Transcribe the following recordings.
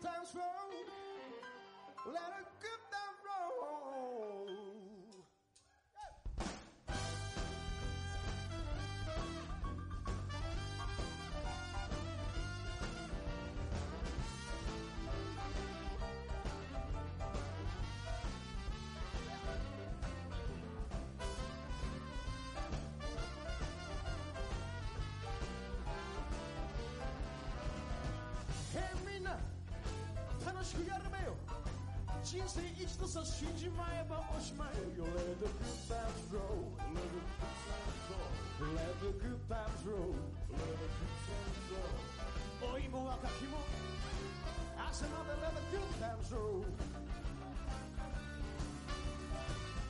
sometimes wrong. Let a good さ死んじまえばおしまいよ Let the good times roll Let the good times roll Let the good times roll Let the good times roll 老いも若きも朝まで Let the good times roll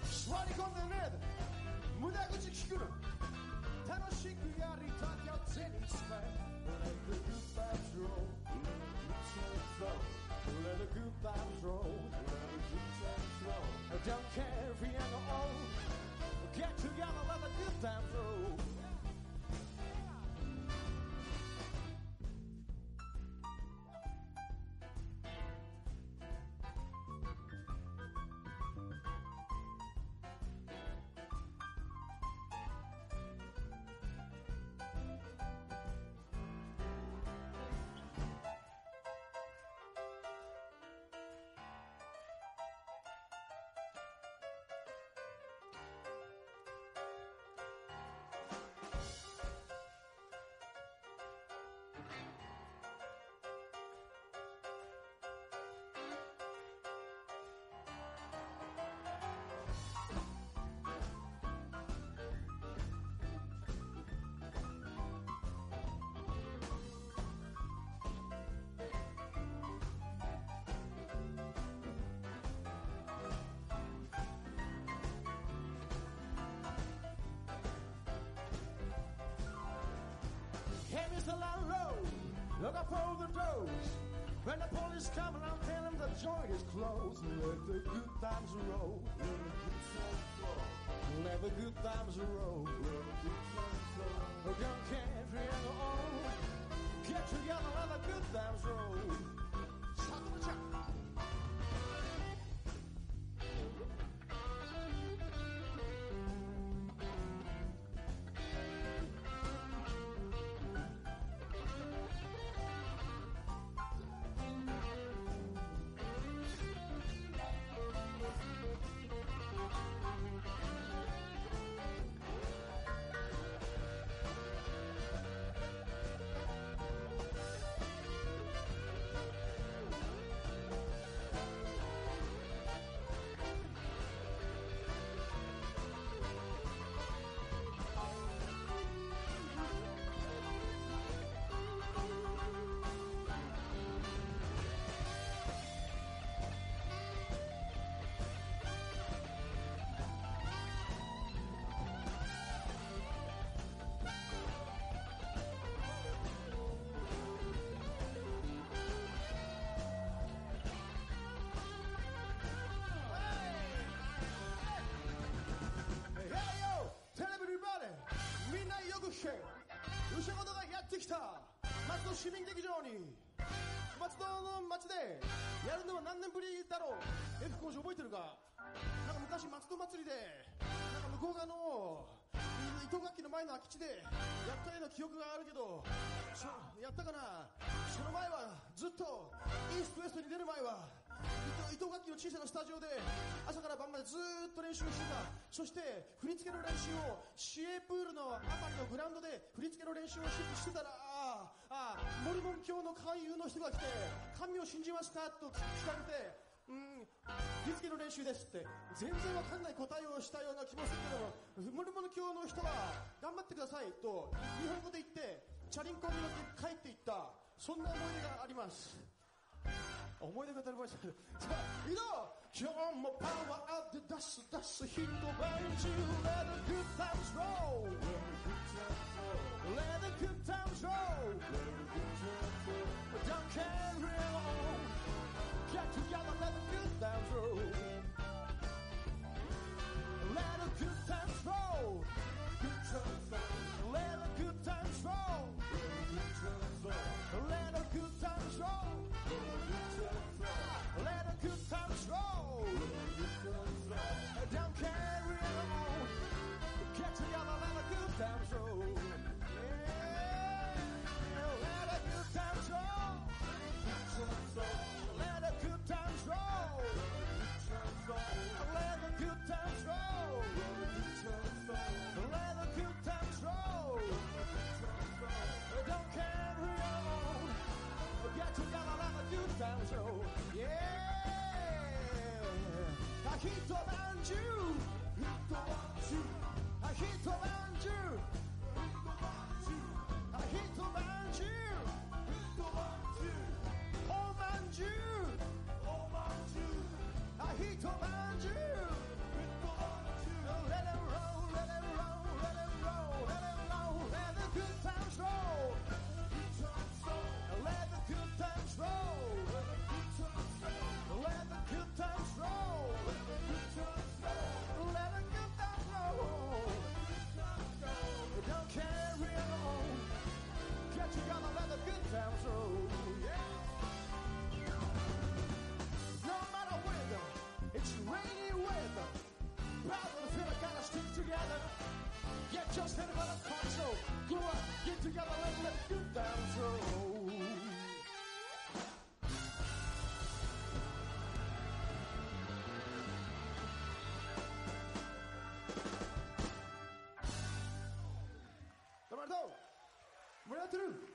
座り込んでね無駄口聞くの楽しくやりたきゃ手に使え Let the good times roll Let the good times roll let the good times roll. I Don't care if you're young or old Get together, let the good look up for the doors. When the police come around, tell them the joint is closed. Let the good times roll. Let the good times roll. Let the good times roll. Don't care if you're young or old. Get together, let the good times roll. がやってきた。松戸市民劇場に。松戸の町でやるのは何年ぶりだろう。F 工事覚えてるか？なんか昔松戸祭りでなんか向こう側の糸楽器の前の空き地でやったような記憶があるけどやったかな？その前はずっとイーストウエストに出る前は小さなスタジオで朝から晩までずっと練習してたそして振り付けの練習を市営プールのあたりのグラウンドで振り付けの練習をしてたらああモルモン教の勧誘の人が来て神を信じますかと聞かれてうん、振り付けの練習ですって、全然わかんない答えをしたような気もするけど、モルモル教の人は、頑張ってくださいと、日本語で言って、チャリンコに乗って帰っていった、そんな思い出があります。思い出が当たり前ですけど、さあ、移動今日もパワーで出す出す一晩中 Let the good times roll Let the good times roll Don't carry on Get together, let the good times through.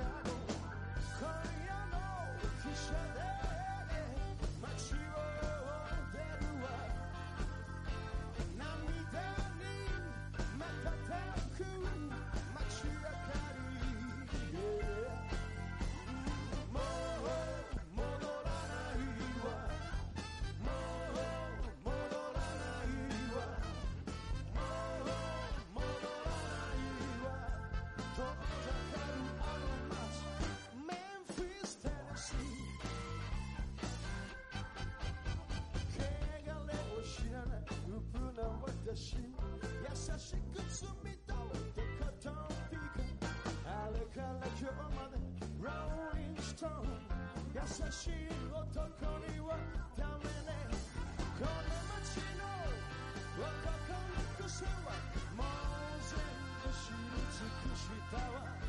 Chicago. 優しく積み立てたトンピカあれから今日までローリングストーン優しい男にはダメねこの街の男の癖はもう全部知り尽くしたわ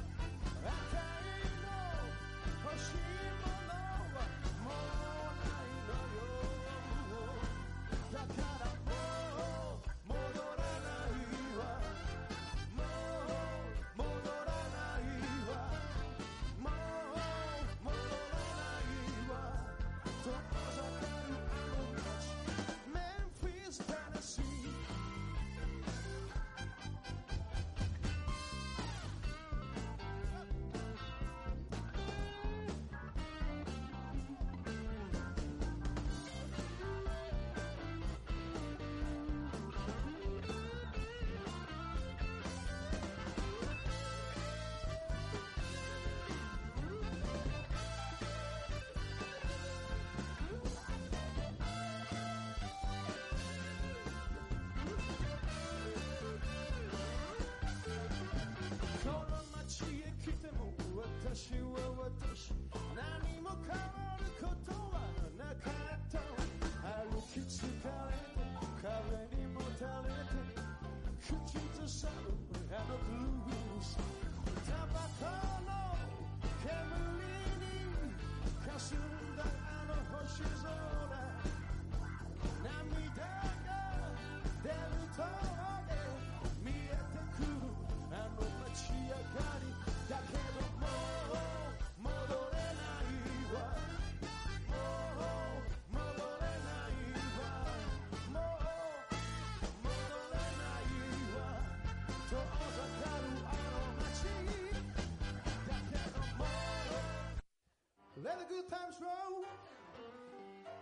私は私。何も変わることはなかった。歩き疲れて壁にもたれて口ずさむあの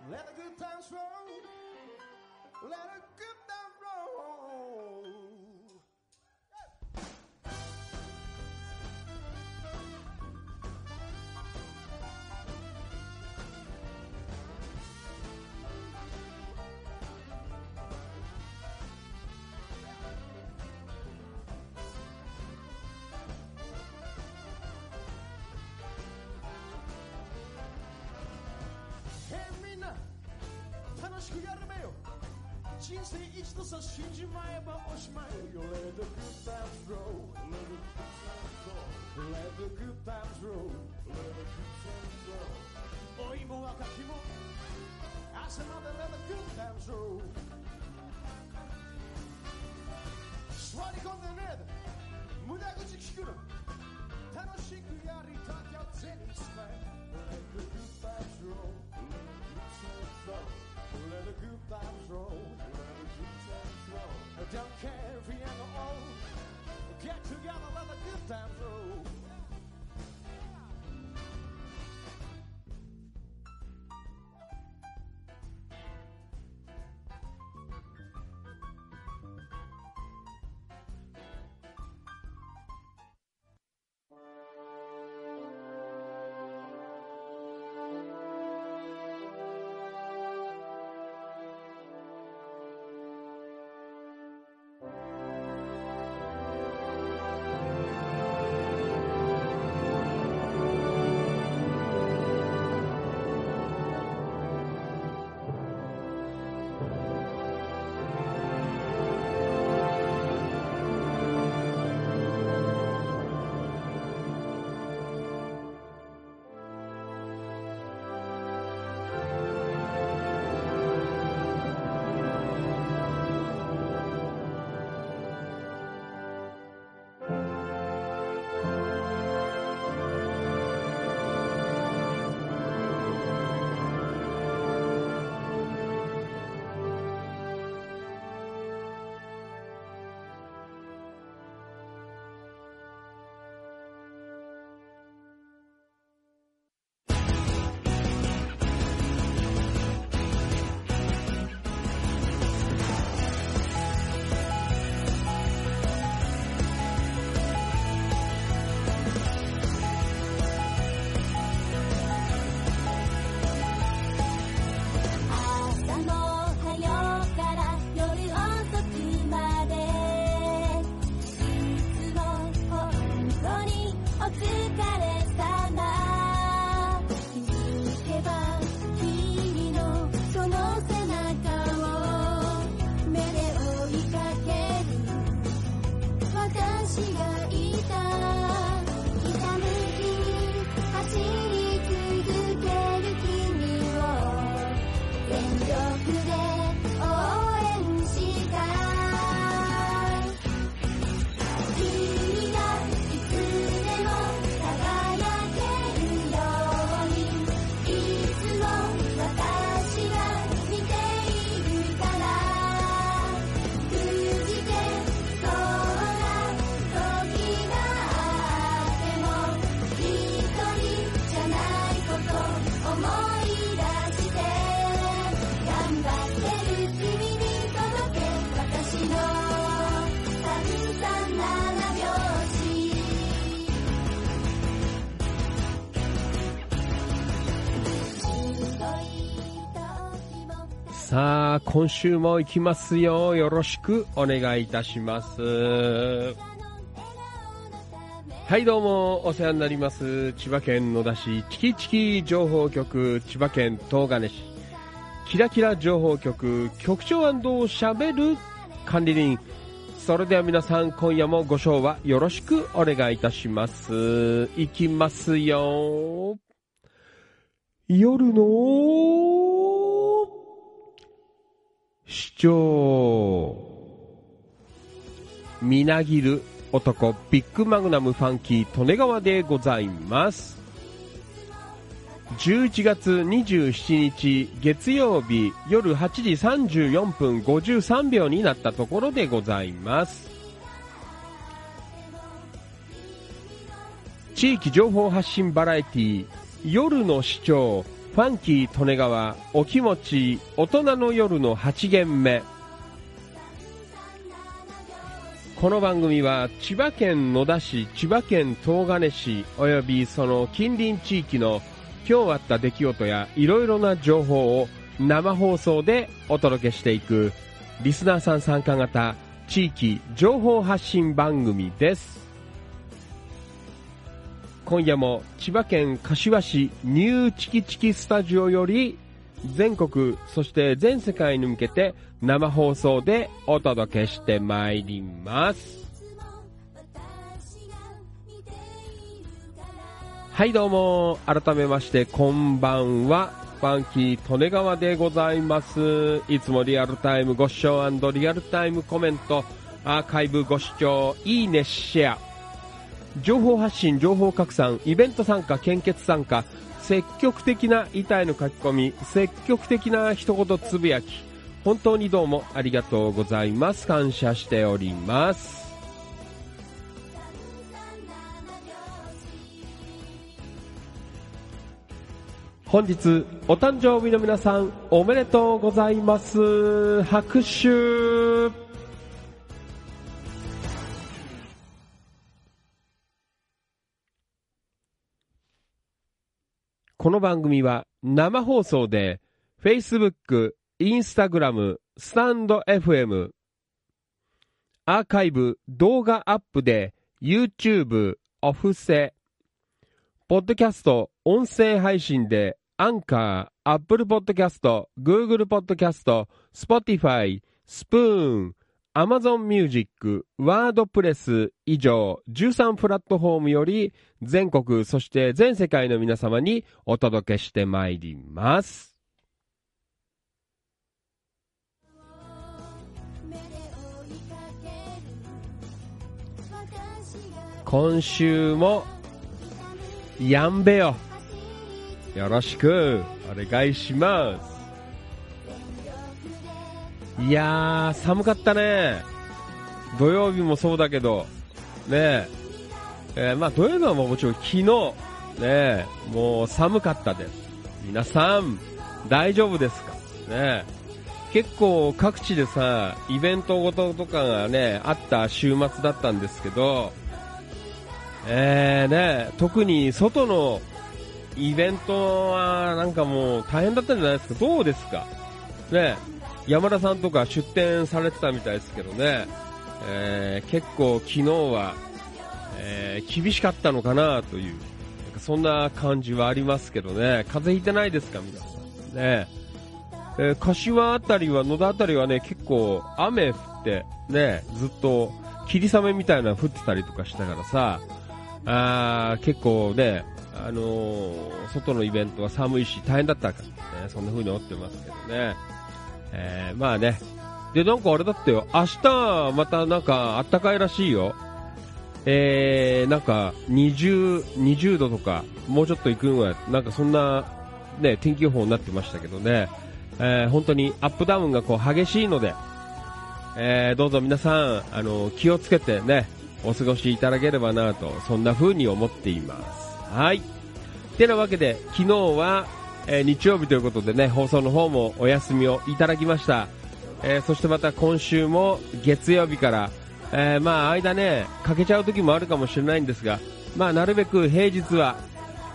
Let the good times roll. Let the good しくやるめよ人生一度さ死んじまえばおしまいよ Let the good times roll Let the good times roll Let the good times roll Let the good times roll 老いも若きも朝まで Let the good times roll 座り込んでね無駄口聞くの楽しくやりたきゃ銭使え Let the good Oh. 今週も行きますよ。よろしくお願いいたします。はい、どうも、お世話になります。千葉県野田市、チキチキ情報局、千葉県東金市、キラキラ情報局、局長喋る管理人。それでは皆さん、今夜もご賞はよろしくお願いいたします。行きますよ。夜の主張。みなぎる男、ビッグマグナムファンキー、利根川でございます。11月27日月曜日夜8時34分53秒になったところでございます。地域情報発信バラエティー夜の市長ファンキー利根川お気持ち大人の夜の8限目この番組は千葉県野田市千葉県東金市およびその近隣地域の今日あった出来事やいろいろな情報を生放送でお届けしていくリスナーさん参加型地域情報発信番組です。今夜も千葉県柏市ニューチキチキスタジオより全国、そして全世界に向けて生放送でお届けしてまいります。はいどうも、改めましてこんばんは。ファンキー利根川でございます。いつもリアルタイムご視聴リアルタイムコメント、アーカイブご視聴、いいね、シェア。情報発信、情報拡散、イベント参加、献血参加、積極的な遺体の書き込み、積極的な一言つぶやき、本当にどうもありがとうございます。感謝しております。本日、お誕生日の皆さん、おめでとうございます。拍手この番組は生放送で Facebook、Instagram、スタンド FM、アーカイブ、動画アップで YouTube、オフセ、ポッドキャスト、音声配信でアンカー、アップルポッドキャスト、Google ポッドキャスト、Spotify、スプーン、Amazon Music、ワードプレス以上13プラットフォームより全国そして全世界の皆様にお届けしてまいります。今週もやんべよ。よろしくお願いします。いやー、寒かったね。土曜日もそうだけど、ねえ。ーまあ土曜日はもちろん昨日、ね、もう寒かったです。皆さん、大丈夫ですか？ね。結構各地でさ、イベントごととかがね、あった週末だったんですけど、えーね、特に外のイベントはなんかもう大変だったんじゃないですか？どうですか？ね山田さんとか出店されてたみたいですけどね、えー結構昨日は、えー厳しかったのかなという、なんかそんな感じはありますけどね、風邪ひいてないですか皆さん。ねえー柏あたりは、野田あたりはね、結構雨降って、ね、ずっと霧雨みたいなの降ってたりとかしたからさ、あー結構ね、あのー外のイベントは寒いし大変だったからね、そんな風に思ってますけどね。えーまあね。で、なんかあれだってよ、明日またなんか暖かいらしいよ。えー、なんか20、20度とか、もうちょっと行くんは、なんかそんな、ね、天気予報になってましたけどね、えー本当にアップダウンがこう激しいので、えーどうぞ皆さん、あの、気をつけてね、お過ごしいただければなと、そんな風に思っています。はい。てなわけで、昨日は、えー日曜日ということでね、放送の方もお休みをいただきました。えーそしてまた今週も月曜日から、えーまあ間ね、かけちゃう時もあるかもしれないんですが、まあなるべく平日は、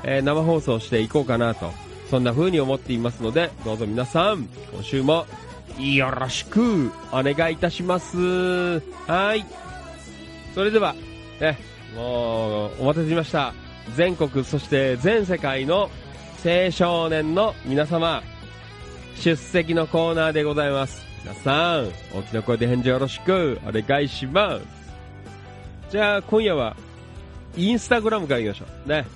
え生放送していこうかなと、そんな風に思っていますので、どうぞ皆さん、今週もよろしくお願いいたします。はい。それでは、ね、もう、お待たせしました。全国、そして全世界の青少年の皆様、出席のコーナーでございます。皆さん、大きな声で返事よろしくお願いします。じゃあ、今夜は、インスタグラムから行きましょう。ね。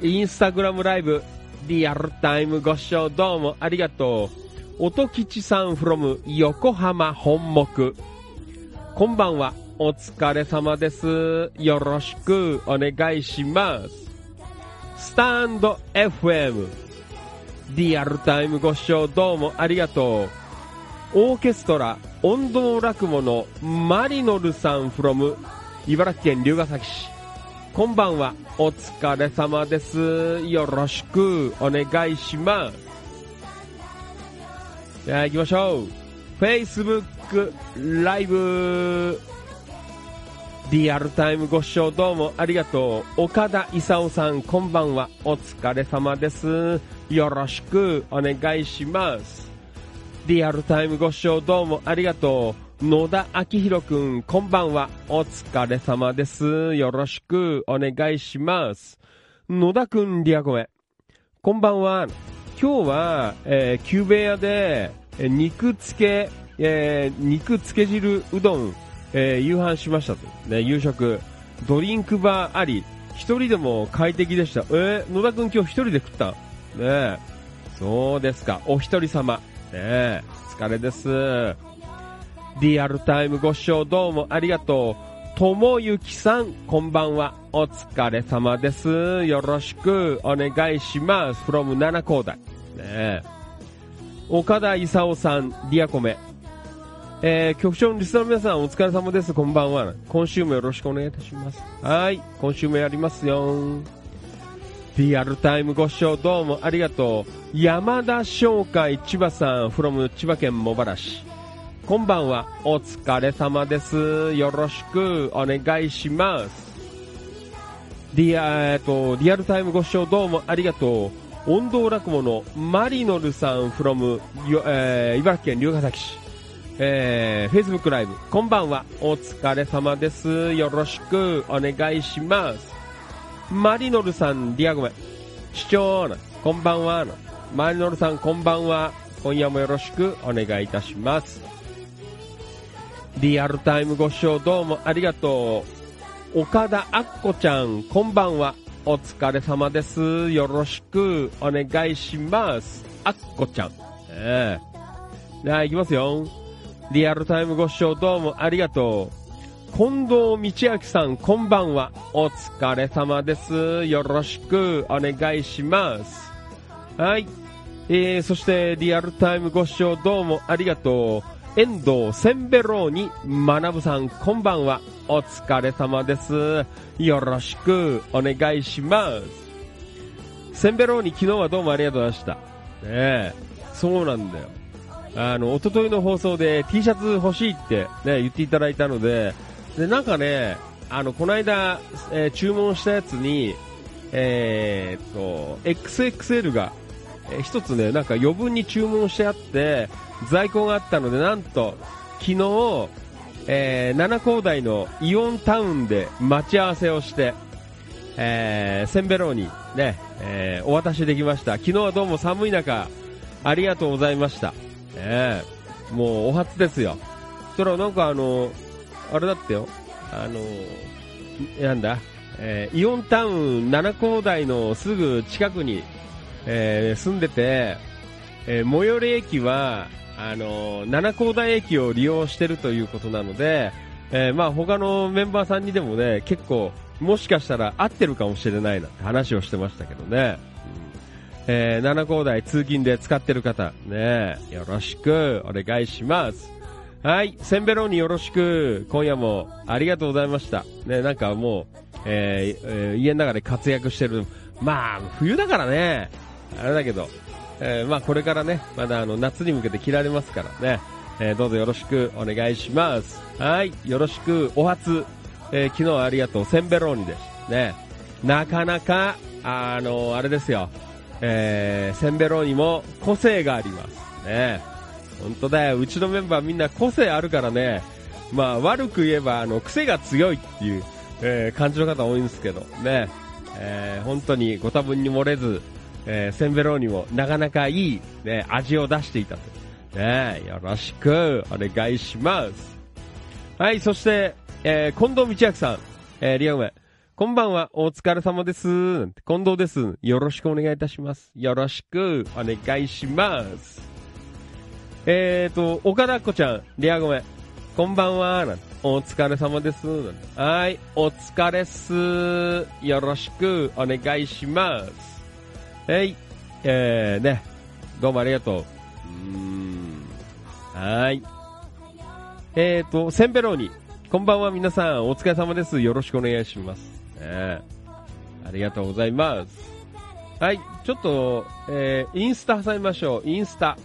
インスタグラムライブ、リアルタイムご視聴どうもありがとう。音吉さん from 横浜本木。こんばんは。お疲れ様です。よろしくお願いします。スタンド FM。リアルタイムご視聴どうもありがとう。オーケストラ、音頭落語のマリノルさん from 茨城県龍ヶ崎市。こんばんは。お疲れ様です。よろしくお願いします。じゃあ行きましょう。Facebook ライブ。リアルタイムご視聴どうもありがとう。岡田勲さん、こんばんは。お疲れ様です。よろしくお願いします。リアルタイムご視聴どうもありがとう。野田明宏くん、こんばんは。お疲れ様です。よろしくお願いします。野田くん、リアコメ。こんばんは。今日は、えー、久兵衛屋で、えー肉つけ、えー肉つけ汁うどん、えー夕飯しましたと。ね、夕食。ドリンクバーあり、一人でも快適でした。えー野田くん今日一人で食った？ねえそうですか。お一人様。ねえお疲れです。リアルタイムご視聴どうもありがとう。ともゆきさん、こんばんは。お疲れ様です。よろしくお願いします。from 七光台。ねえ岡田勲さん、リアコメ。えー、局長のリスナーの皆さん、お疲れ様です。こんばんは。今週もよろしくお願いいたします。はい。今週もやりますよ。リアルタイムご視聴どうもありがとう。山田商会千葉さん、from 千葉県茂原市。こんばんは。お疲れ様です。よろしくお願いします。リア、えっと、リアルタイムご視聴どうもありがとう。音頭落語のマリノルさん from よ、えー、茨城県龍ケ崎市。えー、Facebook ライブ。こんばんは。お疲れ様です。よろしくお願いします。マリノルさん、リアごめん。市長な、こんばんはな。マリノルさん、こんばんは。今夜もよろしくお願いいたします。リアルタイムご視聴どうもありがとう。岡田あっこちゃん、こんばんは。お疲れ様です。よろしくお願いします。あっこちゃん。ええじゃあ、行きますよ。リアルタイムご視聴どうもありがとう。近藤道明さん、こんばんは。お疲れ様です。よろしくお願いします。はい。えー、そして、リアルタイムご視聴どうもありがとう。遠藤センベローニ学さん、こんばんは。お疲れ様です。よろしくお願いします。センベローニ、昨日はどうもありがとうございました。ねえ、そうなんだよ。あの、一昨日の放送で T シャツ欲しいってね、言っていただいたので、で、なんかね、あの、この間、えー注文したやつに、えーっと、XXL が、えー一つね、なんか余分に注文してあって、在庫があったので、なんと、昨日、えー、七高台のイオンタウンで待ち合わせをして、えー、センベローにね、えーお渡しできました。昨日はどうも寒い中、ありがとうございました。ええもうお初ですよ。そしたらなんかあの、あれだってよ、あの、なんだ、えーイオンタウン七高台のすぐ近くに、えー住んでて、えー最寄り駅は、あの、七高台駅を利用してるということなので、えーまあ他のメンバーさんにでもね、結構、もしかしたら合ってるかもしれないなって話をしてましたけどね。えー、七高台通勤で使ってる方、ね、よろしくお願いします。はい、センベローによろしく、今夜もありがとうございました。ね、なんかもう、えーえー家の中で活躍してる。まあ、冬だからね、あれだけど、えーまあこれからね、まだあの夏に向けて着られますからね、えーどうぞよろしくお願いします。はい、よろしく、お初、えー昨日はありがとう、センベローニです。ね、なかなか、あのあれですよ、えーセンベローニも個性があります。ね。本当だよ。うちのメンバーみんな個性あるからね。まあ悪く言えば、あの、癖が強いっていう、えー感じの方多いんですけど、ね。えー本当にご多分に漏れず、えーセンベローニもなかなかいい、ね、味を出していたと。ね、よろしくお願いします。はい、そして、えー近藤道明さん、えーリアウェイ。こんばんは、お疲れ様です。近藤です。よろしくお願いいたします。よろしくお願いします。えーと、岡田っこちゃん、リアごめん。こんばんは、なんてお疲れ様です。はい、お疲れっす。よろしくお願いします。はい、えー、ね、どうもありがとう。うーん、はい。えーと、センベローニ。こんばんは皆さん、お疲れ様です。よろしくお願いします。ねありがとうございます。はい、ちょっと、えー、インスタ挟みましょう。インスタ。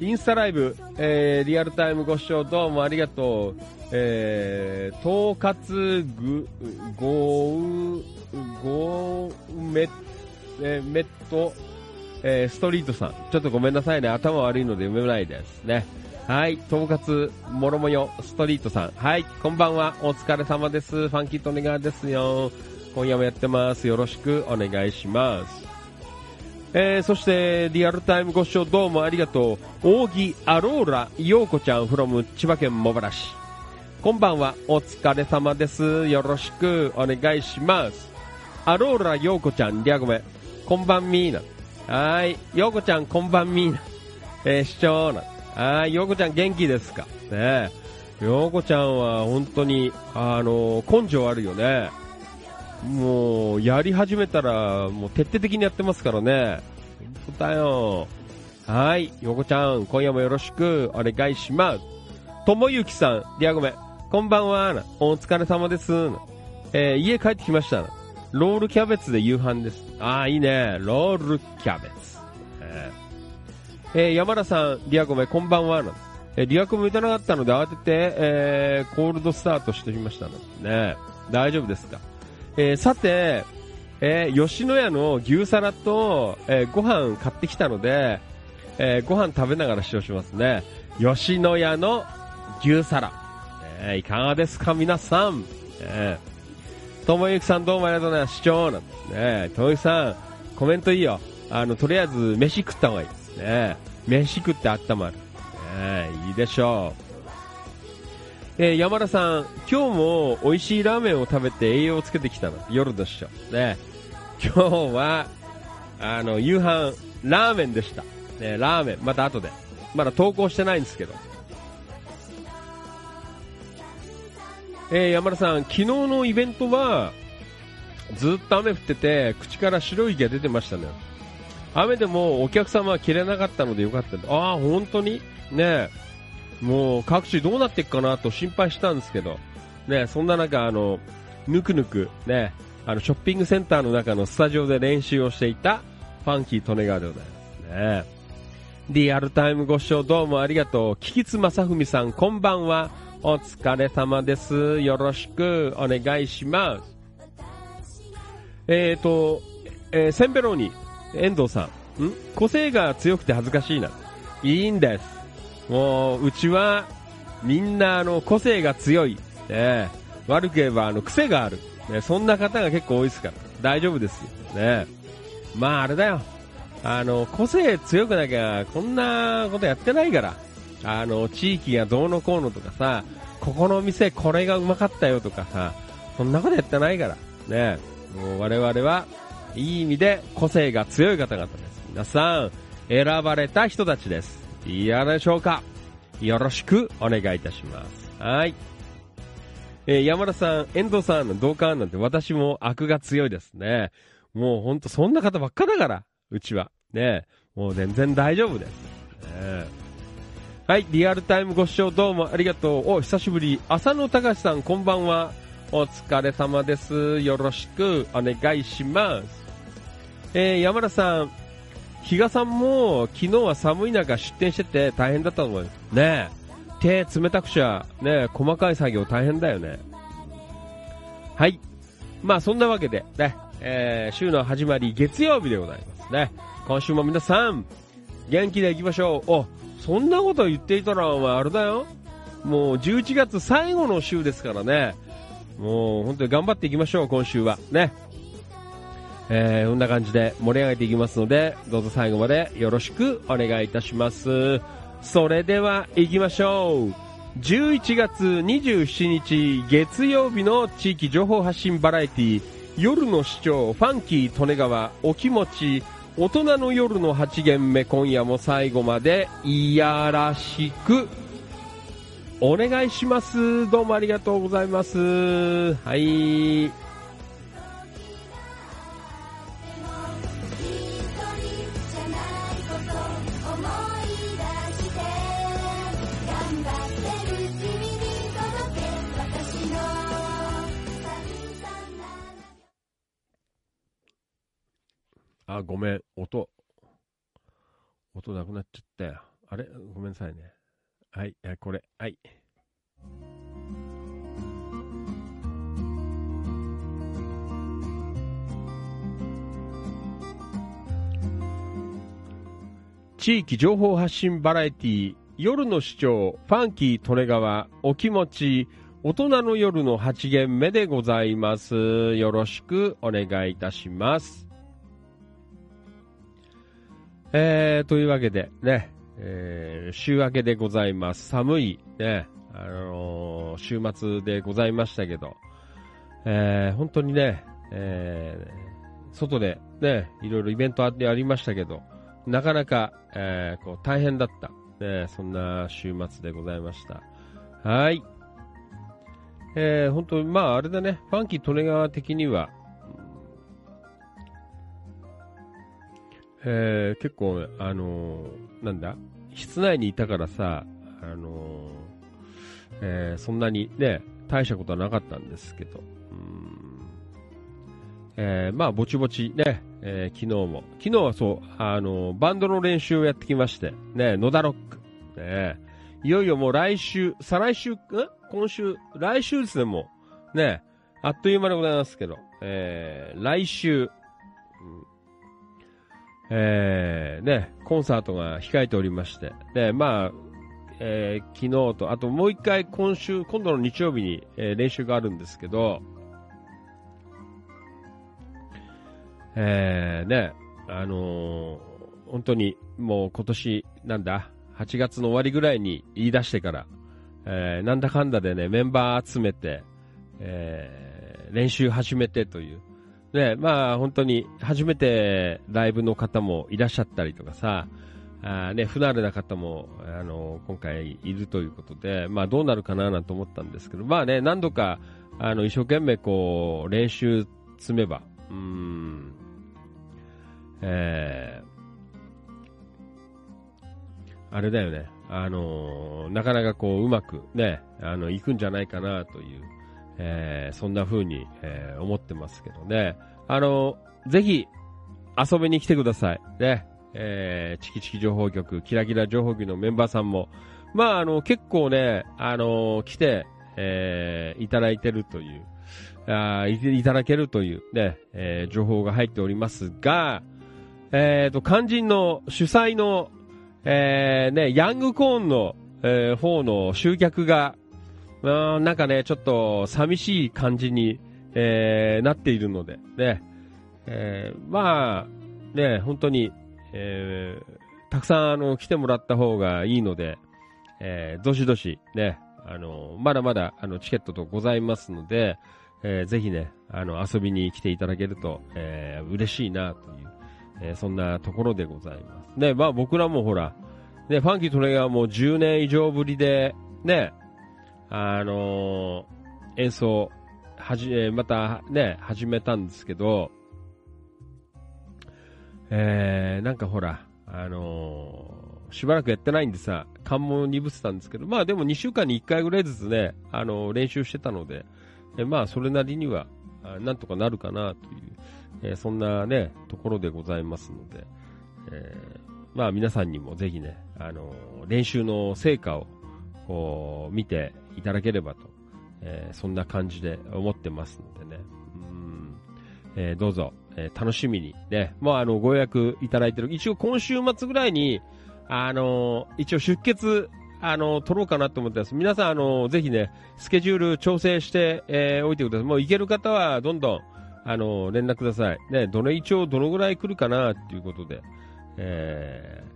インスタライブ、えー、リアルタイムご視聴どうもありがとう。えー、統括ぐ、ごう、ごめ、えー、メット、えー、ストリートさん。ちょっとごめんなさいね。頭悪いので読めないですね。はい。統括、もろもよ、ストリートさん。はい。こんばんは。お疲れ様です。ファンキートネガーですよ。今夜もやってます。よろしくお願いします。えー、そして、リアルタイムご視聴どうもありがとう。扇アローラ陽子ちゃん from 千葉県茂原市。こんばんは、お疲れ様です。よろしくお願いします。アローラ陽子ちゃん、リアゴメ、こんばんみーな。はーい、陽子ちゃん、こんばんみーな。えー、市長な。はーい、陽子ちゃん元気ですか？ねえ。陽子ちゃんは本当に、あの根性あるよね。もう、やり始めたら、もう徹底的にやってますからね。本当だよ。はい、陽子ちゃん、今夜もよろしくお願いします。ともゆきさん、リアゴメ、こんばんは。お疲れ様です。えー家帰ってきました。ロールキャベツで夕飯です。ああ、いいね。ロールキャベツ。えー山田さん、リアゴメ、こんばんはな。えーリアコメ打たなかったので慌てて、えーコールドスタートしてきましたのね。大丈夫ですか？えーさて、えー吉野家の牛皿と、えーご飯買ってきたので、えーご飯食べながら視聴しますね。吉野家の牛皿。えーいかがですか皆さん？えーともゆきさんどうもありがとうございます。視聴なんですね。ともゆきさん、コメントいいよ。あの、とりあえず飯食った方がいいね。飯食って温まる。ね、いいでしょう。えー山田さん、今日も美味しいラーメンを食べて栄養をつけてきたの。夜でしょ。ね。今日は、あの、夕飯、ラーメンでした。ね、ラーメン、また後で。まだ投稿してないんですけど。えー山田さん、昨日のイベントは、ずっと雨降ってて、口から白い息が出てましたね。雨でもお客様は切れなかったのでよかった。ああ、本当に？ねえ。もう各地どうなっていくかなと心配したんですけど、ねえそんな中、あの、ぬくぬく、ねあの、ショッピングセンターの中のスタジオで練習をしていた、ファンキー利根川でございますね。リアルタイムご視聴どうもありがとう。キキツマサフミさん、こんばんは。お疲れ様です。よろしくお願いします。えーと、えーセンベローニ、遠藤さん、ん？個性が強くて恥ずかしいな。いいんです。もう、うちは、みんな、あの、個性が強い。ね、悪く言えば、あの、癖がある。ね、そんな方が結構多いですから。大丈夫ですよ。ね。まあ、あれだよ。あの、個性強くなきゃ、こんなことやってないから。あの、地域がどうのこうのとかさ、ここの店これがうまかったよとかさ、そんなことやってないから。ね。もう我々は、いい意味で個性が強い方々です。皆さん、選ばれた人たちです。いやでしょうか？よろしくお願いいたします。はい。えー山田さん、遠藤さんの同感なんて私も悪が強いですね。もうほんとそんな方ばっかだから、うちは。ねもう全然大丈夫です。ねはい、リアルタイムご視聴どうもありがとう。お、久しぶり。浅野隆さん、こんばんは。お疲れ様です。よろしくお願いします。えー山田さん、比嘉さんも昨日は寒い中出店してて大変だったと思います。ね、手冷たくちゃ、ね細かい作業大変だよね。はい。まあそんなわけで、ね、えー週の始まり月曜日でございますね。今週も皆さん、元気でいきましょう。お、そんなこと言っていたらお前あれだよ。もう11月最後の週ですからね。もう本当に頑張っていきましょう、今週は。ね。えー、こんな感じで盛り上げていきますので、どうぞ最後までよろしくお願いいたします。それでは行きましょう。11月27日月曜日の地域情報発信バラエティ夜の市長ファンキー利根川お気持ち大人の夜の8限目今夜も最後までいやらしくお願いします。どうもありがとうございます。はい。あ、ごめん。音。音なくなっちゃったよ。あれ？ごめんなさいね。はい、はいこれ。はい。地域情報発信バラエティ夜の市長ファンキー利根川お気持ち大人の夜の8限目でございます。よろしくお願いいたします。えー、というわけで、ね、えー、週明けでございます。寒い、ね、あのー週末でございましたけど、えー、本当にね、えー、外でね、いろいろイベントあってありましたけど、なかなか、えー、こう大変だった、ね、そんな週末でございました。はい。えー、本当に、まああれだね、ファンキー利根川的には、えー、結構、あのーなんだ、室内にいたからさ、あのーえそんなにね、大したことはなかったんですけど、うん。えまあ、ぼちぼちね、え昨日も、昨日はそう、あのバンドの練習をやってきまして、ね、野田ロック、ね、いよいよもう来週、再来週、ん？今週、来週ですね、もう、ね、あっという間でございますけど、え来週、うん。えーね、コンサートが控えておりまして、で、まあ、えー昨日と、あともう一回今週、今度の日曜日に、えー練習があるんですけど、えーね、あのー本当にもう今年、なんだ、8月の終わりぐらいに言い出してから、えーなんだかんだでね、メンバー集めて、えー練習始めてという、ね、まあ本当に初めてライブの方もいらっしゃったりとかさ、あね、不慣れな方も、あの今回いるということで、まあどうなるかななんて思ったんですけど、まあね、何度か、あの、一生懸命こう、練習積めば、うん、えー、あれだよね、あのなかなかこう、うまくね、あの、いくんじゃないかなという、えーそんな風に、えー思ってますけどね。あのぜひ、遊びに来てください。ね。えーチキチキ情報局、キラキラ情報局のメンバーさんも、まあ、あの、結構ね、あの来て、えーいただいてるという、あいいただけるというね、えー情報が入っておりますが、えっ、と、肝心の主催の、えーね、ヤングコーンの、えー方の集客が、うーんなんかね、ちょっと寂しい感じに、えーなっているので、ね、えーまあ、ね、本当に、えーたくさんあの来てもらった方がいいので、えーどしどしね、あのまだまだあのチケットとございますので、えーぜひね、あの遊びに来ていただけると、えー嬉しいなという、えーそんなところでございます。ね、まあ僕らもほら、ね、ファンキートレガーも10年以上ぶりで、ね、あのー演奏、はじ、またね、始めたんですけど、えー、なんかほら、あのーしばらくやってないんでさ、感も鈍ってたんですけど、まあでも2週間に1回ぐらいずつね、あの練習してたので、えまあそれなりには、なんとかなるかなという、えそんなね、ところでございますので、えまあ皆さんにもぜひね、あの練習の成果を、こう、見ていただければと、えーそんな感じで思ってますのでね、うん、えーどうぞ、えー楽しみにね、もうあの、ご予約いただいてる、一応今週末ぐらいに、あの一応出血、あの取ろうかなと思ってます。皆さん、あのーぜひね、スケジュール調整して、えーおいてください。もう行ける方はどんどん、あの連絡ください。ね、どの、一応どのぐらい来るかなっていうことで、えー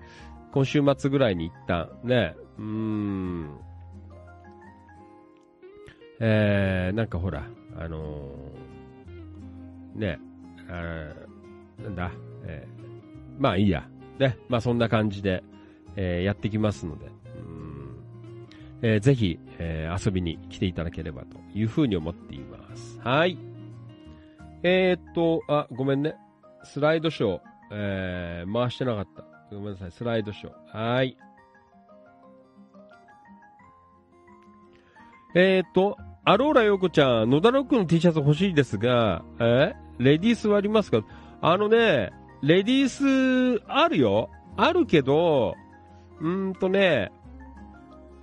今週末ぐらいに一旦、ね、うーん、えー、なんかほら、あのーね、あなんだ、えーまあいいや。ね、まあそんな感じで、えーやってきますので、うんえーぜひ、えー遊びに来ていただければというふうに思っています。はい。えー、っと、あ、ごめんね。スライドショー、えー回してなかった。ごめんなさい、スライドショー。はい。えー、っと、アローラヨコちゃん、野田ロックの T シャツ欲しいですが、えレディースはありますか？あのね、レディースあるよ。あるけど、うんとね、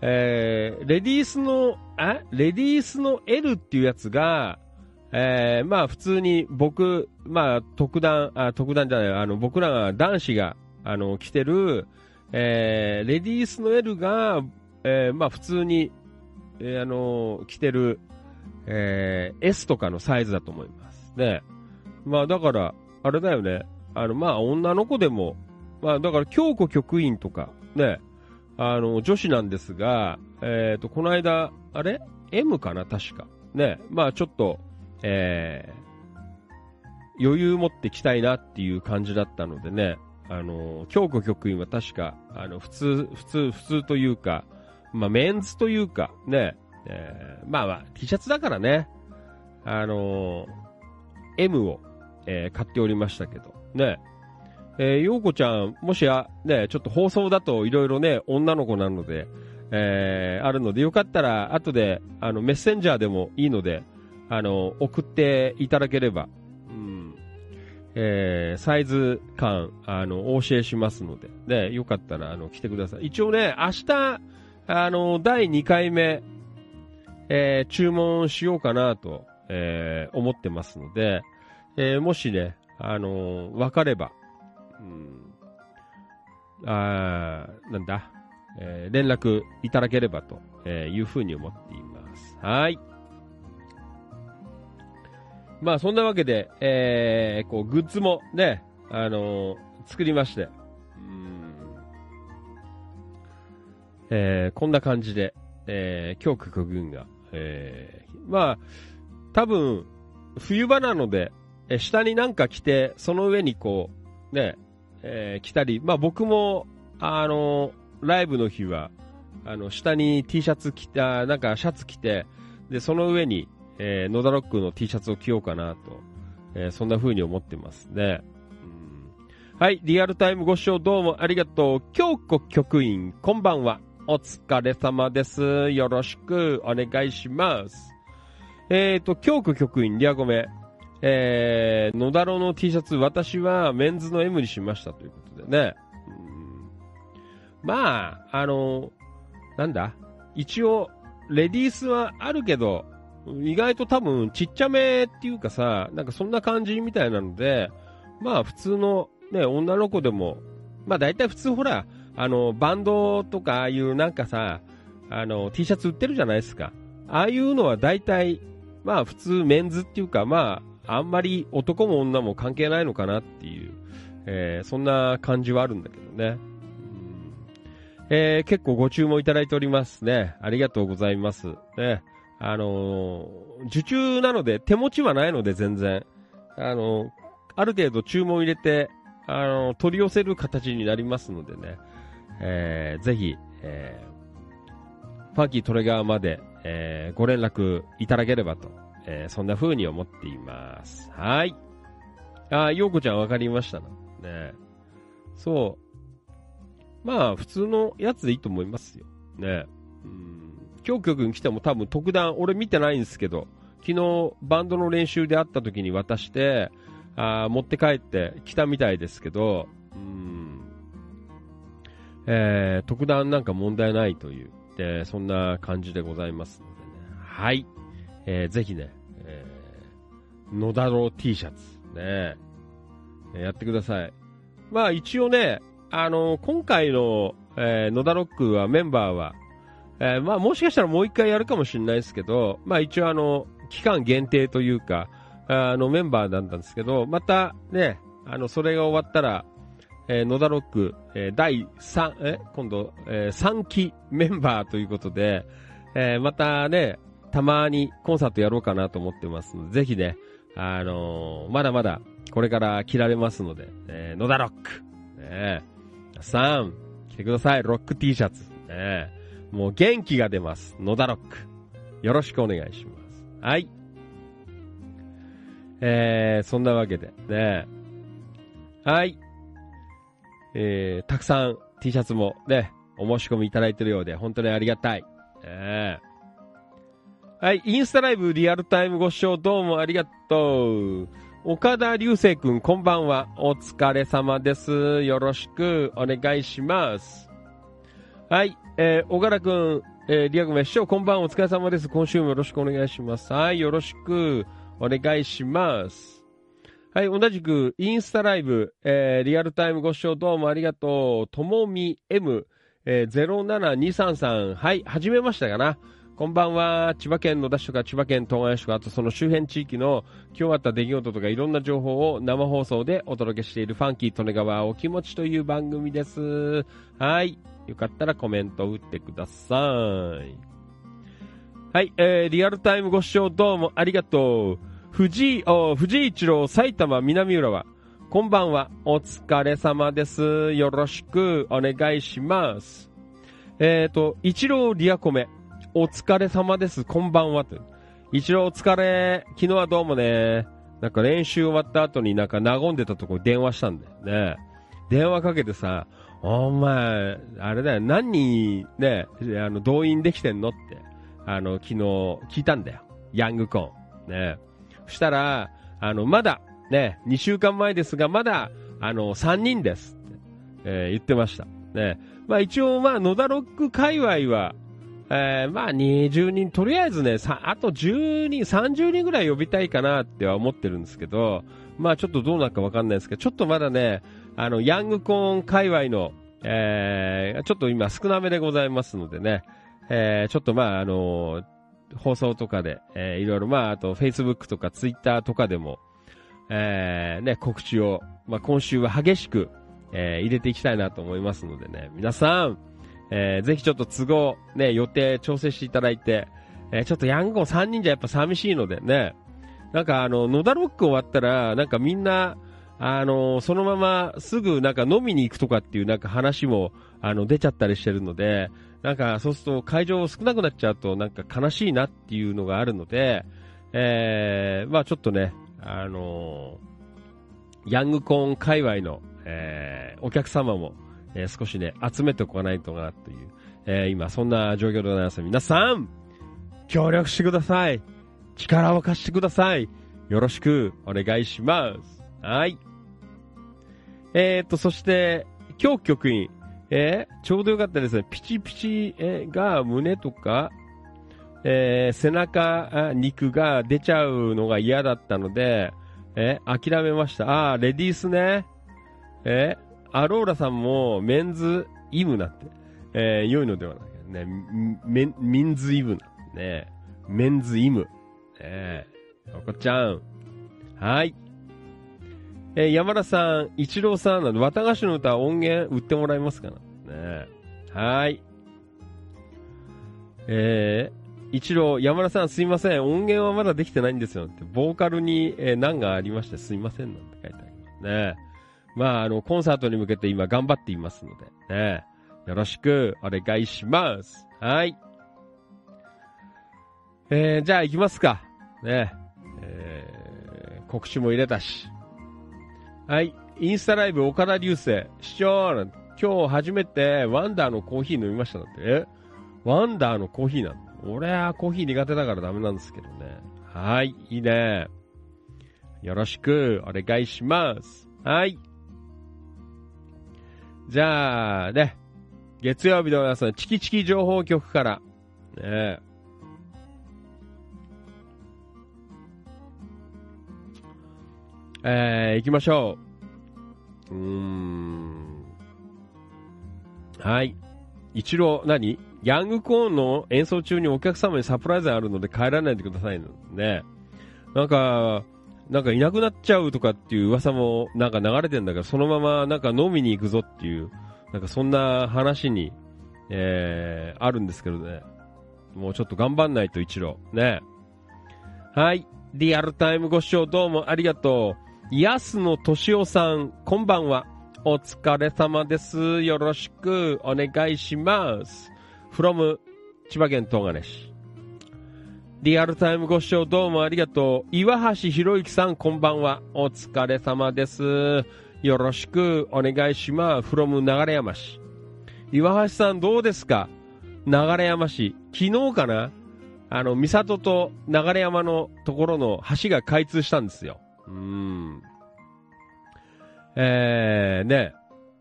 えー、レディースの、あレディースの L っていうやつが、えー、まあ普通に僕、まあ特段、あ、特段じゃない、あの僕らが男子が、あの、着てる、えー、レディースの L が、えー、まあ普通に、えー、あの、着てる、えー、S とかのサイズだと思います。ね。まあだから、あれだよね。あの、まあ女の子でも、まあ、だから、京子局員とか、ね、あの、女子なんですが、えっ、と、この間、あれ ?M かな？確か。ね、まあ、ちょっと、えー、余裕持ってきたいなっていう感じだったのでね、あの、京子局員は確か、あの、普通、普通、普通というか、まあ、メンズというか、ね、えー、まあまあ、T シャツだからね、あの M を、えー買っておりましたけど、ね。えー、ようこちゃん、もしや、ね、ちょっと放送だといろいろね、女の子なので、えーあるので、よかったら、後で、あの、メッセンジャーでもいいので、あの、送っていただければ、うん、えーサイズ感、あの、お教えしますので、ね、よかったら、あの、来てください。一応ね、明日、あの、第2回目、えー注文しようかなと、えー思ってますので、えーもしね、あのーわかれば、うん、あーなんだ、えー連絡いただければと、えーいうふうに思っています。はい。まあ、そんなわけで、えーこう、グッズもね、あの作りまして、うんえーこんな感じで、えー、京国軍が、えーまあ、多分、冬場なので、え下になんか着て、その上にこう、ね、えー着たり、まあ僕も、あのライブの日は、あの、下に T シャツ着て、あーなんかシャツ着て、で、その上に、えー、野田ロックの T シャツを着ようかなと、えーそんな風に思ってますね。うんはい、リアルタイムご視聴どうもありがとう。京子局員、こんばんは。お疲れ様です。よろしくお願いします。えーと、京子局員、リアゴメ。えー、野田ロの T シャツ、私はメンズの M にしましたということでね。うんまあ、あの、なんだ？一応、レディースはあるけど、意外と多分ちっちゃめっていうかさ、なんかそんな感じみたいなので、まあ普通のね、女の子でも、まあ大体普通ほら、あの、バンドとかああいうなんかさ、あの、T シャツ売ってるじゃないですか。ああいうのは大体、まあ普通メンズっていうか、まあ、あんまり男も女も関係ないのかなっていう、えーそんな感じはあるんだけどね。えー結構ご注文いただいておりますね。ありがとうございます。ね。あのー受注なので手持ちはないので全然。あのーある程度注文入れて、あの取り寄せる形になりますのでね。えーぜひ、えーファンキートレガーまで、えーご連絡いただければと、えーそんな風に思っています。はい。あ、ようこちゃんわかりましたな。ねそう。まあ、普通のやつでいいと思いますよ。ねうん。京京君来ても多分特段、俺見てないんですけど、昨日バンドの練習で会った時に渡して、あ持って帰って来たみたいですけど、うん。えー、特段なんか問題ないという、えーそんな感じでございますのでね。はい。えーぜひね、えー、野田の T シャツ、ね、やってください。まあ一応ね、あの今回の、えー野田ロックはメンバーは、えーまあもしかしたらもう一回やるかもしれないですけど、まあ一応あの、期間限定というか、あのメンバーなんですけど、またね、あの、それが終わったら、えー野田ロック、えー第3、え、今度、え3期メンバーということで、えーまたね、たまにコンサートやろうかなと思ってますので、ぜひね、あのーまだまだこれから着られますので、えー野田ロック、ね、さん、来てください、ロック T シャツ。ね、もう元気が出ます、野田ロック。よろしくお願いします。はい。えー、そんなわけで、ね。はい。えー、たくさん T シャツもね、お申し込みいただいてるようで、本当にありがたい。ねはい、インスタライブリアルタイムご視聴どうもありがとう。岡田流星くん、こんばんは。お疲れ様です。よろしくお願いします。はい、えー、小柄くん、えー、リアグメ師匠、こんばんは。お疲れ様です。今週もよろしくお願いします。はい、よろしくお願いします。はい、同じく、インスタライブ、えー、リアルタイムご視聴どうもありがとう。ともみ M、えー、07233。はい、始めましたかなこんばんは。千葉県野田市とか千葉県東金市とか、あとその周辺地域の今日あった出来事とかいろんな情報を生放送でお届けしているファンキー利根川お気持ちという番組です。はい。よかったらコメント打ってください。はい。えー、リアルタイムご視聴どうもありがとう。藤井、藤井一郎埼玉南浦和。こんばんは。お疲れ様です。よろしくお願いします。えっ、ー、と、一郎リアコメ。お疲れ様です。こんばんは。と。一郎お疲れ。昨日はどうもね。なんか練習終わった後になんか和んでたとこに電話したんだよね。電話かけてさ、お前、あれだよ、何人ね、あの、動員できてんのって、あの、昨日聞いたんだよ。ヤングコーン。ね。そしたら、あの、まだ、ね、2週間前ですが、まだ、あの、3人ですって、えー言ってました。ね。まあ一応、まあ、野田ロック界隈は、えーまあ20人、とりあえずね、あと10人、30人ぐらい呼びたいかなっては思ってるんですけど、まあちょっとどうなるかわかんないですけど、ちょっとまだね、あの、ヤングコーン界隈の、えーちょっと今少なめでございますのでね、えーちょっとまああの放送とかで、えーいろいろまああと Facebook とか Twitter とかでも、えーね、告知を、まあ今週は激しく、えー入れていきたいなと思いますのでね、皆さん、えーぜひちょっと都合、ね、予定調整していただいて、えーちょっとヤングコン3人じゃやっぱ寂しいのでね、なんかあの、野田ロック終わったら、なんかみんな、あのそのまますぐなんか飲みに行くとかっていうなんか話も、あの、出ちゃったりしてるので、なんかそうすると会場少なくなっちゃうとなんか悲しいなっていうのがあるので、えー、まあちょっとね、あのヤングコーン界隈の、えーお客様も、えー少しね、集めておかないとなという、えー今そんな状況でございます。皆さん、協力してください。力を貸してください。よろしくお願いします。はい。えーと、そして、今日局員、えーちょうどよかったですね。ピチピチえーが胸とか、えー背中、あ肉が出ちゃうのが嫌だったので、えー諦めました。あーレディースね。えーアローラさんもメンズイムなって、えー良いのではないかね。メン、メンズイムな。ねメンズイム。ねおこちゃん。はい。えー山田さん、一郎さんなど、綿菓子の歌音源売ってもらえますかな？ねはい。えー、一郎、山田さんすいません。音源はまだできてないんですよって。ボーカルに、えー難がありましてすいませんなんて書いてありますね。まあ、あの、コンサートに向けて今頑張っていますので、ね。よろしくお願いします。はい。えー、じゃあ行きますか。ね。えー、告知も入れたし。はい。インスタライブ岡田流星。視聴なんて今日初めてワンダーのコーヒー飲みましただって？えワンダーのコーヒーなんだ。俺はコーヒー苦手だからダメなんですけどね。はい。いいね。よろしくお願いします。はい。じゃあ、ね。月曜日の皆さん、チキチキ情報局から。ねー、行きましょう。うーん。はい。一郎、何？ヤングコーンの演奏中にお客様にサプライズがあるので帰らないでくださいね。なんか、なんかいなくなっちゃうとかっていう噂もなんか流れてんだけど、そのままなんか飲みに行くぞっていう、なんかそんな話に、えー、あるんですけどね。もうちょっと頑張んないと一郎。ね。はい。リアルタイムご視聴どうもありがとう。安野敏夫さん、こんばんは。お疲れ様です。よろしくお願いします。from 千葉県東金市。リアルタイムご視聴どうもありがとう。岩橋博之さん、こんばんは。お疲れ様です。よろしくお願いします。from 流山市。岩橋さんどうですか？流山市。昨日かな？あの、三里と流山のところの橋が開通したんですよ。うん。えー、ね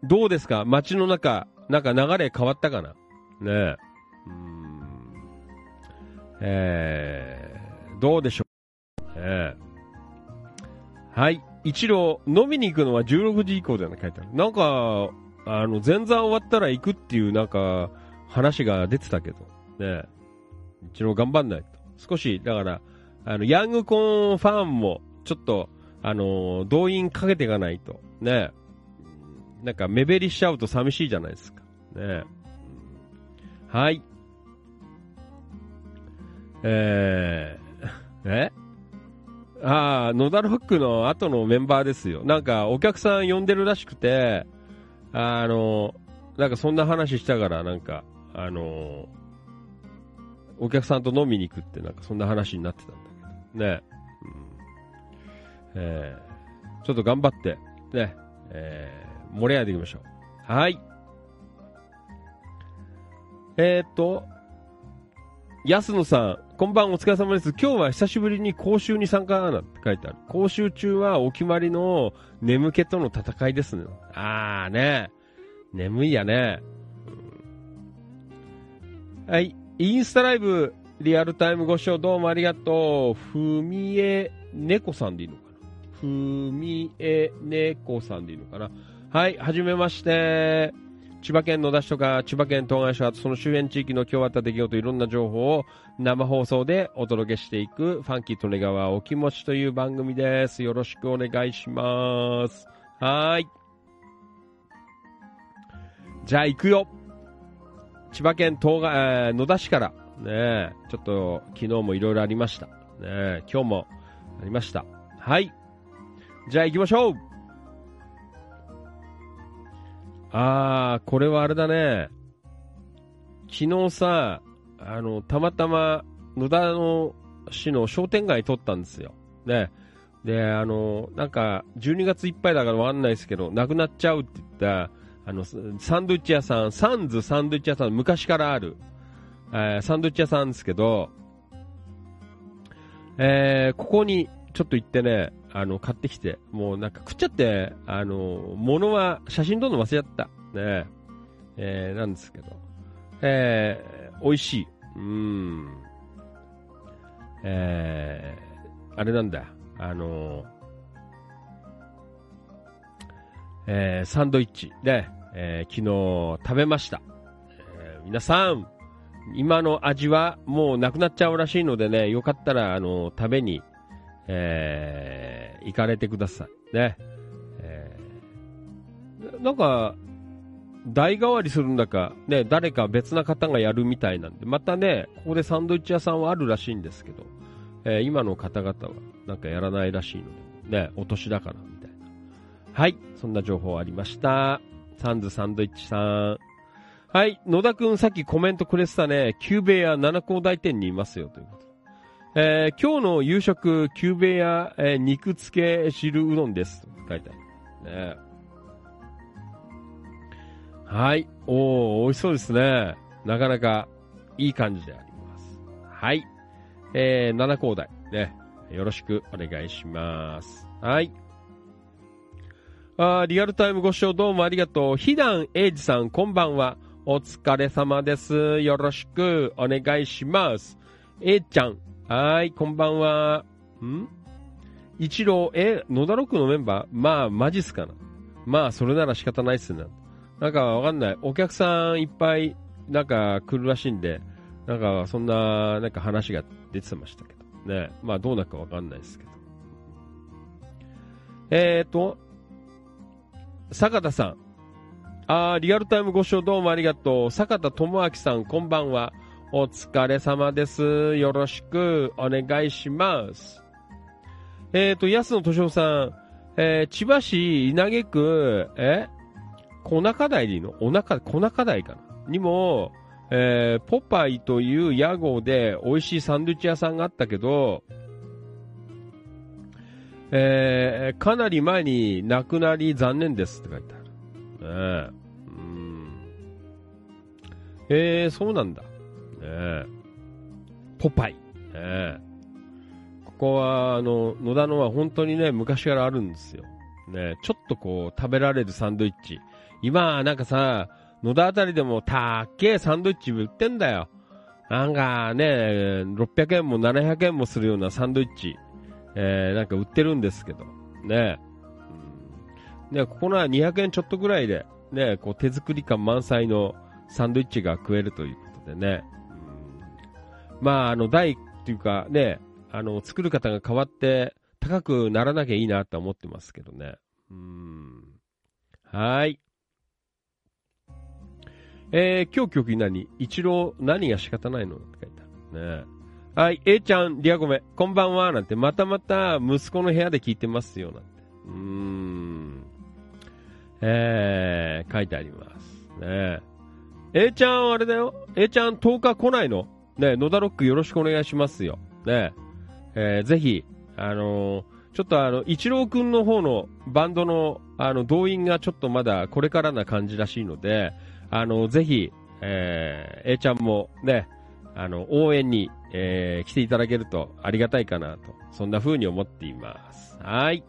どうですか？街の中、なんか流れ変わったかな？ねえ。うん。えー、どうでしょう？えー、はい。一郎、飲みに行くのは16時以降だよね、書いてある。なんか、あの、前座終わったら行くっていう、なんか、話が出てたけど。ね一郎頑張んないと。少し、だから、あの、ヤングコーンファンも、ちょっと、あのー動員かけていかないと。ね。なんか、目減りしちゃうと寂しいじゃないですか。ね。はい。えー、え？ああ、野田ロックの後のメンバーですよ。なんか、お客さん呼んでるらしくて、あの、なんかそんな話したから、なんか、あの、お客さんと飲みに行くって、なんかそんな話になってたんだけど、ね。えー、ちょっと頑張って、ね、えー、盛り上げていきましょう。はい。えー、っと、安野さん、こんばんお疲れ様です。今日は久しぶりに講習に参加なんて書いてある。講習中はお決まりの眠気との戦いですね。あーね。眠いやね。はい。インスタライブ、リアルタイムご視聴どうもありがとう。ふみえねこさんでいいのふみえねこさんでいいのかな？はい、はじめまして。千葉県野田市とか千葉県東金市はその周辺地域の今日あった出来事いろんな情報を生放送でお届けしていくファンキー利根川お気持ちという番組です。よろしくお願いします。はい。じゃあ行くよ。千葉県東が、えー野田市から、ね、ちょっと昨日もいろいろありました。ね、今日もありました。はい。じゃあ行きましょうあー、これはあれだね。昨日さ、あの、たまたま野田の市の商店街通ったんですよ。ね。で、あの、なんか、12月いっぱいだからわかんないですけど、なくなっちゃうって言った、あの、サンドイッチ屋さん、サンズサンドイッチ屋さん、昔からある、えーサンドイッチ屋さんですけど、えーここにちょっと行ってね、あの、買ってきて、もうなんか食っちゃって、あの、物は写真撮るの忘れちゃった。ねえーなんですけど、えー美味しい。うん。えーあれなんだ、あのえーサンドイッチで、えー昨日食べました。えー皆さん、今の味はもうなくなっちゃうらしいのでね、よかったら、あの、食べに、えー行かれてください。ね。えーなんか、代替わりするんだか、ね、誰か別な方がやるみたいなんで、またね、ここでサンドイッチ屋さんはあるらしいんですけど、えー今の方々はなんかやらないらしいので、ね、お年だから、みたいな。はい、そんな情報ありました。サンズサンドイッチさん。はい、野田くんさっきコメントくれてたね、久兵衛屋七光台店にいますよ、ということ。えー今日の夕食、キューベや、えー肉つけ汁うどんです。書いてある。ねはい。おー、美味しそうですね。なかなかいい感じであります。はい。えー、七高台。ね。よろしくお願いします。はい。あリアルタイムご視聴どうもありがとう。ひだんえいじさん、こんばんは。お疲れ様です。よろしくお願いします。えいちゃん。はい、こんばんは。ん？一郎、え、野田ロックのメンバー？まあ、マジっすかな。まあ、それなら仕方ないっすね。なんかわかんない。お客さんいっぱい、なんか来るらしいんで、なんかそんな、なんか話が出てましたけど。ね。まあどうなるかわかんないですけど。えーと、坂田さん。あリアルタイムご視聴どうもありがとう。坂田智明さん、こんばんは。お疲れ様です。よろしくお願いします。えーと、安野敏夫さん。えー千葉市稲毛区、え小中台でいいのお腹、小中台かなにも、えーポパイという屋号で美味しいサンドイッチ屋さんがあったけど、えーかなり前に亡くなり残念ですって書いてある。ねえうん。えー、そうなんだ。ねえポパイ。ねえここは、あの、野田のは本当にね、昔からあるんですよ。ねちょっとこう、食べられるサンドイッチ。今、なんかさ、野田あたりでもたっけえサンドイッチ売ってんだよ。なんかね、600円も700円もするようなサンドイッチ、えー、なんか売ってるんですけど。ねうんねここのは200円ちょっとぐらいで、ね、こう手作り感満載のサンドイッチが食えるということでね。まあ、あの、台っていうかね、あの、作る方が変わって高くならなきゃいいなとは思ってますけどね。うん。はい。えー、今日曲何？一郎何が仕方ないのって書いてあるね。はい、A ちゃん、リアゴメ、こんばんは、なんて、またまた息子の部屋で聞いてますよ、なんて。うーん。えー、書いてあります。ね A ちゃん、あれだよ。A ちゃん、10日来ないの？ね野田ロックよろしくお願いしますよ。ねえーぜひ、あのーちょっとあの、一郎くんの方のバンドの、あの、動員がちょっとまだこれからな感じらしいので、あの、ぜひ、えー、A ちゃんもね、あの、応援に、えー来ていただけるとありがたいかなと、そんな風に思っています。はい。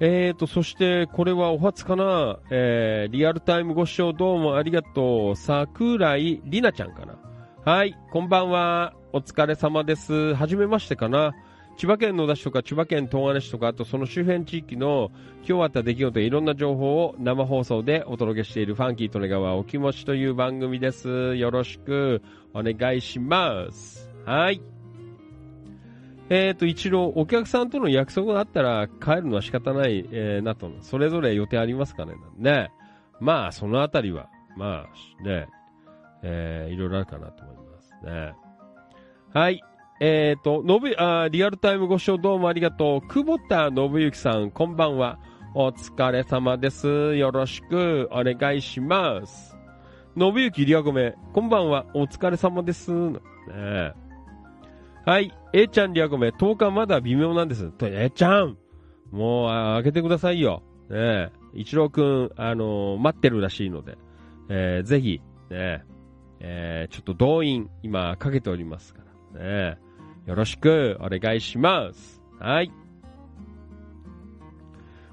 えーと、そして、これはお初かなえー、リアルタイムご視聴どうもありがとう。桜井里奈ちゃんかなはい、こんばんは。お疲れ様です。はじめましてかな千葉県野田市とか千葉県東金市とか、あとその周辺地域の今日あった出来事いろんな情報を生放送でお届けしているファンキー利根川お気持ちという番組です。よろしくお願いします。はい。えーと、一郎、お客さんとの約束があったら帰るのは仕方ない、えーなと。それぞれ予定ありますかねね。まあ、そのあたりは、まあ、ね、えーいろいろあるかなと思いますね。はい。えーと、のぶ、あリアルタイムご視聴どうもありがとう。久保田信之さん、こんばんは。お疲れ様です。よろしくお願いします。信之リアゴメ、こんばんは。お疲れ様です。ねはい。A ちゃんリアゴメ、10日まだ微妙なんです。と A ちゃんもう、あ開けてくださいよ。ねえ。一郎くん、あのー待ってるらしいので、えーぜひ、ねえーちょっと動員、今、かけておりますから、ねよろしくお願いします。はい。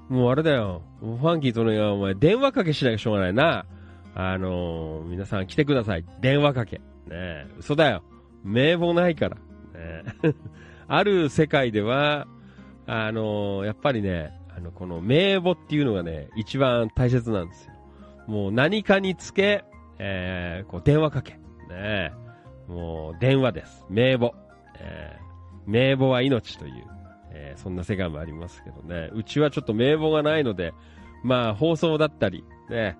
もうあれだよ。ファンキーとね、お前、電話かけしなきゃしょうがないな。あのー皆さん来てください。電話かけ。ね、嘘だよ。名簿ないから。ね ある世界では、あのーやっぱりね、あの、この名簿っていうのがね、一番大切なんですよ。もう何かにつけ、えー、こう電話かけ。ねもう電話です。名簿。えー名簿は命という、えーそんな世界もありますけどね。うちはちょっと名簿がないので、まあ放送だったり、ね、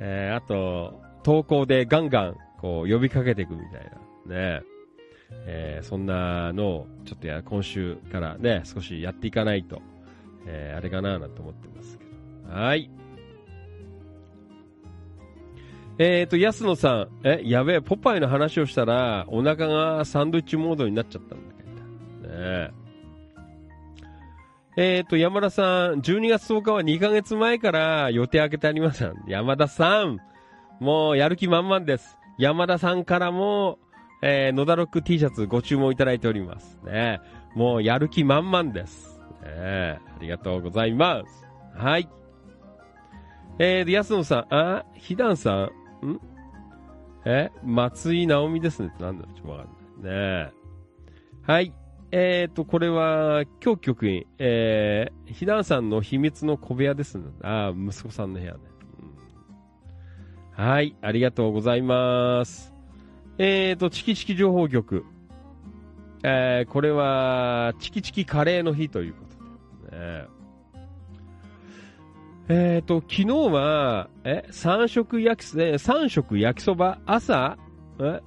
えーあと、投稿でガンガン、こう呼びかけていくみたいな、ね、えーそんなのを、ちょっとや、今週からね、少しやっていかないと、えーあれかななんて思ってますけど。はい。えーと、安野さん、え、やべえ、ポパイの話をしたら、お腹がサンドイッチモードになっちゃったんだけど。ねえ。えーと、山田さん、12月10日は2ヶ月前から予定開けてあります。山田さん、もうやる気満々です。山田さんからも、えー、野田ロック T シャツご注文いただいております。ねもうやる気満々です。ねありがとうございます。はい。えー、で、安野さん、あ、ひだんさん、ん？え？松井直美ですねってなんだろうちょっとわかんない。ねえはい。えーと、これは、今日局員、えー、ひだんさんの秘密の小部屋ですね。あー息子さんの部屋ね。はい、ありがとうございます。えーと、チキチキ情報局。えー、これは、チキチキカレーの日ということで、ね。えーと、昨日は、え、三食焼きそ、え三食焼きそば、朝、え、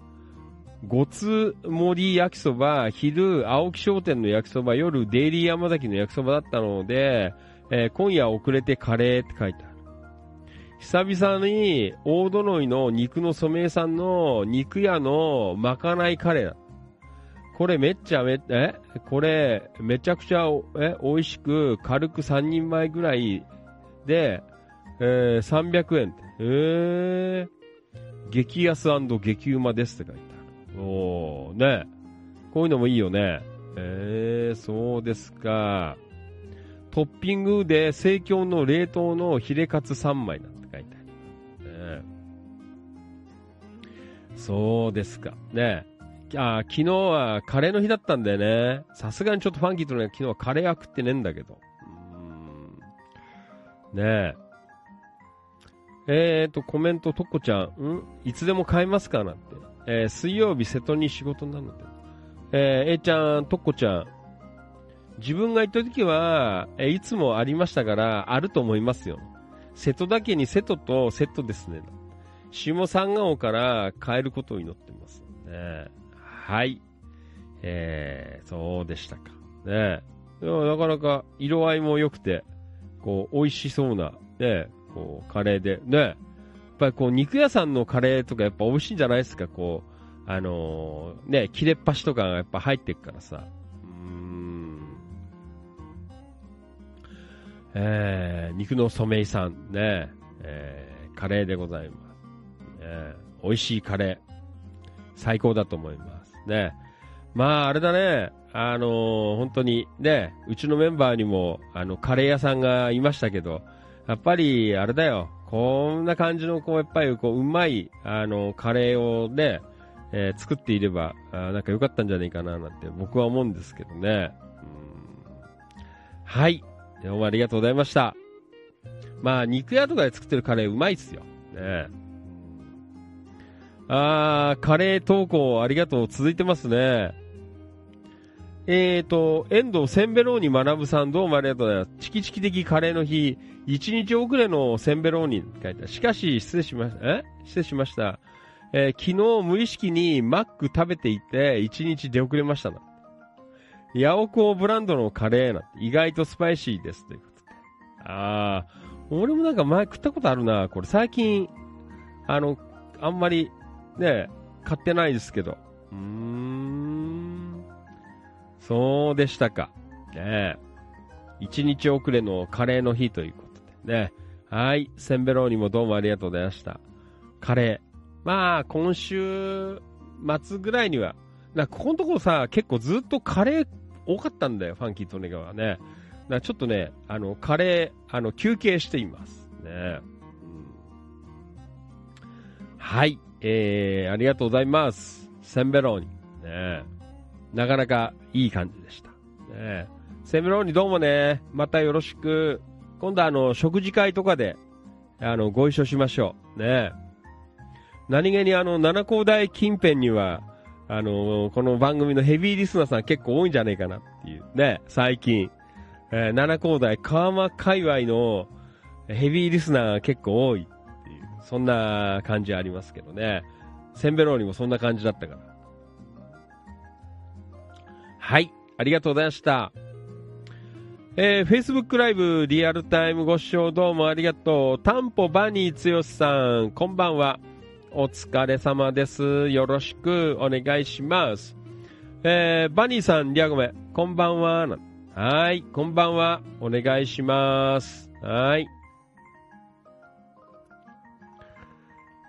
ごつ盛り焼きそば、昼、青木商店の焼きそば、夜、デイリー山崎の焼きそばだったので、えー今夜遅れてカレーって書いてある。久々に、大殿井の肉の染井さんの肉屋のまかないカレーだ。これめっちゃめ、えこれ、めちゃくちゃ、え美味しく、軽く3人前ぐらいで、えー300円って。えー、激安激うまですって書いてある。おー、ねこういうのもいいよね。えー、そうですか。トッピングで生協の冷凍のヒレカツ3枚なんて書いてある。ねそうですか。ねあー昨日はカレーの日だったんだよね。さすがにちょっとファンキーとね、昨日はカレーは食ってねえんだけど。ねえ。えーと、コメント、とっこちゃん、ん？いつでも買えますかなんて。えー水曜日瀬戸に仕事なので。えー、A ちゃん、とっこちゃん。自分が行った時は、えーいつもありましたから、あると思いますよ。瀬戸だけに瀬戸とセットですね。下三河から変えることを祈ってます。ね、はい。えー、そうでしたか。ねいやなかなか色合いも良くて、こう、美味しそうな、ね、こう、カレーで、ね、やっぱりこう、肉屋さんのカレーとかやっぱ美味しいんじゃないですか、こう、あのーね、切れっ端とかがやっぱ入ってくからさ。うん。えー、肉の染井さん、ね、えー、カレーでございます。ね、美味しいカレー、最高だと思います。ね。まあ、あれだね、あのー本当にね、うちのメンバーにも、あの、カレー屋さんがいましたけど、やっぱり、あれだよ、こんな感じの、こう、やっぱり、こう、うまい、あの、カレーをね、えー作っていれば、あなんか良かったんじゃないかな、なんて僕は思うんですけどね。はい。どうもありがとうございました。まあ、肉屋とかで作ってるカレーうまいっすよ。ねあー、カレー投稿ありがとう。続いてますね。えーと、遠藤センベローニ学さんどうもありがとうございます。チキチキ的カレーの日、1日遅れのセンベローニって書いてある。しかし、失礼しました。え？失礼しました。えー昨日無意識にマック食べていて、1日出遅れましたな。ヤオコーブランドのカレーなんて意外とスパイシーですということで。あー、俺もなんか前食ったことあるな。これ最近、あの、あんまりね、買ってないですけど。うーん。そうでしたか。ねえ。一日遅れのカレーの日ということでね。はい。センベローにもどうもありがとうございました。カレー。まあ、今週末ぐらいには、なここのところさ、結構ずっとカレー多かったんだよ、ファンキートネガはね。なちょっとね、あの、カレー、あの、休憩しています。ね、うんはい。えー、ありがとうございます。センベローニ。ねなかなかいい感じでした。ねセンベローニどうもね、またよろしく。今度あの、食事会とかで、あの、ご一緒しましょう。ね何気にあの、七高台近辺には、あの、この番組のヘビーリスナーさん結構多いんじゃないかなっていうね、最近。えー七高台川間界隈のヘビーリスナーが結構多いっていう、そんな感じありますけどね。センベローニもそんな感じだったから。はい、ありがとうございました。えー、Facebook ライブリアルタイムご視聴どうもありがとう。タンポバニーつよしさん、こんばんは。お疲れ様です。よろしくお願いします。えー、バニーさん、リアゴメ、こんばんは。はい、こんばんは。お願いします。はい。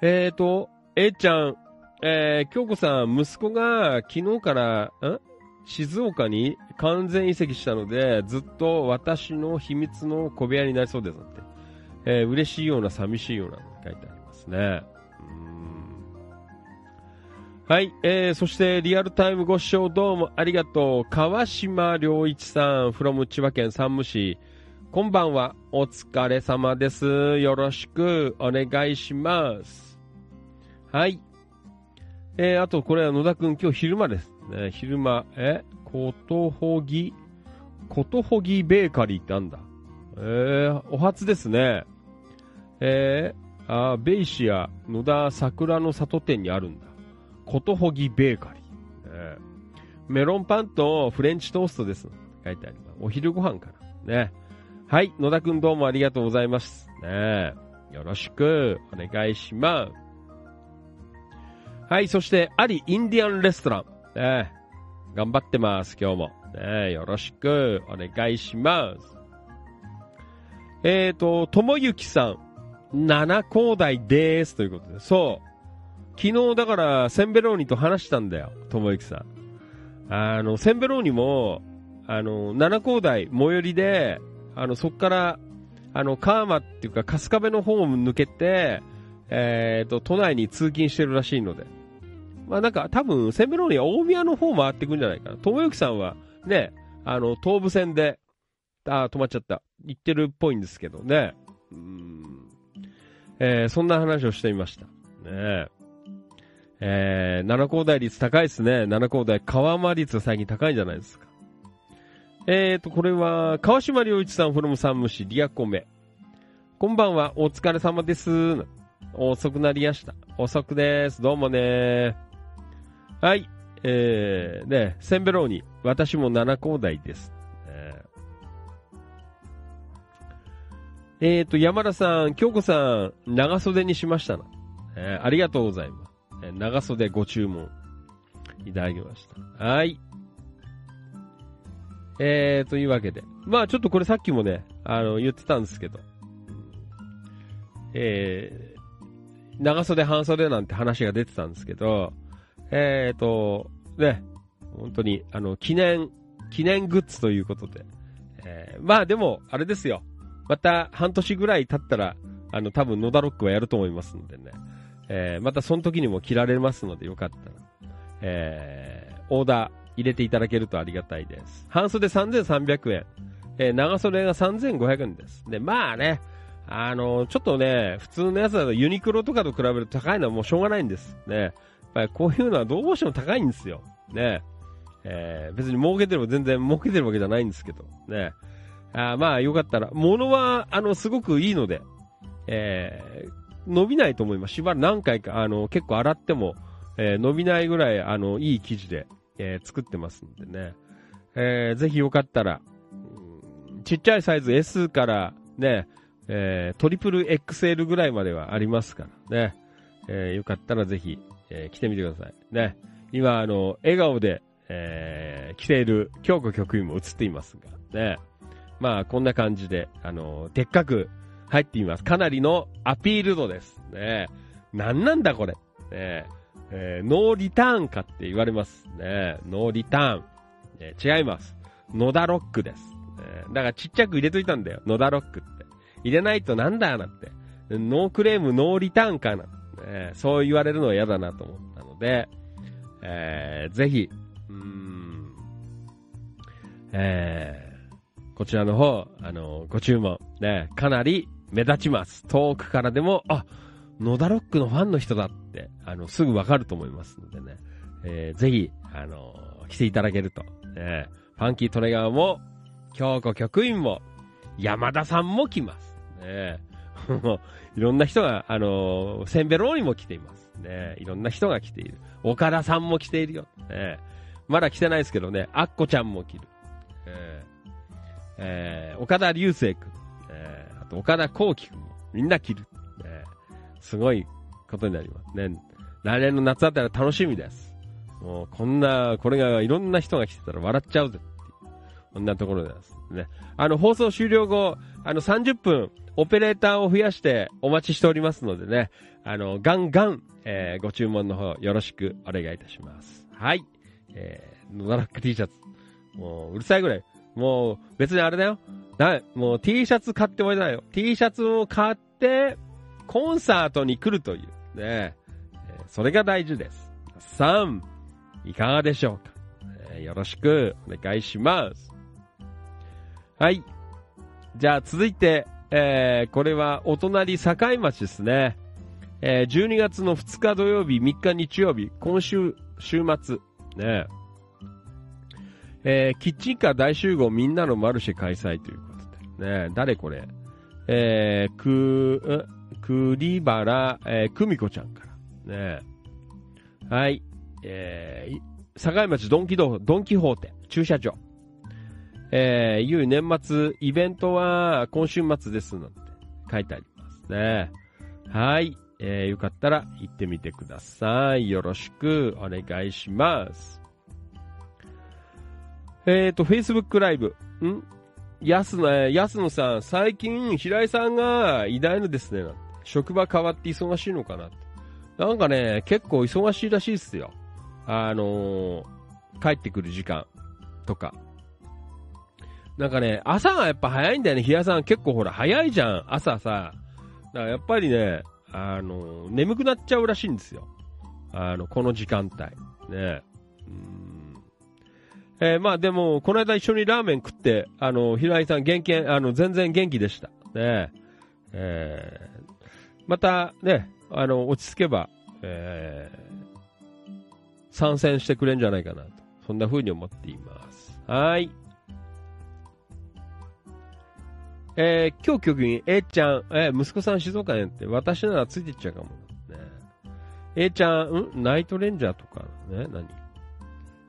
えーと、A ちゃん、えー、京子さん、息子が昨日から、ん？静岡に完全移籍したので、ずっと私の秘密の小部屋になりそうですって。えー嬉しいような寂しいような書いてありますね。はい、えー、そしてリアルタイムご視聴どうもありがとう。川島良一さん、from 千葉県山武市。こんばんは、お疲れ様です。よろしくお願いします。はい。えー、あとこれは野田くん今日昼間ですね。昼間、え、ことほぎ、ことほぎベーカリーってあんだ。えー、お初ですね。えー、あベイシア野田桜の里店にあるんだ。ことほぎベーカリー。えーメロンパンとフレンチトーストです。書いてあります。お昼ご飯かな。ね。はい。野田くんどうもありがとうございます。ね。よろしくお願いします。はい。そして、アリインディアンレストラン。ね。頑張ってます、今日も。ね。よろしくお願いします。えーと、ともゆきさん。七高台です。ということで。そう。昨日だから、センベローニと話したんだよ。ともゆきさん。あの、センベローニも、あの、七高台最寄りで、あの、そっから、あの、川間っていうか、春日部の方を抜けて、えーと、都内に通勤してるらしいので。まあなんか、多分、センベローニは大宮の方回ってくんじゃないかな。友之さんは、ね、あの、東武線で、あー、止まっちゃった。行ってるっぽいんですけどね。うん。えーそんな話をしてみました。ねえー、七高台率高いですね。七高台、川間率が最近高いんじゃないですか。えーと、これは、川島良一さん、フロムさん虫、リアコメ。こんばんは、お疲れ様です。遅くなりやした。遅くです。どうもね。はい。えー、ね、センベローニ、私も七高台です。えーえーと、山田さん、京子さん、長袖にしましたな。えーありがとうございます。えー長袖ご注文いただきました。はい。えー、というわけで。まあちょっとこれさっきもね、あの、言ってたんですけど。えー、長袖半袖なんて話が出てたんですけど、えーと、ね、本当に、あの、記念、記念グッズということで。えーまあでも、あれですよ。また半年ぐらい経ったら、あの、多分野田ロックはやると思いますのでね。えーまたその時にも着られますのでよかったら、えーオーダー入れていただけるとありがたいです。半袖3300円。えー長袖が3500円です。で、まあね、あのちょっとね、普通のやつだとユニクロとかと比べると高いのはもうしょうがないんです。ね。ぱりこういうのはどうしても高いんですよ。ね。えー別に儲けてるも全然儲けてるわけじゃないんですけど。ね。あまあよかったら、物は、あの、すごくいいので、えー伸びないと思います。しばらく何回か、あの、結構洗っても、えー伸びないぐらい、あの、いい生地で、えー作ってますんでね。えーぜひよかったら、ちっちゃいサイズ S からね、えートリプル XL ぐらいまではありますからね。えーよかったらぜひ、えー来てみてください。ね。今、あの、笑顔で、えー着ている京子局員も映っていますが、ね。まあ、こんな感じで、あの、でっかく入っています。かなりのアピール度です。ね。なんなんだこれ。ねえーノーリターンかって言われます。ねノーリターン。えー違います。野田ロックです。えーだからちっちゃく入れといたんだよ。野田ロックって。入れないとなんだなって。ノークレーム、ノーリターンかな。えーそう言われるのは嫌だなと思ったので、えーぜひ、うん、えーこちらの方、あのご注文、ね、かなり目立ちます。遠くからでも、あ、野田ロックのファンの人だって、あの、すぐわかると思いますのでね、えーぜひ、あの来ていただけると、ね、ファンキートレガーも、京子局員も、山田さんも来ます。ね、もういろんな人が、あのセンベローにも来ています。ね、いろんな人が来ている。岡田さんも来ているよ。ね、まだ来てないですけどね、アッコちゃんも来る。えーえー岡田流星君、えーあと岡田幸輝君もみんな来る。ねすごいことになりますね。来年の夏あたり楽しみです。もうこんな、これがいろんな人が来てたら笑っちゃうぜっていう。こんなところですね。あの、放送終了後、あの、30分、オペレーターを増やしてお待ちしておりますのでね、あの、ガンガン、えーご注文の方よろしくお願いいたします。はい。えー、ラック T シャツ。もう、うるさいぐらい。もう、別にあれだよ。な、もう T シャツ買ってもらえないよ。T シャツを買って、コンサートに来るという。ね。それが大事です。さん、いかがでしょうか、えーよろしくお願いします。はい。じゃあ続いて、えーこれはお隣境町ですね。えー12月の2日土曜日、3日日曜日、今週、週末、ね。えーキッチンカー大集合みんなのマルシェ開催ということで。ね誰これ？えー、く、ん栗原、えー、久美子ちゃんから。ねはい。えーい境町ドンキド、ドンキホーテ、駐車場。えー、いよいよ年末、イベントは今週末ですなんて書いてありますね。はい。えー、よかったら行ってみてください。よろしくお願いします。えーと、Facebook ライブ。ん？安野、えー安野さん、最近、平井さんが偉大のですね、職場変わって忙しいのかななんかね、結構忙しいらしいっすよ。あのー帰ってくる時間とか。なんかね、朝がやっぱ早いんだよね。平井さん結構ほら早いじゃん。朝さ。だからやっぱりね、あの眠くなっちゃうらしいんですよ。あの、この時間帯。ね。うんえーまあでも、この間一緒にラーメン食って、あの、平井さん元気、あの、全然元気でした。ね。えーまたね、あの、落ち着けば、えー参戦してくれんじゃないかなと。そんな風に思っています。はい。えー、今日局員、A ちゃん、えー息子さん静岡ねって、私ならついてっちゃうかも。ね、A ちゃん、ん？ナイトレンジャーとか、ね、何？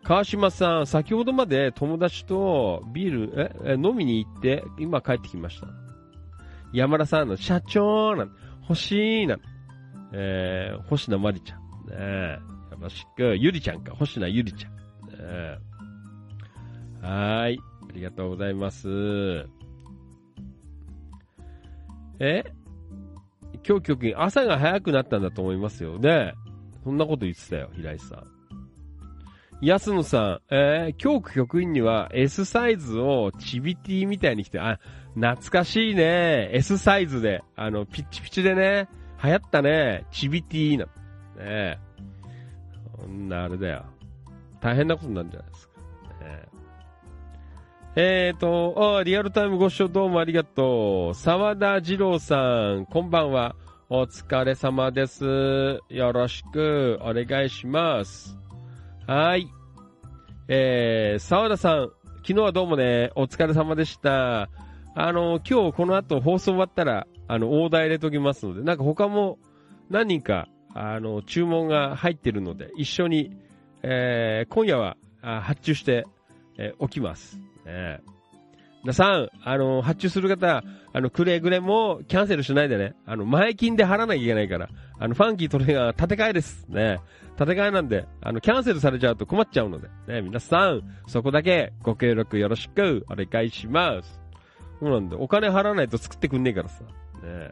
川島さん、先ほどまで友達とビール、え、え飲みに行って、今帰ってきました。山田さんの社長なん、欲しいなん、えー、星名まりちゃん。ね、よろしく。ゆりちゃんか、星名ゆりちゃん。ねはーい。ありがとうございます。え？今日局員、朝が早くなったんだと思いますよ。ねそんなこと言ってたよ、平井さん。安野さん、えー、教区局員には S サイズをチビティみたいに来て、あ、懐かしいね。S サイズで、あの、ピッチピチでね、流行ったね。チビティな。ねそんなあれだよ。大変なことになるんじゃないですか。ねえーと、リアルタイムご視聴どうもありがとう。沢田二郎さん、こんばんは。お疲れ様です。よろしくお願いします。はい。えー、沢田さん、昨日はどうもね、お疲れ様でした。あの、今日この後放送終わったら、あの、オーダー入れときますので、なんか他も何人か、あの、注文が入ってるので、一緒に、えー、今夜は発注して、えーおきます。えー皆さん、あの、発注する方、あの、くれぐれもキャンセルしないでね。あの、前金で払わなきゃいけないから。あの、ファンキートレーナー、建て替えです。ね。建て替えなんで、あの、キャンセルされちゃうと困っちゃうので。ね、皆さん、そこだけご協力よろしくお願いします。そうなんで、お金払わないと作ってくんねえからさ。ね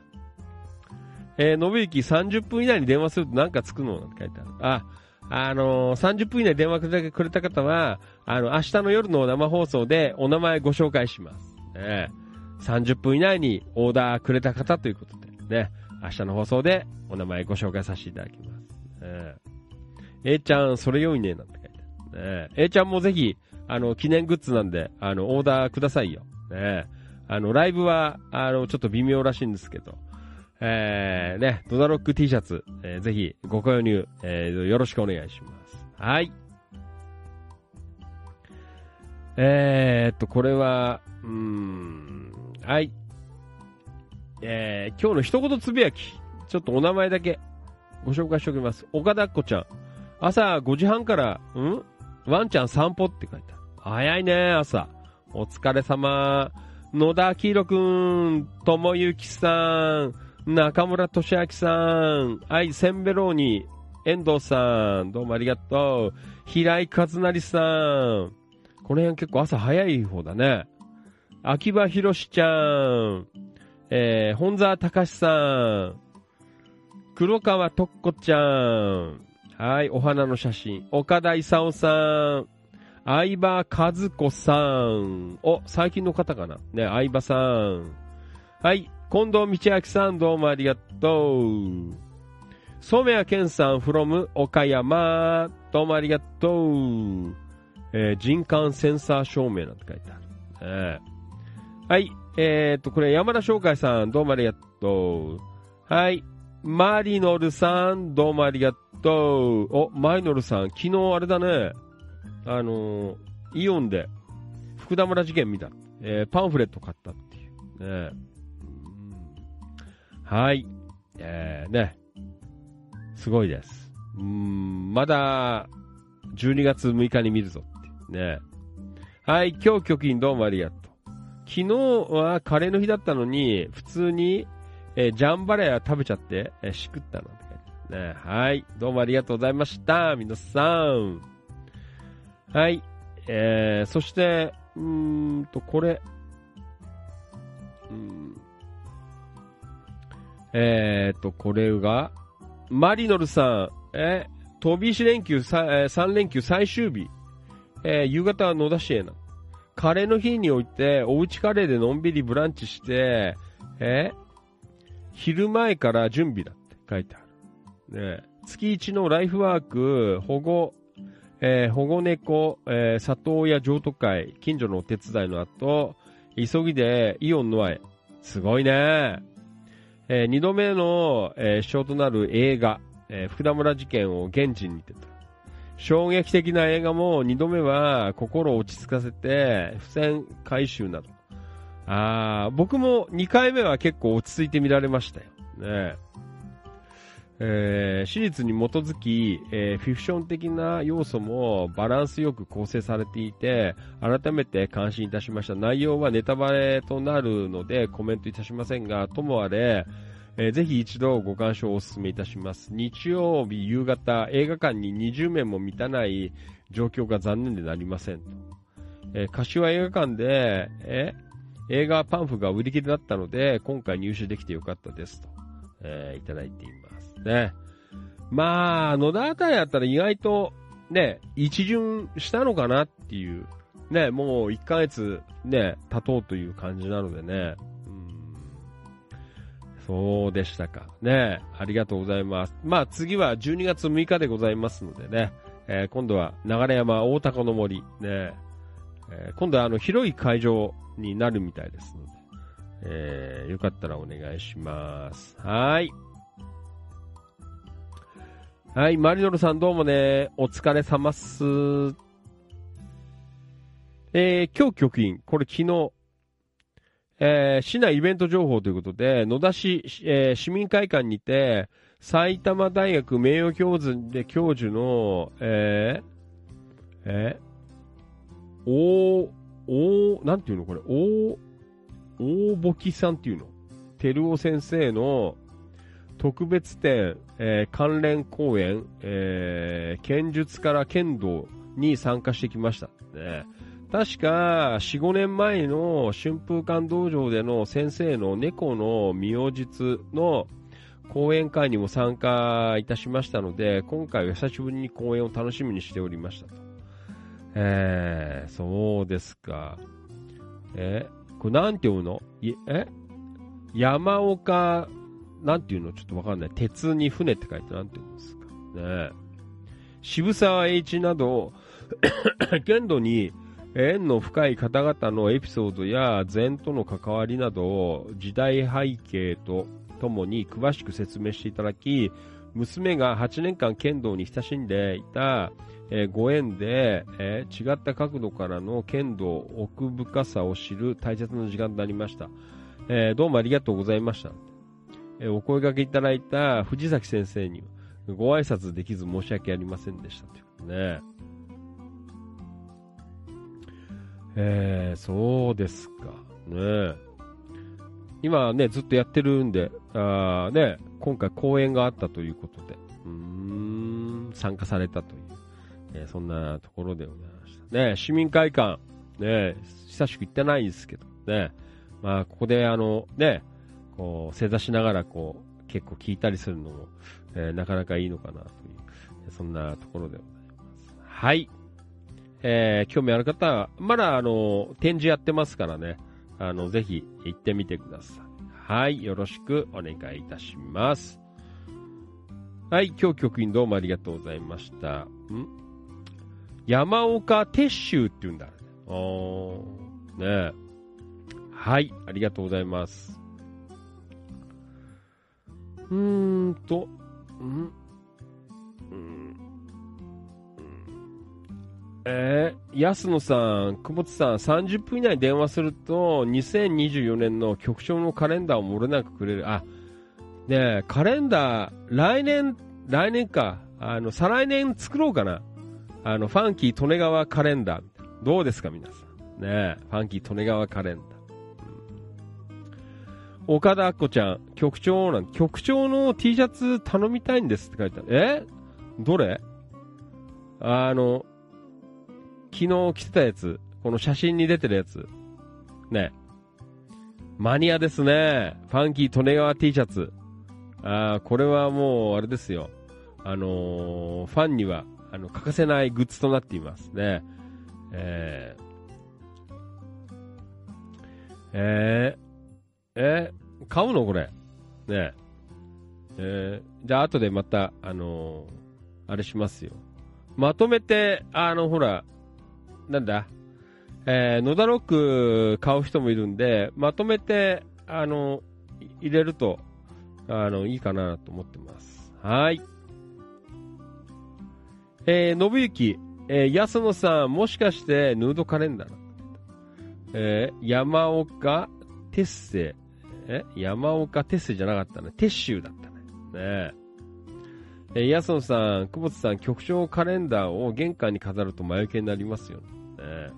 えー、信行30分以内に電話するとなんかつくの？なんて書いてある。あ、あのー、30分以内電話くれた方は、あの、明日の夜の生放送でお名前ご紹介します。ね、30分以内にオーダーくれた方ということで、ね、明日の放送でお名前ご紹介させていただきます。ね、A ちゃん、それ良いね、なんて書いてある。ね、A ちゃんもぜひ、あの、記念グッズなんで、あの、オーダーくださいよ。ね、あの、ライブは、あの、ちょっと微妙らしいんですけど、えー、ね、ドダロック T シャツ、えーぜひご購入、えーよろしくお願いします。はい。えー、っと、これは、うーん、はい。えー、今日の一言つぶやき、ちょっとお名前だけご紹介しておきます。岡田っ子ちゃん。朝5時半から、ん？ワンちゃん散歩って書いてある。早いね、朝。お疲れ様。野田明宏くん、ともゆきさん、中村俊明さん、はい、センベローニ、遠藤さん、どうもありがとう。平井和成さん、この辺結構朝早い方だね。秋葉博士ちゃん、えー、本沢隆さん、黒川とっこちゃん、はい、お花の写真。岡田勲さん、相葉和子さん。お、最近の方かなね、相葉さん。はい、近藤道明さん、どうもありがとう。染谷健さん、from 岡山。どうもありがとう。えー人感センサー照明なんて書いてある。はい、えー、と、これ山田翔海さん、どうもありがとう。はい、マリノルさん、どうもありがとう。お、マリノルさん、昨日あれだね、あのーイオンで、福田村事件見た。えーパンフレット買ったっていう。ねうんはい。えー、ね。すごいです。うーん、まだ、12月6日に見るぞってね。はい、今日局員どうもありがとう。昨日はカレーの日だったのに、普通に、えージャンバラヤ食べちゃって、えーしくったなんて書いてあるね。はい、どうもありがとうございました。皆さん。はい、えー、そして、うーんと、これ、うんえーと、これが、マリノルさん、え、飛び石連休さ、えー、3連休最終日、えー夕方は野田市へな。カレーの日において、おうちカレーでのんびりブランチして、え昼前から準備だって書いてある。ね、月一のライフワーク、保護、えー保護猫、えー里親譲渡会、近所のお手伝いの後、急ぎでイオンノアへ。すごいね。えー二度目の、えー、主張となる映画、えー福田村事件を現地に見てた。衝撃的な映画も2度目は心を落ち着かせて、付箋回収など。あ僕も2回目は結構落ち着いて見られましたよ。ねえー、史実に基づき、えーフィクション的な要素もバランスよく構成されていて、改めて感心いたしました。内容はネタバレとなるのでコメントいたしませんが、ともあれ、えーぜひ一度ご鑑賞をお勧めいたします。日曜日夕方、映画館に20名も満たない状況が残念でなりませんと。えー柏映画館で、え映画パンフが売り切れだったので、今回入手できてよかったですと、えいただいていますね。まあ、野田あたりだったら意外と、ね、一巡したのかなっていう、ね、もう1ヶ月ね、経とうという感じなのでね、うんそうでしたか。ねありがとうございます。まあ次は12月6日でございますのでね、えー今度は流山大高の森、ね、えー今度はあの広い会場になるみたいですので、えーよかったらお願いします。はい。はい、マリノルさんどうもね、お疲れ様っす。えー、今日局員、これ昨日、えー市内イベント情報ということで、野田市、えー市民会館にて、埼玉大学名誉教授で教授の、えー、えー、おおなんていうのこれ、お大ぼきさんっていうの照夫先生の特別展、えー関連講演、えー剣術から剣道に参加してきました。ね、確か、4、5年前の春風館道場での先生の猫の妙術の講演会にも参加いたしましたので、今回は久しぶりに講演を楽しみにしておりましたと。えー、そうですか。え、これなんて読むの？え？山岡、なんていうの？ちょっとわかんない。鉄に船って書いてなんて言うんですか。ね渋沢栄一など、剣道に縁の深い方々のエピソードや禅との関わりなどを時代背景とともに詳しく説明していただき、娘が8年間剣道に親しんでいた、ご縁で、違った角度からの剣道奥深さを知る大切な時間となりました。どうもありがとうございました。お声掛けいただいた藤崎先生にご挨拶できず申し訳ありませんでした。ということね。えー、そうですか。ね今ね、ずっとやってるんで、あね、今回講演があったということで、うん、参加されたという、えーそんなところでございました。ね、市民会館、ね、久しく行ってないんですけど、ね、まあ、ここであの、ね、こう、正座しながらこう、結構聞いたりするのも、えーなかなかいいのかなという、そんなところでございます。はい。えー興味ある方は、まだあの、展示やってますからね、あの、ぜひ行ってみてください。はい、よろしくお願いいたします。はい、今日局員どうもありがとうございました。ん？山岡鉄舟って言うんだ。あー、ねはい、ありがとうございます。うーんと、んうんえー、安野さん、久保田さん、30分以内に電話すると、2024年の局長のカレンダーを漏れなくくれる。あ、ねえ、カレンダー、来年、来年か、あの、再来年作ろうかな。あの、ファンキー利根川カレンダー。どうですか、皆さん。ねえ、ファンキー利根川カレンダー。岡田あっこちゃん、局長なん、局長の T シャツ頼みたいんですって書いてある。え？どれ？あの、昨日着てたやつ、この写真に出てるやつ。ね。マニアですね。ファンキー利根川 T シャツ。あーこれはもう、あれですよ。あのーファンには、あの、欠かせないグッズとなっていますね。えー、えー、えー買うの？これ。ねえー、じゃあ後でまた、あのーあれしますよ。まとめて、あの、ほら、なんだ、えー、野田ロック買う人もいるんで、まとめて、あの、入れると、あの、いいかなと思ってます。はい。えー、信行、えー、安野さん、もしかしてヌードカレンダーえー、山岡鉄星、え山岡鉄星じゃなかったね。鉄州だったね。ねえ。え、安野さん、久保田さん、局長カレンダーを玄関に飾ると魔除けになりますよね。ね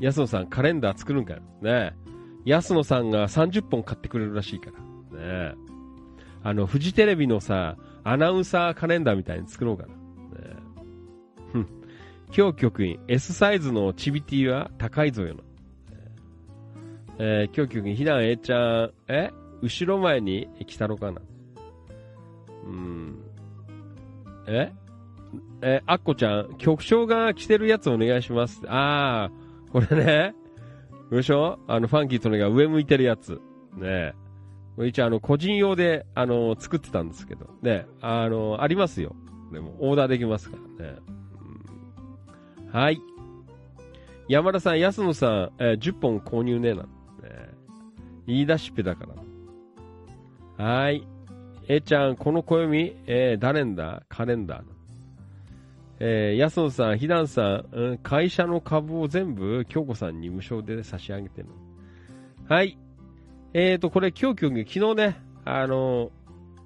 安野さん、カレンダー作るんかよ。ねえ安野さんが30本買ってくれるらしいから。ねえあの、フジテレビのさ、アナウンサーカレンダーみたいに作ろうかな。ねえふん。今日局員、S サイズのチビティは高いぞよな。えー、今日局員、ひな A ちゃん、え後ろ前に来たろかな?うん。え？え、あっこちゃん、局長が着てるやつお願いします。あー、これね。よいしょあの、ファンキーとのが上向いてるやつ。ねこれ一応あの、個人用で、あの、作ってたんですけど。ねあの、ありますよ。でも、オーダーできますからね。うんはい。山田さん、安野さん、えー10本購入ねえな。ね言い出しっぺだから。はい。えちゃん、この暦、えー誰んだ？カレンダー。えー、安野さん、ひだんさん、うん会社の株を全部、京子さんに無償で差し上げてる。はい。えーと、これ、今日、今日、昨日ね、あのー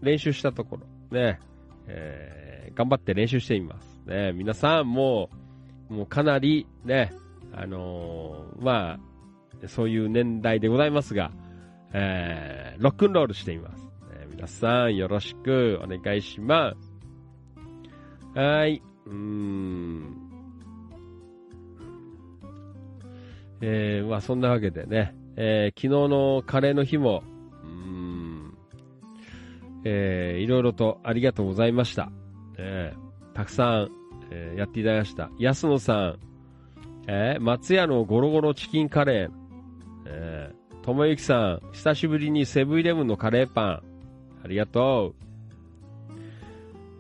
練習したところ、ね、えー頑張って練習しています。ね、皆さん、もう、もうかなり、ね、あのーまあ、そういう年代でございますが、えーロックンロールしています。ね皆さん、よろしくお願いします。はい。うーん。えー、まあそんなわけでね、えー昨日のカレーの日も、うーん、えーいろいろとありがとうございました。えーたくさん、えーやっていただきました。安野さん、えー松屋のゴロゴロチキンカレー、えー、ともゆきさん、久しぶりにセブンイレブンのカレーパン、ありがとう。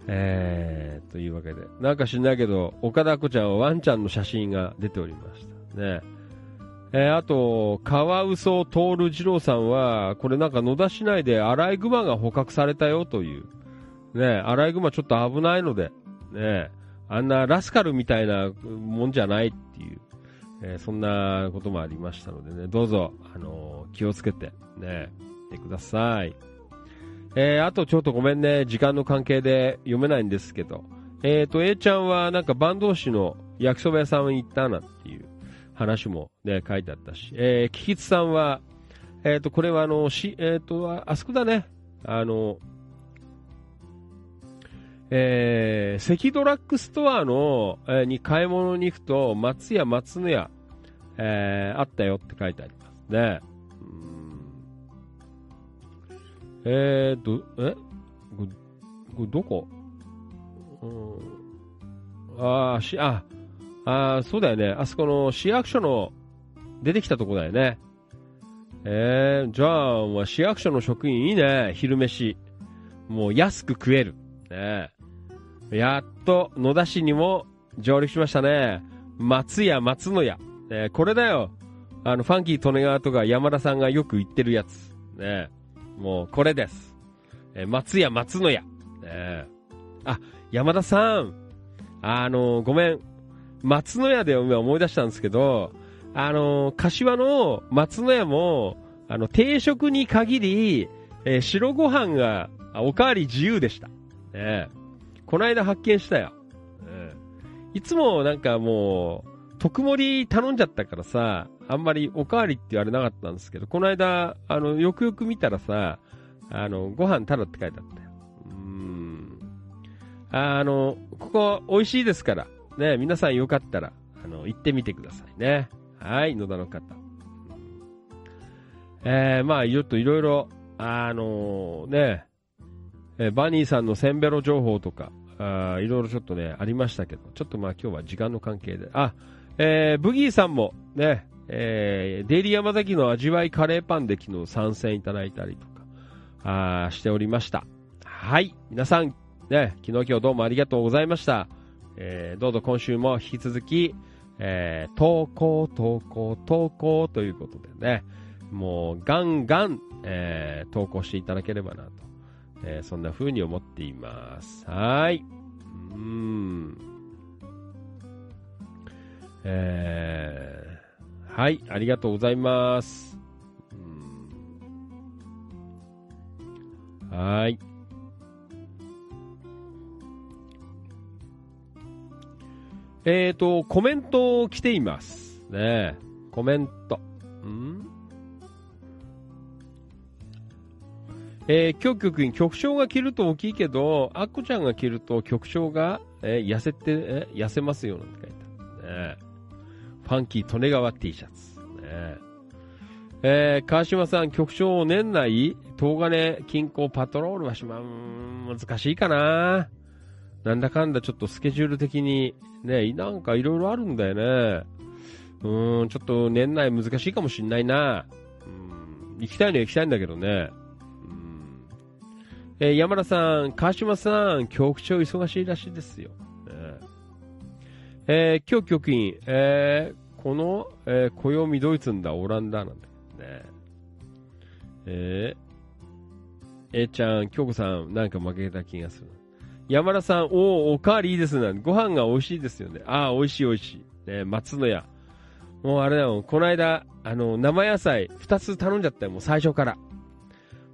えー、というわけで。なんか知んないけど、岡田子ちゃんはワンちゃんの写真が出ておりました。ね。えーあと、カワウソトール二郎さんは、これなんか野田市内でアライグマが捕獲されたよという。ね、アライグマちょっと危ないので、ね、あんなラスカルみたいなもんじゃないっていう、えーそんなこともありましたのでね、どうぞ、あのー気をつけて、ね、てください。えーあとちょっとごめんね、時間の関係で読めないんですけど、えっ、と、A ちゃんはなんか坂東市の焼きそば屋さんに行ったなっていう話もね、書いてあったし、えー、キキツさんは、えっ、と、これはあの、し、えっ、と、あそこだね、あの、えー、関ドラッグストアの、えーに買い物に行くと、松屋松野屋、えーあったよって書いてありますね。うーんえーと、え？これ、これどこ？うん。あーし、あ、あーそうだよね。あそこの市役所の出てきたとこだよね。えー、じゃあ、市役所の職員いいね。昼飯。もう安く食える。ねやっと野田市にも上陸しましたね。松屋松野屋。ねこれだよ。あの、ファンキー利根川とか山田さんがよく言ってるやつ。ねもうこれです。えー松屋松野屋。ねあ、山田さん。あのごめん。松野屋で思い出したんですけど、あの柏の松野屋も、あの、定食に限り、えー白ご飯が、おかわり自由でした。ねこの間発見したよ。ねいつもなんかもう、特盛り頼んじゃったからさ、あんまりおかわりって言われなかったんですけど、この間、あの、よくよく見たらさ、あの、ご飯ただって書いてあったよ。うーん。あの、ここ美味しいですから、ね、皆さんよかったら、あの、行ってみてくださいね。はい、野田の方。えー、まあ、ちょっといろいろ、あのね、えーバニーさんのセンベロ情報とか、いろいろちょっとね、ありましたけど、ちょっとまあ今日は時間の関係で。あ、えー、ブギーさんもね、えー、デイリー山崎の味わいカレーパンで昨日参戦いただいたりとか、あしておりました。はい。皆さん、ね、昨日今日どうもありがとうございました。えー、どうぞ今週も引き続き、えー、投稿、投稿、投稿ということでね、もうガンガン、えー投稿していただければなと、えーそんな風に思っています。はい。うんうん。えー、はい、ありがとうございます。はい。えーと、コメント来ています。ねコメント。んえー、今日局員、局長が着ると大きいけど、アッコちゃんが着ると局長が、えー痩せて、え痩せますよなんて書いてある。ねファンキー利根川 T シャツ。ねえー、川島さん、局長、年内、東金近郊パトロールはしま、う難しいかな。なんだかんだちょっとスケジュール的に、ね、なんかいろいろあるんだよね。うん、ちょっと年内難しいかもしんないな。うん、行きたいのは行きたいんだけどね。うんえー山田さん、川島さん、局長忙しいらしいですよ。えー今日局員、えーこの、えー暦ドイツんだ、オランダなんだね。えー、えーちゃん、京子さん、なんか負けた気がする。山田さん、おーおかわりいいですね。ご飯が美味しいですよね。ああ、美味しい美味しい。ね、松野屋。もうあれだよ、この間、あの、生野菜二つ頼んじゃったよ、もう最初から。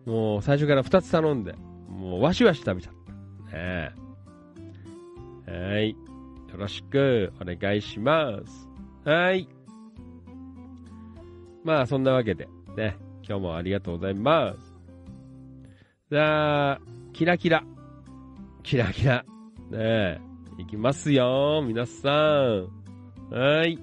もう最初から二つ頼んで、もうわしわし食べちゃった。ねえはい。よろしくお願いします。はい。まあ、そんなわけで、ね、今日もありがとうございます。じゃあ、キラキラ。キラキラ。ねえ、いきますよ、皆さん。はい。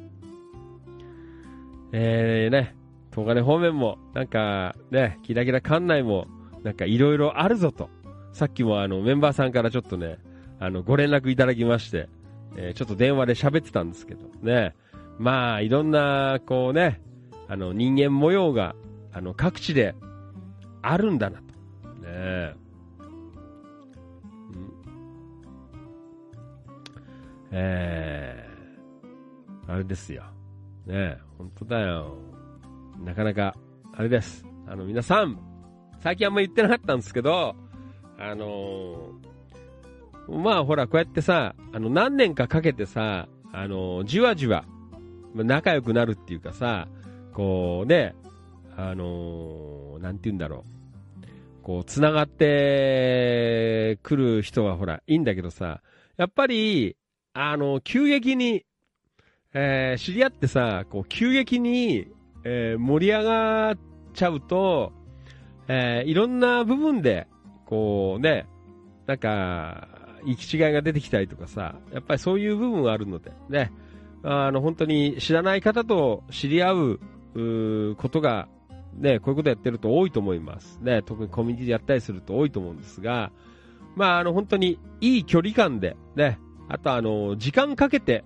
えーね、東金方面も、なんか、ね、キラキラ館内も、なんかいろいろあるぞと。さっきもあの、メンバーさんからちょっとね、あの、ご連絡いただきまして、えーちょっと電話で喋ってたんですけど、ね。まあ、いろんな、こうね、あの、人間模様が、あの、各地で、あるんだなと。ねえ。んえー、あれですよ。ねえ、本当だよ。なかなか、あれです。あの、皆さん、最近あんま言ってなかったんですけど、あのまあほら、こうやってさ、あの、何年かかけてさ、あのじわじわ、仲良くなるっていうかさ、こうね、あのーなんて言うんだろう。こう、繋がってくる人はほら、いいんだけどさ、やっぱり、あの、急激に、えー知り合ってさ、こう、急激に、えー盛り上がっちゃうと、えーいろんな部分で、こうね、なんか、行き違いが出てきたりとかさ、やっぱりそういう部分があるので、ね、あの、本当に知らない方と知り合う、うことが、ね、こういうことやってると多いと思います。ね、特にコミュニティでやったりすると多いと思うんですが、まあ、あの、本当にいい距離感で、ね、あとあの、時間かけて、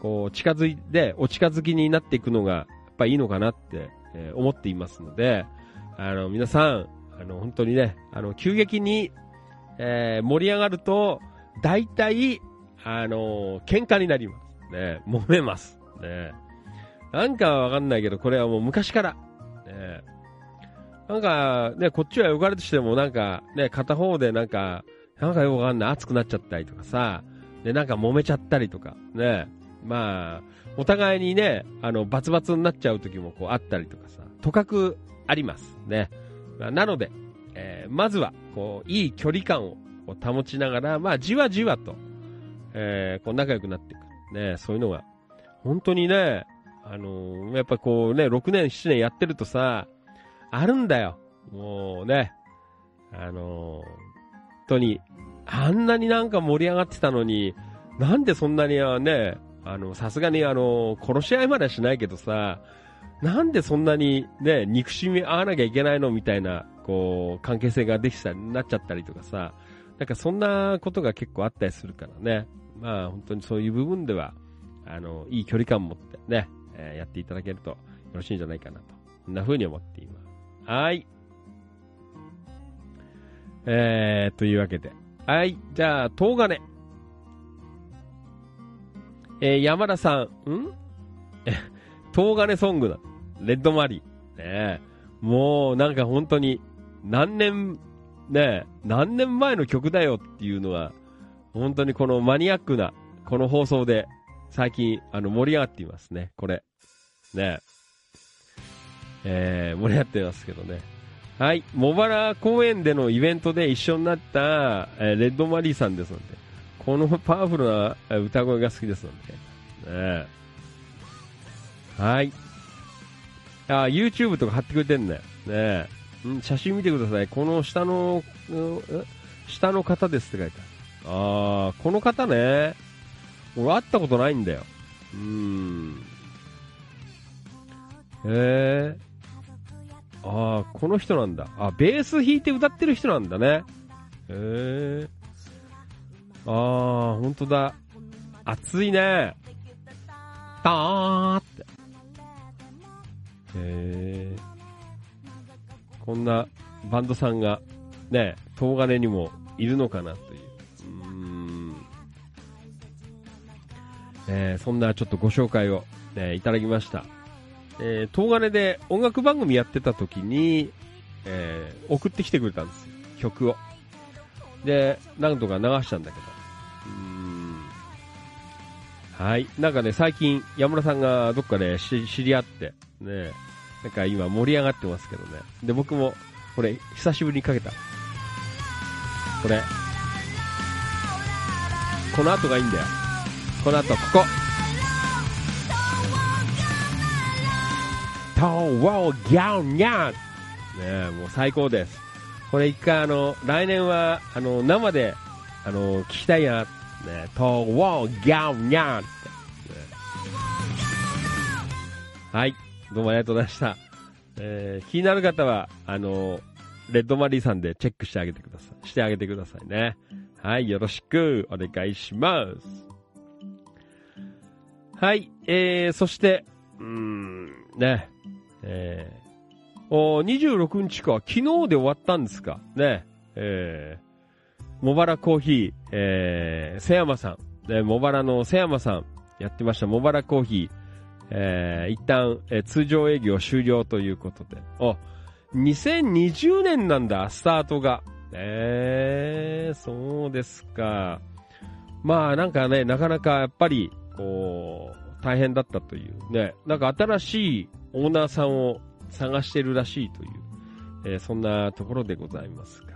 こう、近づいて、お近づきになっていくのが、やっぱいいのかなって、え思っていますので、あの、皆さん、あの、本当にね、あの、急激に、えー盛り上がると、大体、あの、喧嘩になります。ね、揉めます。ね。なんかわかんないけど、これはもう昔から。ね。なんか、ね、こっちは良かれとしても、なんか、ね、片方でなんか、なんかよくわかんない、熱くなっちゃったりとかさ、で、なんか揉めちゃったりとか、ね。まあ、お互いにね、あの、バツバツになっちゃう時もこうあったりとかさ、とかくあります。ね。まあなので、えーまずは、こう、いい距離感を保ちながら、まあ、じわじわと、えーこう、仲良くなっていく。ね、そういうのが、本当にね、あのーやっぱこうね、6年、7年やってるとさ、あるんだよ。もうね、あのー本当に、あんなになんか盛り上がってたのに、なんでそんなにはね、あの、さすがにあの、殺し合いまではしないけどさ、なんでそんなにね、憎しみ合わなきゃいけないのみたいな、こう、関係性ができたり、なっちゃったりとかさ、なんかそんなことが結構あったりするからね。まあ本当にそういう部分では、あの、いい距離感持ってね、えーやっていただけるとよろしいんじゃないかなと。そんな風に思っています。はい。えー、というわけで。はい。じゃあ、東金。えー山田さん、ん？え 東金ソングだ。レッドマリー。ねえもうなんか本当に、何年、ね何年前の曲だよっていうのは、本当にこのマニアックな、この放送で、最近、あの、盛り上がっていますね、これ。ねえー、盛り上がってますけどね。はい、茂原公園でのイベントで一緒になった、えーレッドマリーさんですので、このパワフルな歌声が好きですので、ねはい。あ、YouTube とか貼ってくれてんだよ。ねうん写真見てください。この下の、下の方ですって書いてある。あー、この方ね。俺会ったことないんだよ。うーん。へえー。あ、この人なんだ。あ、ベース弾いて歌ってる人なんだね。へえ。あー、ほんとだ。熱いね。たーって。へー。こんなバンドさんが、ね、東金にもいるのかなという。うーん。えーそんなちょっとご紹介を、ね、いただきました。えー、東金で音楽番組やってた時に、えー送ってきてくれたんですよ。曲を。で、何度か流したんだけど。うん。はい。なんかね、最近、山村さんがどっかで知り合って、ね、なんか今盛り上がってますけどね。で、僕も、これ、久しぶりにかけた。これ。この後がいいんだよ。この後、ここ。トーワーギャンギャンねえ、もう最高です。これ一回あの、来年は、あの、生で、あの、聞きたいな。ねトーワーギャンギャンって、ねはい。どうもありがとうございました。えー気になる方は、あの、レッドマリーさんでチェックしてあげてください。してあげてくださいね。はい、よろしくお願いします。はい、えー、そして、うーん、ね、えー、お26日か、昨日で終わったんですか？ね、えー、茂原コーヒー、えー、瀬山さん、ね、茂原の瀬山さん、やってました、茂原コーヒー、えー、一旦、えー通常営業終了ということで。あ、2020年なんだ、スタートが。えー、そうですか。まあなんかね、なかなかやっぱり、こう、大変だったというね、なんか新しいオーナーさんを探してるらしいという、えーそんなところでございますが。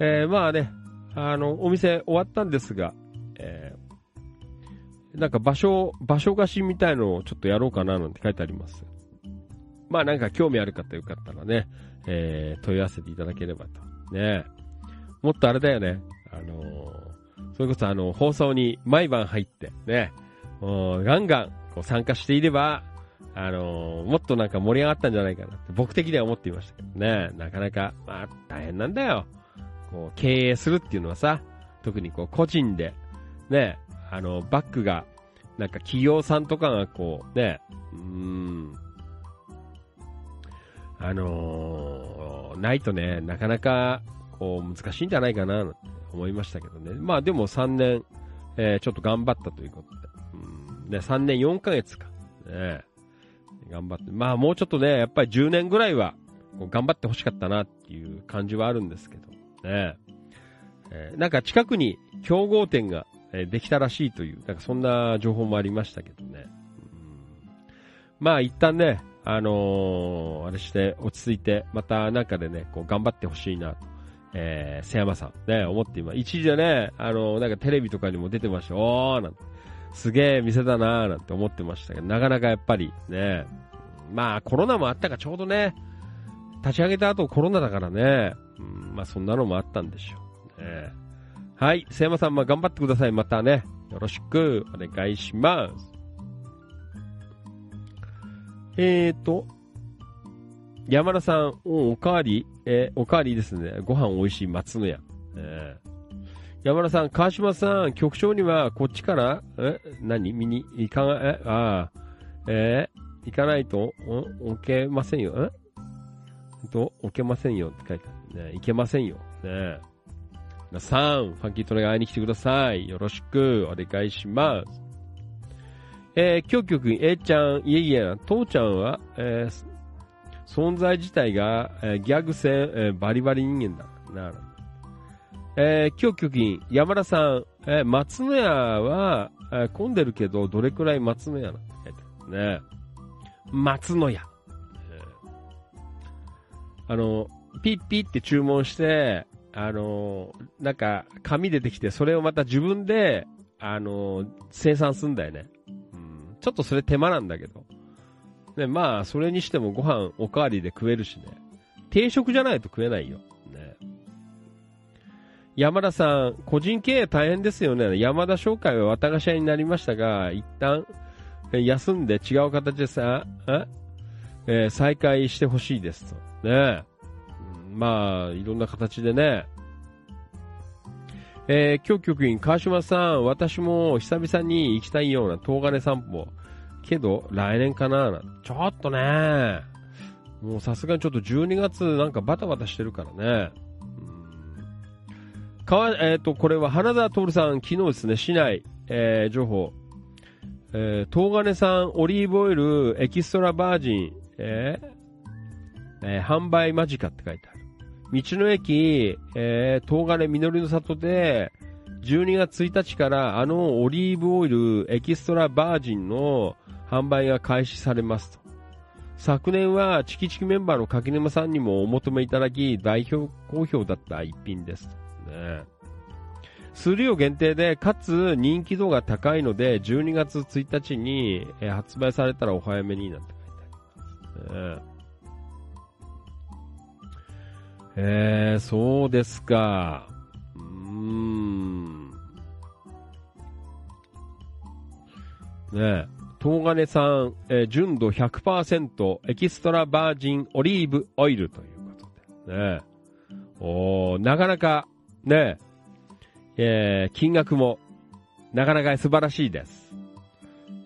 えーまあね、あの、お店終わったんですが、えなんか場所、場所貸しみたいのをちょっとやろうかななんて書いてあります。まあなんか興味ある方よかったらね、えー問い合わせていただければと。ねもっとあれだよね。あのーそれこそあの、放送に毎晩入って、ね、もうガンガンこう参加していれば、あのーもっとなんか盛り上がったんじゃないかなって僕的には思っていましたけどね、なかなか、まあ大変なんだよ。こう、経営するっていうのはさ、特にこう、個人で、ね、あの、バックが、なんか企業さんとかがこう、ね、うーん、あのーないとね、なかなか、こう、難しいんじゃないかな、なんて思いましたけどね。まあでも3年、えーちょっと頑張ったということで。うん、ね、3年4ヶ月か。ね、頑張って。まあもうちょっとね、やっぱり10年ぐらいは、頑張ってほしかったなっていう感じはあるんですけど。ね。えーなんか近くに競合店が、えできたらしいという、なんかそんな情報もありましたけどね。うんまあ一旦ね、あのーあれして落ち着いて、またなんかでね、こう頑張ってほしいなと。えー、瀬山さん、ね、思って今、一時でね、あのーなんかテレビとかにも出てました。おーなんて、すげえ店だなーなんて思ってましたけど、なかなかやっぱりね、まあコロナもあったかちょうどね、立ち上げた後コロナだからね、うん、まあそんなのもあったんでしょう。ね、はい、瀬山さん、まあ頑張ってください。またね、よろしくお願いします。えーと、山田さん、おおかわり、えーおかわりですね。ご飯美味しい松の屋。えー山田さん、川島さん、局長にはこっちから、え、何？見に行かない、え、ああ、えー行かないと、お置けませんよ。え？えっと、置けませんよって書いてあるね。行けませんよ。ね皆さん、ファンキートレが会いに来てください。よろしくお願いします。えー、今日局、えーちゃん、いえいえ、父ちゃんは、えー存在自体が、えーギャグ戦、えーバリバリ人間だ。なる。えー、今日局員、山田さん、えー松野屋は、えー混んでるけど、どれくらい松野屋なの？って書いてあるね。松野屋。えーあの、ピッピッって注文して、あの、なんか、紙出てきて、それをまた自分で、あの、生産するんだよね。うん。ちょっとそれ手間なんだけど。ね、まあ、それにしてもご飯おかわりで食えるしね。定食じゃないと食えないよ。ね。山田さん、個人経営大変ですよね。山田紹介は綿菓子屋になりましたが、一旦、休んで違う形でさ、ええー再開してほしいですと。ねまあ、いろんな形でね。えー、今日局員、川島さん、私も久々に行きたいような東金散歩。けど、来年かなちょっとね、もうさすがにちょっと12月なんかバタバタしてるからね。うんかわ、えっ、と、これは花田徹さん、昨日ですね、市内、えー情報。えー、東金産オリーブオイルエキストラバージン、えーえー販売間近って書いてある。道の駅、えー、東金実りの里で、12月1日からあのオリーブオイルエキストラバージンの販売が開始されますと。昨年はチキチキメンバーの柿沼さんにもお求めいただき、代表好評だった一品ですと。ね。数量限定で、かつ人気度が高いので、12月1日に、発売されたらお早めになんて書いてあります。ねえー、そうですか。うーん。ねえ、東金さん、えー純度100%エキストラバージンオリーブオイルということで。ねえ。おなかなか、ねえ、えー金額も、なかなか素晴らしいです。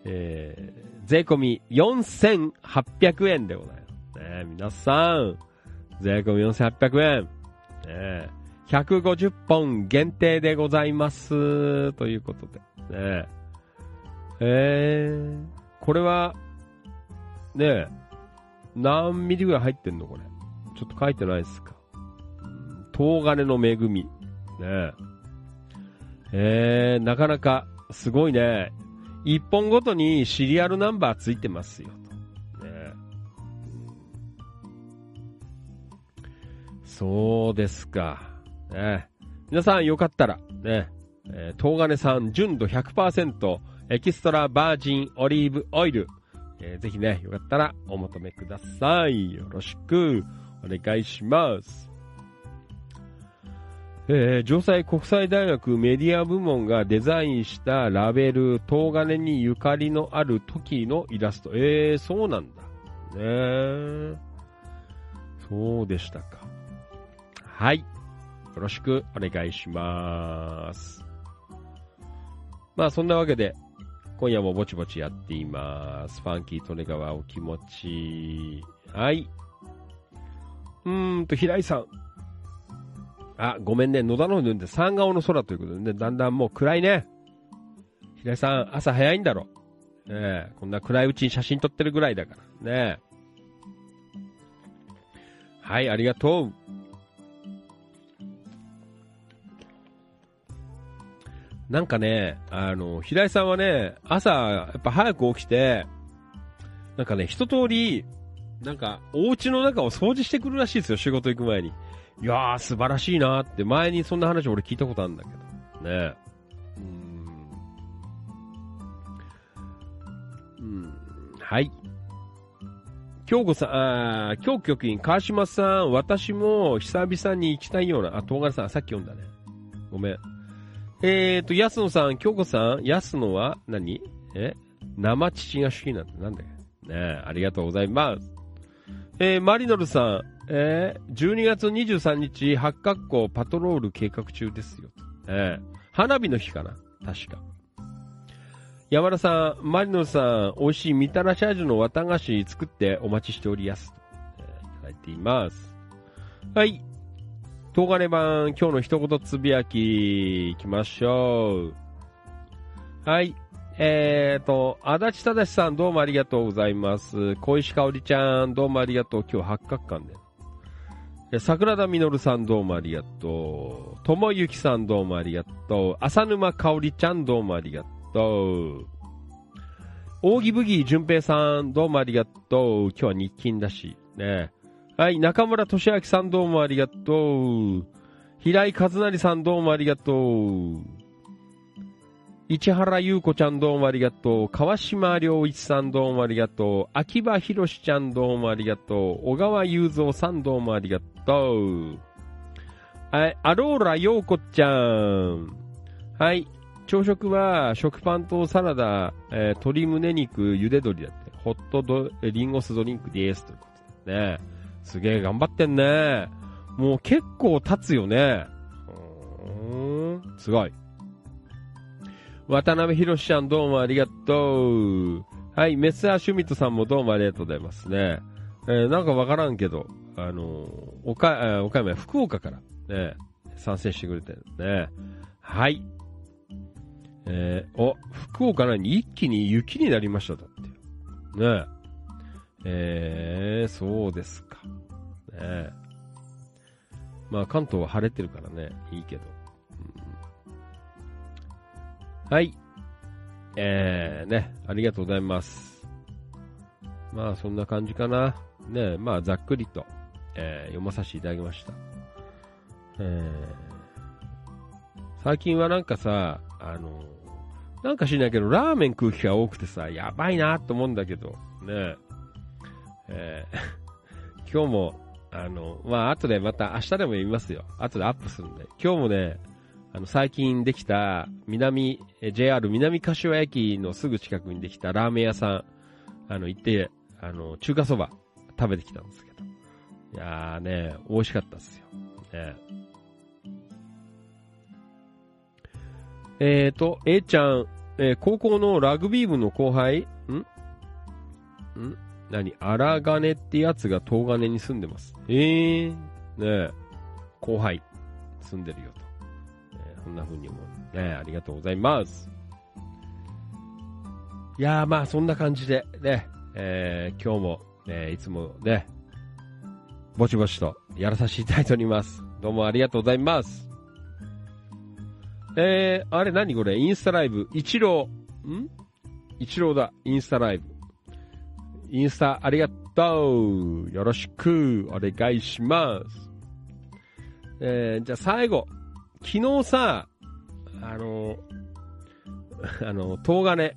えー税込み4800円でございます。ねえ、皆さん、税込4800円。ね150本限定でございます。ということで。ねえー、これは、ね、何ミリぐらい入ってんのこれ？ちょっと書いてないですか？うん東金の恵み。ねえ。えー、なかなかすごいね。一本ごとにシリアルナンバーついてますよ。そうですか。ね、皆さんよかったら、ね、えー、東金さん純度100%エキストラバージンオリーブオイル、えーぜひね、よかったらお求めください。よろしくお願いします。えー、城西国際大学メディア部門がデザインしたラベル、東金にゆかりのある時のイラスト。えー、そうなんだ。ねそうでしたか。はい。よろしくお願いします。まあそんなわけで、今夜もぼちぼちやっています。ファンキー利根川お気持ち。はい。うーんと、平井さん。あ、ごめんね。野田の方にんで三顔の空ということでね、だんだんもう暗いね。平井さん、朝早いんだろ。ねえ、こんな暗いうちに写真撮ってるぐらいだから。ねえ。はい、ありがとう。なんかね、あの、平井さんはね、朝、やっぱ早く起きて、なんかね、一通り、なんか、お家の中を掃除してくるらしいですよ、仕事行く前に。いやー、素晴らしいなーって、前にそんな話俺聞いたことあるんだけど。ねうん。うん。はい。京子さん、あー京局員、川島さん、私も久々に行きたいような、あ、東金さん、さっき読んだね。ごめん。えーと、安野さん、京子さん、安野は何？え？生乳が好きなんだ。なんだよ。ねありがとうございます。えー、マリノルさん、えー、12月23日、八角湖パトロール計画中ですよ。えー、花火の日かな？確か。山田さん、マリノルさん、美味しいみたらし味の綿菓子作ってお待ちしておりやす。えーいただいています。はい。東金版、今日の一言つぶやき、行きましょう。はい。えーと、足立正さん、どうもありがとうございます。小石香織ちゃん、どうもありがとう。今日八角館で。桜田実さんどうもありがとう。ともゆきさんどうもありがとう。浅沼かおりちゃんどうもありがとう。大木ブギー淳平さんどうもありがとう。今日は日勤だし。ね。はい、中村俊明さんどうもありがとう。平井和成さんどうもありがとう。市原優子ちゃんどうもありがとう。川島良一さんどうもありがとう。秋葉博ちゃんどうもありがとう。小川雄三さんどうもありがとう。はい、アローラ陽子ちゃん。はい、朝食は食パンとサラダ、えー鶏胸肉、茹で鶏だって。ホットドリンゴ酢ドリンクです。ということですね。すげえ頑張ってんね。もう結構経つよね。うーん、すごい。渡辺博ちゃんどうもありがとう。はい、メスアシュミットさんもどうもありがとうございますね。えーなんかわからんけど、あのー岡、えー岡山福岡からね、参戦してくれてるね。はい。えーお、福岡何一気に雪になりましただって。ねえー、そうですか。ねえまあ関東は晴れてるからね、いいけど。はい。えー、ね、ありがとうございます。まあそんな感じかな。ねまあざっくりと、えー読まさせていただきました。えー最近はなんかさ、あの、なんか知んないけど、ラーメン食う機会多くてさ、やばいなと思うんだけど、ねえー 今日も、あの、まあ、後でまた明日でも言いますよ。後でアップするんで。今日もね、あの、最近できた、南、JR 南柏駅のすぐ近くにできたラーメン屋さん、あの、行って、あの、中華そば食べてきたんですけど。いやーね、美味しかったっすよ。ねえーと、A ちゃん、えー高校のラグビー部の後輩？ん？ん？何？荒金ってやつが東金に住んでます。えー、ねえ、後輩、住んでるよと。えーこんな風に思う。ねえありがとうございます。いやー、まあ、そんな感じで、ね、えー今日も、ね、いつもね、ぼちぼちとやらさせていただいております。どうもありがとうございます。えー、あれ何これ？インスタライブ、一郎、ん？一郎だ、インスタライブ。インスタありがとう。よろしくお願いします。えー、じゃあ最後。昨日さ、あの、あの、東金、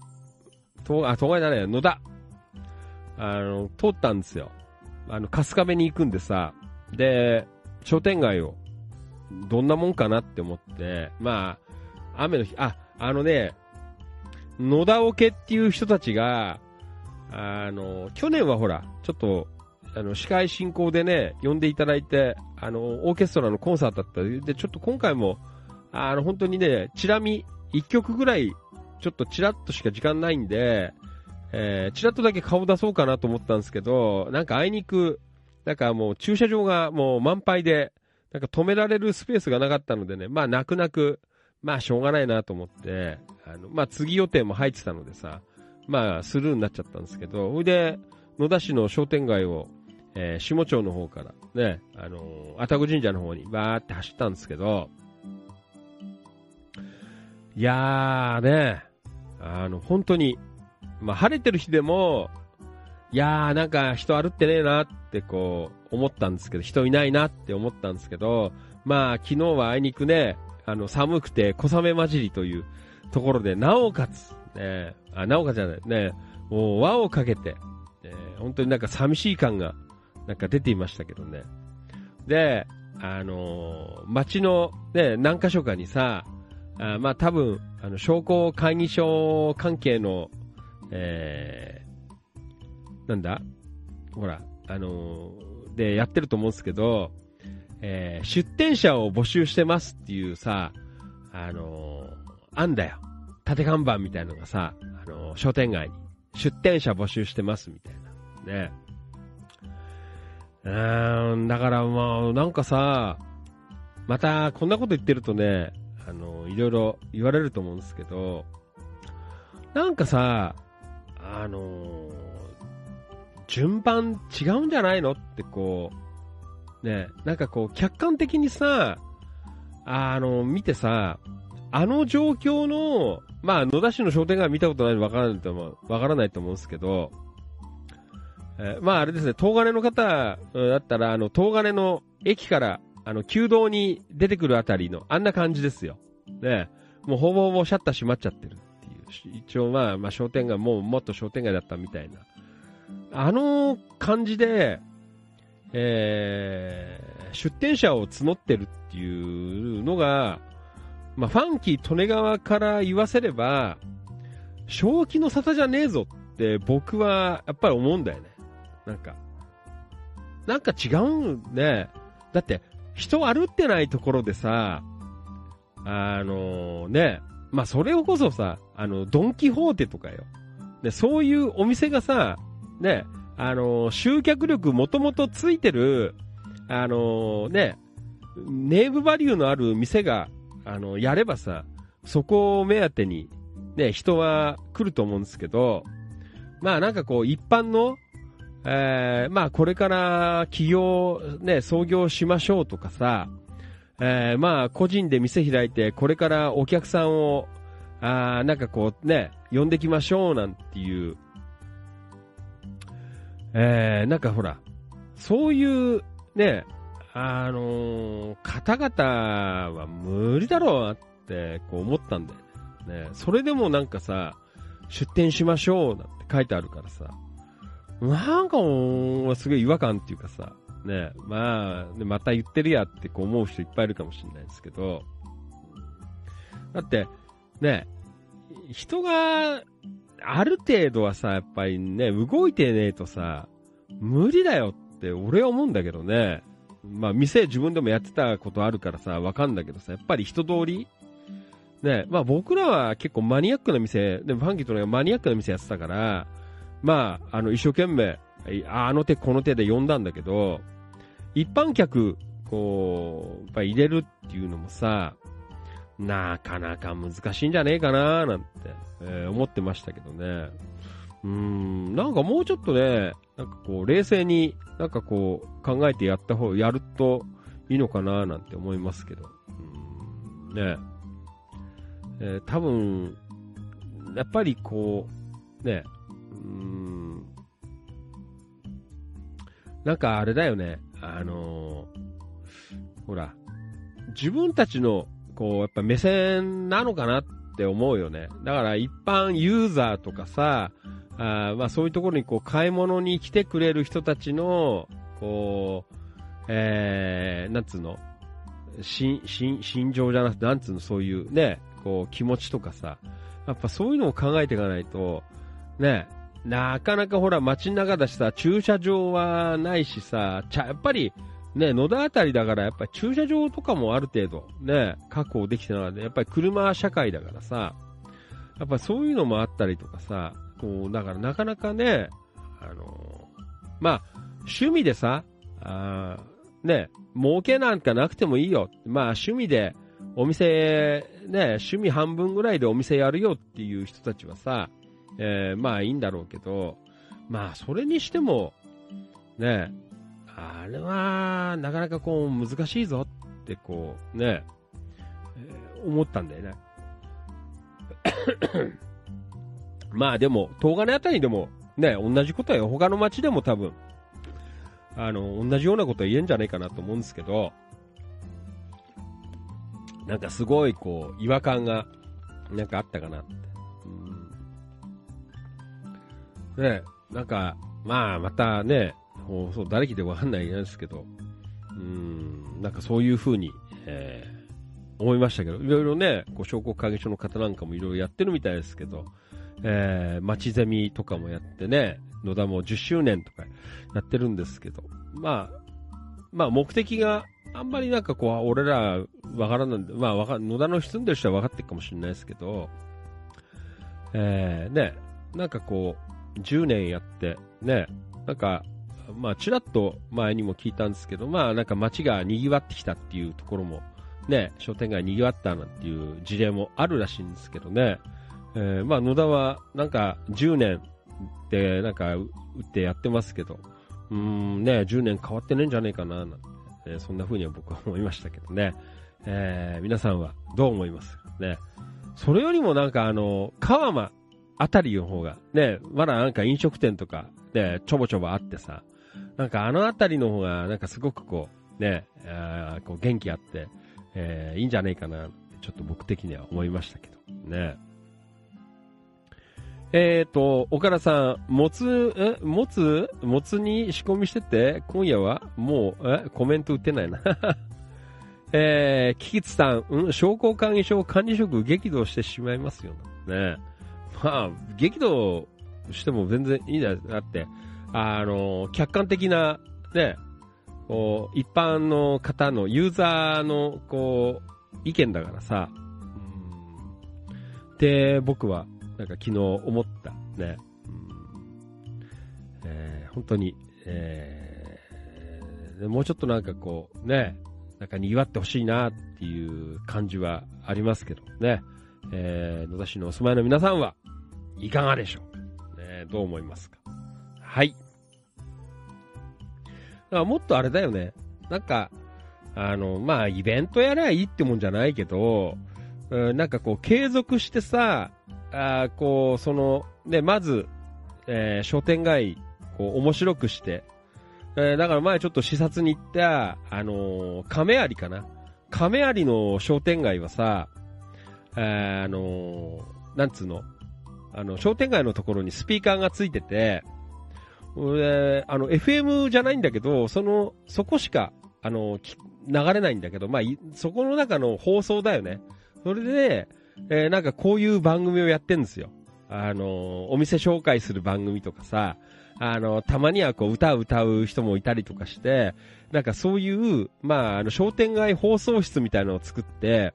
東、あ、東金じゃない、野田。あの、通ったんですよ。あの、春日部に行くんでさ、で、商店街を、どんなもんかなって思って、まあ、雨の日、あ、あのね、野田オケっていう人たちが、あの、去年はほら、ちょっと、あの、司会進行でね、呼んでいただいて、あの、オーケストラのコンサートだった。で、ちょっと今回も、あの、本当にね、チラ見、一曲ぐらい、ちょっとチラッとしか時間ないんで、えー、チラッとだけ顔出そうかなと思ったんですけど、なんかあいにく、なんかもう駐車場がもう満杯で、なんか止められるスペースがなかったのでね、まあ泣く泣く、まあしょうがないなと思って、あの、まあ次予定も入ってたのでさ、まあスルーになっちゃったんですけど、ほいで、野田市の商店街を、えー下町の方からね、あの愛宕神社の方にバーって走ったんですけど、いやーね、あの、本当に、まあ晴れてる日でも、いやーなんか人歩ってねえなってこう思ったんですけど、人いないなって思ったんですけど、まあ昨日はあいにくね、あの寒くて小雨混じりというところで、なおかつ、ね、あ、なおかじゃない、ね、もう輪をかけて、ね。本当になんか寂しい感がなんか出ていましたけどね。で、あのー街のね、何箇所かにさ、あまあ多分、あの、商工会議所関係の、えー、なんだ？ほら、あのーで、やってると思うんですけど、えー出店者を募集してますっていうさ、あのーあんだよ。縦看板みたいのがさ、あの商店街に、出店者募集してますみたいな。ね。うーん、だからもう、なんかさ、また、こんなこと言ってるとね、あの、いろいろ言われると思うんですけど、なんかさ、あの、順番違うんじゃないのってこう、ね、なんかこう、客観的にさ、あの、見てさ、あの状況の、まあ、野田市の商店街見たことないのわからないと思う、わからないと思うんですけど、えーまああれですね、東金の方だったら、あの、東金の駅から、あの、旧道に出てくるあたりの、あんな感じですよ。ね、もうほぼほぼシャッター閉まっちゃってるっていう。一応まあ、まあ商店街、もうもっと商店街だったみたいな。あの感じで、えー出店者を募ってるっていうのが、まあ、ファンキー利根川から言わせれば、正気の沙汰じゃねえぞって僕はやっぱり思うんだよね。なんか。なんか違うんね。だって、人歩ってないところでさ、あのね、まあ、それをこそさ、あの、ドンキホーテとかよ。ね、そういうお店がさ、ね、あの集客力もともとついてる、あのね、ネームバリューのある店が、あの、やればさ、そこを目当てに、ね、人は来ると思うんですけど、まあなんかこう、一般の、えー、まあこれから起業、ね、創業しましょうとかさ、えー、まあ個人で店開いて、これからお客さんを、あなんかこうね、呼んできましょうなんていう、えー、なんかほら、そういう、ね、あのー方々は無理だろうなって、こう思ったんだよね。ね、それでもなんかさ、出店しましょうなんて書いてあるからさ、なんかもう、すごい違和感っていうかさ、ね、まあ、でまた言ってるやってこう思う人いっぱいいるかもしれないですけど、だって、ね、人が、ある程度はさ、やっぱりね、動いてねえとさ、無理だよって俺は思うんだけどね。まあ、店自分でもやってたことあるからさ、わかんだけどさ、やっぱり人通り？ね、まあ僕らは結構マニアックな店、でもファンキーとのマニアックな店やってたから、まあ、あの、一生懸命、あの手この手で呼んだんだけど、一般客、こう、やっぱ入れるっていうのもさ、なかなか難しいんじゃねえかななんて、えー思ってましたけどね。うん、なんかもうちょっとね、なんかこう、冷静に、なんかこう、考えてやった方、やるといいのかななんて思いますけど。うん、ね。えー多分、やっぱりこう、ね、うーん、なんかあれだよね、あのーほら、自分たちの、こう、やっぱ目線なのかなっって思うよね。だから一般ユーザーとかさ、あまあそういうところにこう買い物に来てくれる人たちの、こう、えー、なんつうの、心、心、心情じゃなくて、なんつうの、そういうね、こう気持ちとかさ、やっぱそういうのを考えていかないと、ね、なかなかほら街中だしさ、駐車場はないしさ、ちゃ、やっぱり、ね、野田あたりだから、やっぱり駐車場とかもある程度、ね、確保できてなかった。やっぱり車社会だからさ、やっぱそういうのもあったりとかさ、こう、だからなかなかね、あのまあ、趣味でさ、あね、儲けなんかなくてもいいよ。まあ、趣味で、お店、ね、趣味半分ぐらいでお店やるよっていう人たちはさ、えーまあいいんだろうけど、まあそれにしても、ね、あれは、なかなかこう難しいぞってこう、ね、えー思ったんだよね。まあでも、東金あたりでも、ね、同じことは。他の町でも多分、あの、同じようなことは言えんじゃないかなと思うんですけど、なんかすごいこう、違和感が、なんかあったかなって。うん、ねなんか、まあ、またね、放送誰来でわかんないですけど、うん、なんかそういう風に、えー思いましたけど、いろいろね、こう、商工会議所の方なんかもいろいろやってるみたいですけど、えー、町ゼミとかもやってね、野田も10周年とかやってるんですけど、まあ、まあ目的があんまりなんかこう、俺らわからないんで、まあわか野田の住んでる人は分かってるかもしれないですけど、えー、ね、なんかこう、10年やって、ね、なんか、まあちらっと前にも聞いたんですけど、まあなんか街が賑わってきたっていうところも、ね、商店街賑わったなんていう事例もあるらしいんですけどね、えー、まあ野田はなんか10年ってなんか打ってやってますけど、うんね、10年変わってねえんじゃねえかななんて、えそんな風には僕は思いましたけどね。えー皆さんはどう思います？かね。それよりもなんかあの、川間あたりの方が、ね、まだなんか飲食店とか、ね、ちょぼちょぼあってさ、なんかあのあたりの方が、なんかすごくこう、ね、あこう元気あって、えーいいんじゃないかな、ちょっと僕的には思いましたけど、ね。えっ、と、岡田さん、もつ、え、もつ、もつに仕込みしてて、今夜は？もう、え、コメント打ってないな。えー、キキツさん、うん、商工会議所管理職激怒してしまいますよね。まあ、激怒しても全然いいんだよ。だって、あの、客観的な、ね、こう、一般の方の、ユーザーの、こう、意見だからさ、で、僕は、なんか昨日思った、ね、うん。えー本当に、えーもうちょっとなんかこう、ね、なんか賑わってほしいなっていう感じはありますけどね。えー野田市のお住まいの皆さんはいかがでしょう、ね、どう思いますか？はい。だからもっとあれだよね。なんか、あの、まあ、イベントやればいいってもんじゃないけど、うんなんかこう、継続してさ、あーこう、その、ね、まず、えー商店街、こう、面白くして、えーだから前ちょっと視察に行った、あのー亀有かな？亀有の商店街はさ、えーあのーなんつうの？あの、商店街のところにスピーカーがついてて、えーあの、FM じゃないんだけど、その、そこしか、あの、流れないんだけど、まあ、そこの中の放送だよね。それで、えーなんかこういう番組をやってんですよ。あの、お店紹介する番組とかさ、あの、たまにはこう歌を歌う人もいたりとかして、なんかそういう、まあ、あの、商店街放送室みたいなのを作って、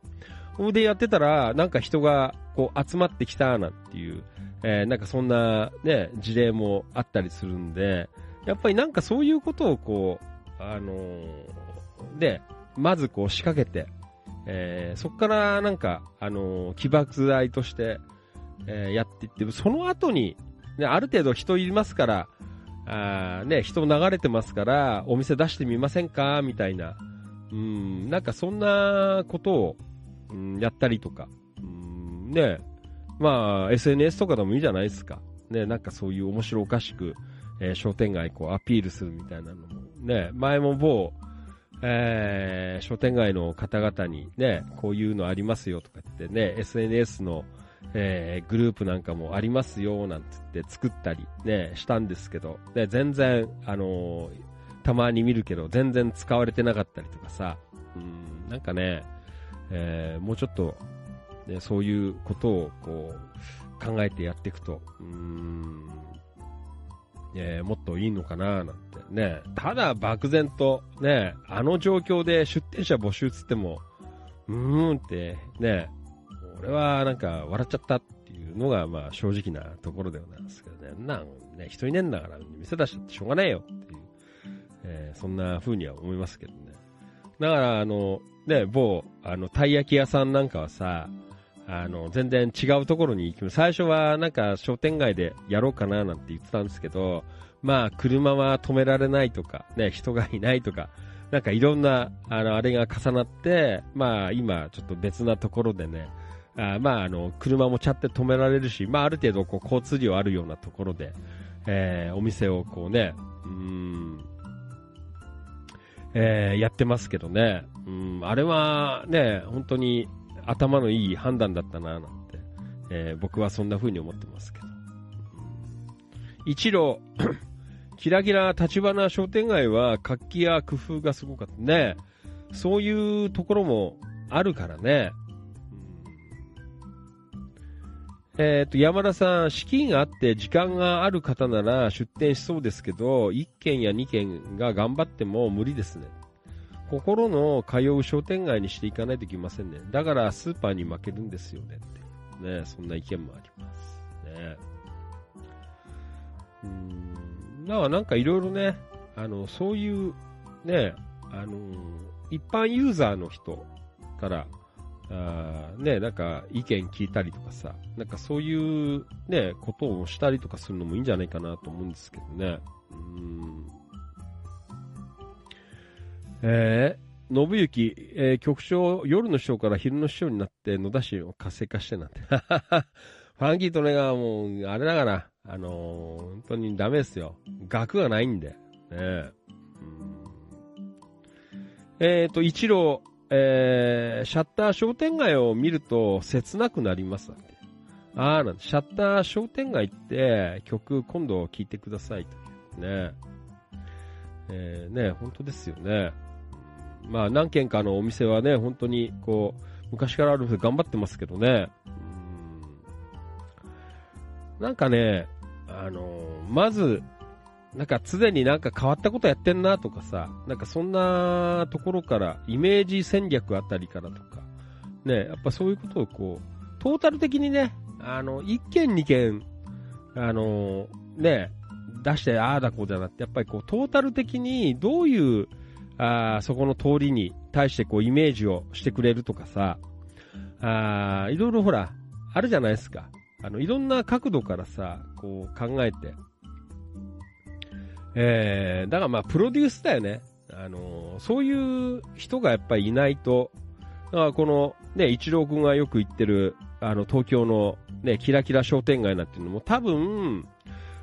それでやってたら、なんか人がこう集まってきたなんていう、えーなんかそんなね、事例もあったりするんで、やっぱりなんかそういうことをこう、あのーで、まずこう仕掛けて、えーそこからなんか、あのー起爆剤として、えーやっていって、その後に、ね、ある程度人いますから、あね、人流れてますから、お店出してみませんか？みたいな。うん、なんかそんなことを、うん、やったりとか。うん、ね、まあ、SNS とかでもいいじゃないですか。ね、なんかそういう面白おかしく、えー商店街こうアピールするみたいなのも。ね、前も某、えー商店街の方々にね、こういうのありますよとか言ってね、SNS の、えーグループなんかもありますよなんつって作ったりね、したんですけど、ね、全然、あのたまに見るけど、全然使われてなかったりとかさ、うん、なんかね、えーもうちょっと、ね、そういうことをこう考えてやっていくと、うーん、えーもっといいのかななんてね。ただ漠然とね、あの状況で出店者募集つっても、うーんってね、俺はなんか笑っちゃったっていうのがまあ正直なところではないですけどね。なんね、人いねえんだから店出しちゃってしょうがねえよっていう、えーそんな風には思いますけどね。だからあの、ね、某、あの、たい焼き屋さんなんかはさ、あの、全然違うところに行きます、最初はなんか商店街でやろうかななんて言ってたんですけど、まあ、車は止められないとか、ね、人がいないとか、なんかいろんな、あの、あれが重なって、まあ、今、ちょっと別なところでね、あまあ、あの、車もちゃって止められるし、まあ、ある程度、こう、交通量あるようなところで、えーお店をこうね、うん、えーやってますけどね、うん、あれはね、本当に頭のいい判断だったな、なんて、えー僕はそんな風に思ってますけど。一路、キラキラ立花商店街は活気や工夫がすごかったね。そういうところもあるからね。えっ、と、山田さん、資金があって時間がある方なら出店しそうですけど、1軒や2軒が頑張っても無理ですね。心の通う商店街にしていかないといけませんね。だからスーパーに負けるんですよねって。ね、そんな意見もあります。ね。うん。だからなんかいろいろね、あの、そういう、ね、あの、一般ユーザーの人から、あね、なんか意見聞いたりとかさ、なんかそういうね、ことをしたりとかするのもいいんじゃないかなと思うんですけどね。うん。えー、信行、えー、局長、夜の師匠から昼の師匠になって野田市を活性化してなんて。ファンキーとねがもう、あれだから、あのー本当にダメですよ。額がないんで。ねええっ、と、一郎、えー、シャッター商店街を見ると切なくなりますなんて。あーなんて、シャッター商店街って曲今度聴いてくださいと。ねえー、ね本当ですよね。まあ何軒かのお店はね、本当にこう、昔からある店頑張ってますけどね。うんなんかね、あのーまず、なんか常になんか変わったことやってんなとかさ、なんかそんなところから、イメージ戦略あたりからとか、ね、やっぱそういうことをこう、トータル的にね、あの、一件二件、あの、ね、出してああだこうだなって、やっぱりこう、トータル的にどういう、あーそこの通りに対してこう、イメージをしてくれるとかさ、あーいろいろほら、あるじゃないですか。あの、いろんな角度からさ、こう考えて、えー、だからまあ、プロデュースだよね。あのーそういう人がやっぱりいないと、だからこの、ね、一郎くんがよく言ってる、あの、東京の、ね、キラキラ商店街なんていうのも多分、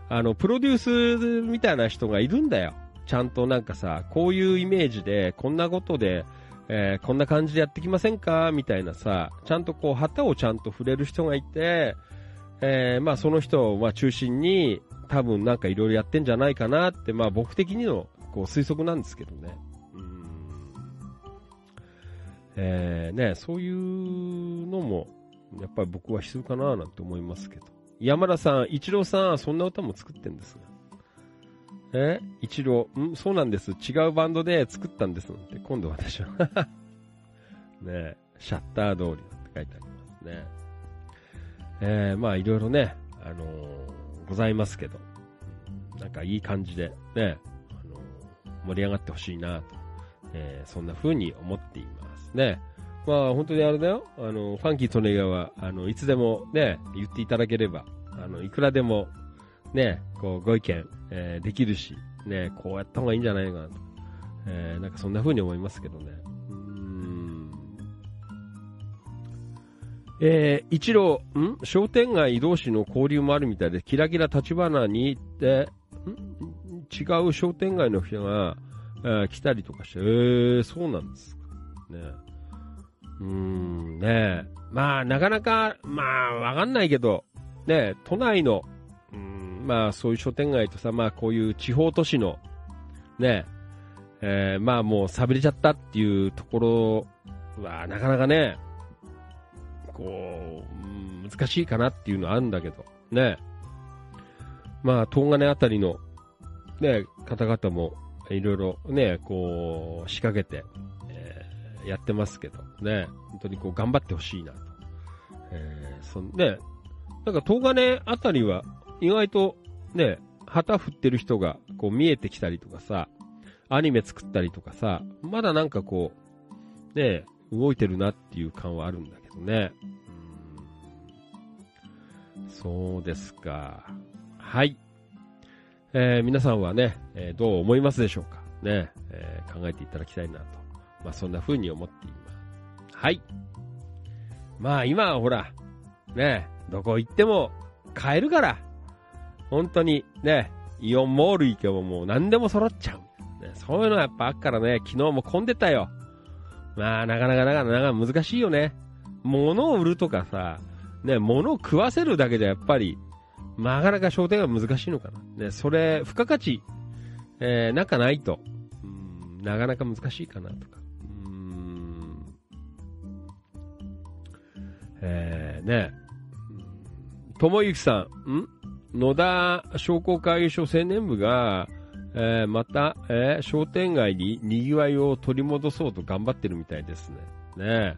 あの、プロデュースみたいな人がいるんだよ。ちゃんとなんかさ、こういうイメージで、こんなことで、えーこんな感じでやってきませんか？みたいなさ、ちゃんとこう、旗をちゃんと触れる人がいて、えーまあその人を中心に、多分なんかいろいろやってんじゃないかなって、まあ僕的にのこう推測なんですけどね。うんえーね、そういうのも、やっぱり僕は必要かななんて思いますけど。山田さん、一郎さん、そんな歌も作ってんですね。え？一郎、んそうなんです。違うバンドで作ったんですなんて、今度私は。ねシャッター通りって書いてありますね。えー、まあいろいろね、あのーございますけど、なんかいい感じでね、あのー盛り上がってほしいなと、えーそんな風に思っていますね。まあ本当にあれだよ、あの、ファンキー・トネガは、あの、いつでもね、言っていただければ、あの、いくらでも、ね、こう、ご意見、えーできるし、ね、こうやった方がいいんじゃないかなと。えーなんかそんな風に思いますけどね。うん。えー一郎、ん？商店街同士の交流もあるみたいで、キラキラ立花に行って、ん？違う商店街の人が、えー来たりとかして、えー、そうなんですか。ね。うん、ねまあ、なかなか、まあ、わかんないけど、ね都内の、まあ、そういう商店街とさ、まあ、こういう地方都市の、ねえーまあ、もう、寂れちゃったっていうところは、なかなかね、こう、難しいかなっていうのはあるんだけど、ねまあ、東金あたりの、ね、方々も、いろいろね、こう、仕掛けて、えーやってますけど、ね、本当にこう、頑張ってほしいなと。えーそんね、なんか東金あたりは、意外と、ね、旗振ってる人が、こう、見えてきたりとかさ、アニメ作ったりとかさ、まだなんかこう、ね、動いてるなっていう感はあるんだけどね。うんそうですか。はい。えー皆さんはね、えーどう思いますでしょうか？ね、えー考えていただきたいなと。まあ、そんな風に思っています。はい。まあ、今はほら、ね、どこ行っても買えるから、本当にね、イオンモール行けばもう何でも揃っちゃう。ね、そういうのはやっぱあっからね、昨日も混んでたよ。まあ、なかなかなかなか難しいよね。物を売るとかさ、ね、物を食わせるだけじゃやっぱり、なかなか商店が難しいのかな。ね、それ、付加価値、えーなんかないと、うんなかなか難しいかなとか。うーんえ、ね、ともゆきさん、ん？野田商工会議所青年部が、えーまた、えー商店街に賑わいを取り戻そうと頑張ってるみたいですね。ね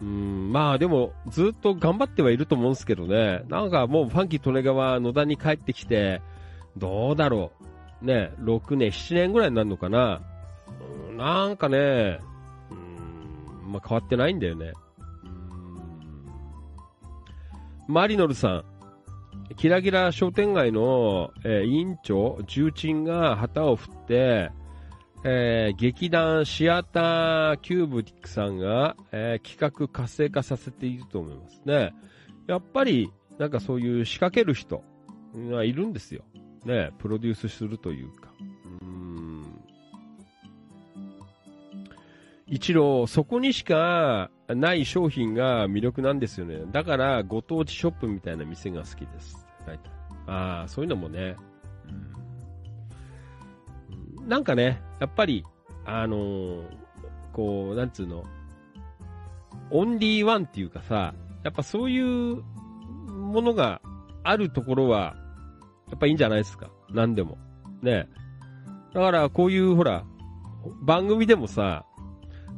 うん、まあでも、ずっと頑張ってはいると思うんですけどね。なんかもうファンキー利根川野田に帰ってきて、どうだろう。ね、6年、7年ぐらいになるのかな。うんなんかね、うん、まあ変わってないんだよね。うんマリノルさん、キラキラ商店街の、えー委員長、重鎮が旗を振って、えー劇団シアターキューブティックさんが、えー企画活性化させていると思いますね。やっぱり、なんかそういう仕掛ける人がいるんですよ。ね、プロデュースするというか。一郎、そこにしかない商品が魅力なんですよね。だから、ご当地ショップみたいな店が好きです。書いああ、そういうのもね。うんなんかね、やっぱり、あのーこう、なんつうの、オンリーワンっていうかさ、やっぱそういうものがあるところは、やっぱいいんじゃないですか。何でも。ね。だから、こういう、ほら、番組でもさ、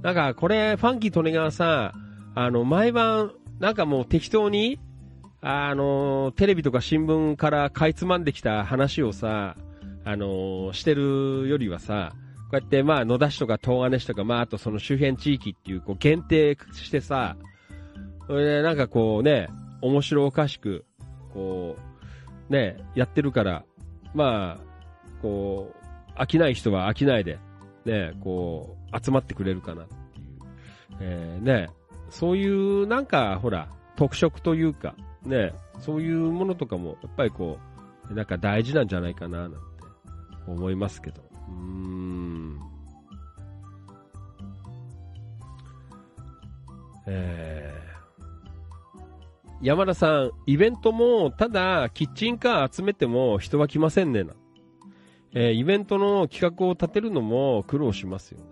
なんか、これ、ファンキー利根川さ、あの、毎晩、なんかもう適当に、あの、テレビとか新聞からかいつまんできた話をさ、あの、してるよりはさ、こうやって、まあ、野田市とか東金市とか、まあ、あとその周辺地域っていう、こう、限定してさ、それで、なんかこうね、面白おかしく、こう、ね、やってるから、まあ、こう、飽きない人は飽きないで、ね、こう、集まってくれるかなっていう。えーね、そういう、なんか、ほら、特色というか、ね、そういうものとかも、やっぱりこう、なんか大事なんじゃないかな、なんて思いますけど。うーん。えー山田さん、イベントも、ただ、キッチンカー集めても人は来ませんねな。えーイベントの企画を立てるのも苦労しますよね。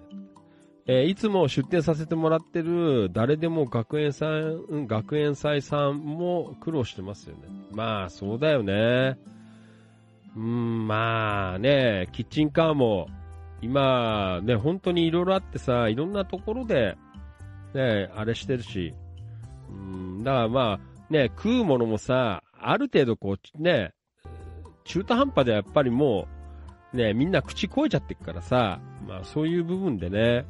えーいつも出店させてもらってる誰でも学園祭、うん学園祭さんも苦労してますよね。まあ、そうだよね。うん、まあね、キッチンカーも、今、ね、本当にいろいろあってさ、いろんなところで、ね、あれしてるし、うん、だからまあ、ね、食うものもさ、ある程度こう、ね、中途半端でやっぱりもう、ね、みんな口超えちゃってるからさ、まあそういう部分でね、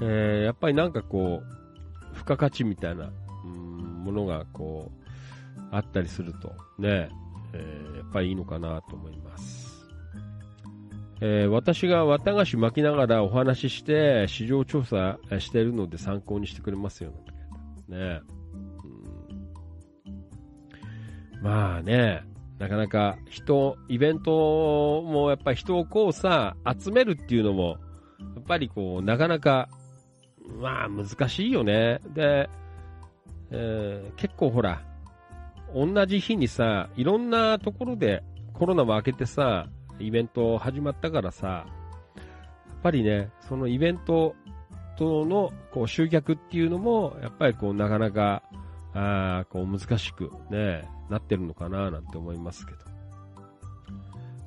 うん。えーやっぱりなんかこう、付加価値みたいな、うんものがこう、あったりすると、ね、えーやっぱりいいのかなと思います。えー私が綿菓子巻きながらお話しして市場調査してるので参考にしてくれますよね。うん。まあね、なかなか人、イベントもやっぱり人をこうさ、集めるっていうのも、やっぱりこう、なかなか、まあ難しいよね。で、えー結構ほら、同じ日にさ、いろんなところでコロナも明けてさ、イベント始まったからさ、やっぱりね、そのイベントとのこう集客っていうのも、やっぱりこうなかなか、あーこう難しくね、なってるのかななんて思いますけど。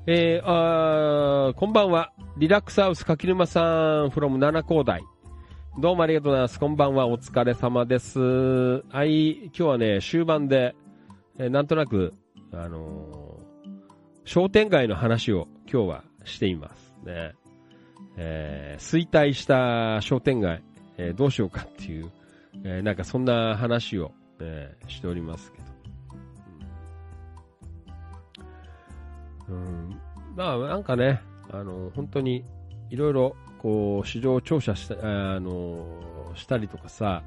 えー、あーこんばんは。リラックスハウス柿沼さん from 七高台。どうもありがとうございます。こんばんは。お疲れ様です。はい、今日はね、終盤で、えーなんとなく、あのー商店街の話を今日はしていますね。えー衰退した商店街、えーどうしようかっていう、えなんかそんな話を、えーしておりますけど。うん。まあ、なんかね、あの、本当に、いろいろ、こう、市場調査した、あの、したりとかさ、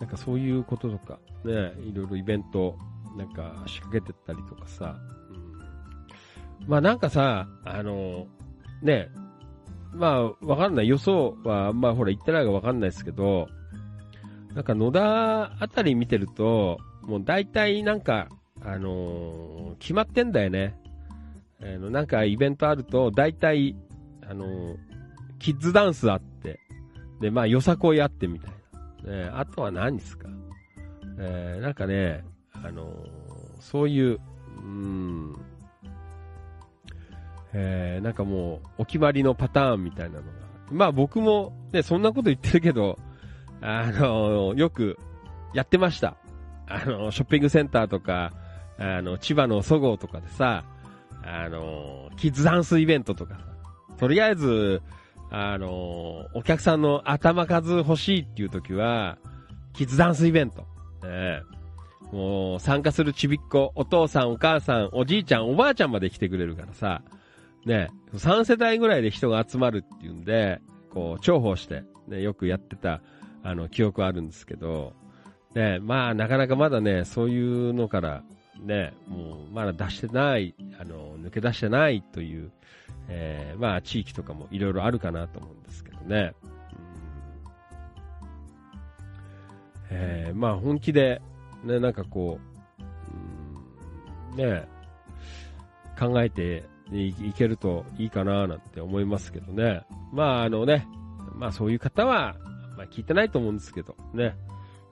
なんかそういうこととか、ね、いろいろイベント、なんか仕掛けてったりとかさ、うんまあなんかさ、あの、ね、まあわかんない。予想はまあほら言ってないかわかんないですけど、なんか野田あたり見てると、もう大体なんか、あのー決まってんだよね。あの、なんかイベントあると、大体、あのーキッズダンスあって、で、まあ、よさこいあってみたいな。ね、あとは何ですか?えーなんかね、あのそういう、うん、えなんかもう、お決まりのパターンみたいなのが。まあ僕も、ね、そんなこと言ってるけど、あのよくやってました。あの、ショッピングセンターとか、あの、千葉のそごうとかでさ、あの、キッズダンスイベントとか、とりあえず、あの、お客さんの頭数欲しいっていう時は、キッズダンスイベント。ねもう参加するちびっ子、お父さん、お母さん、おじいちゃん、おばあちゃんまで来てくれるからさ、ね、3世代ぐらいで人が集まるっていうんで、こう、重宝して、ね、よくやってた、あの、記憶はあるんですけど、ね、まあ、なかなかまだね、そういうのから、ね、もう、まだ出してない、あの、抜け出してないという、えーまあ、地域とかもいろいろあるかなと思うんですけどね。えーまあ、本気で、ね、なんかこう、うんね、考えていけるといいかななんて思いますけどね。まあ、あのね、まあそういう方は、まあ聞いてないと思うんですけど、ね。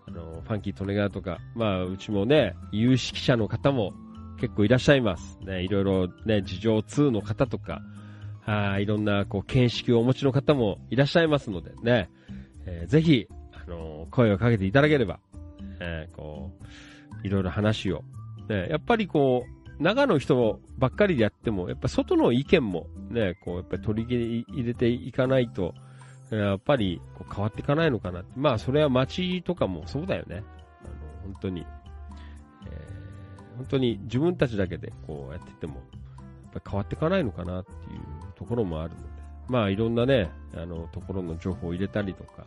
あの、ファンキー・トネガーとか、まあうちもね、有識者の方も結構いらっしゃいます。ね、いろいろね、事情2の方とか、あいろんなこう見識をお持ちの方もいらっしゃいますのでね、えーぜひ、あの声をかけていただければ、えーこう、いろいろ話を、ね、やっぱりこう、中の人ばっかりでやっても、やっぱ外の意見もね、こう、やっぱり取り入れていかないと、やっぱりこう変わっていかないのかなって。まあ、それは街とかもそうだよね。あの、本当に。えー本当に自分たちだけでこうやってても、やっぱ変わっていかないのかなっていうところもあるので。まあ、いろんなね、あの、ところの情報を入れたりとか、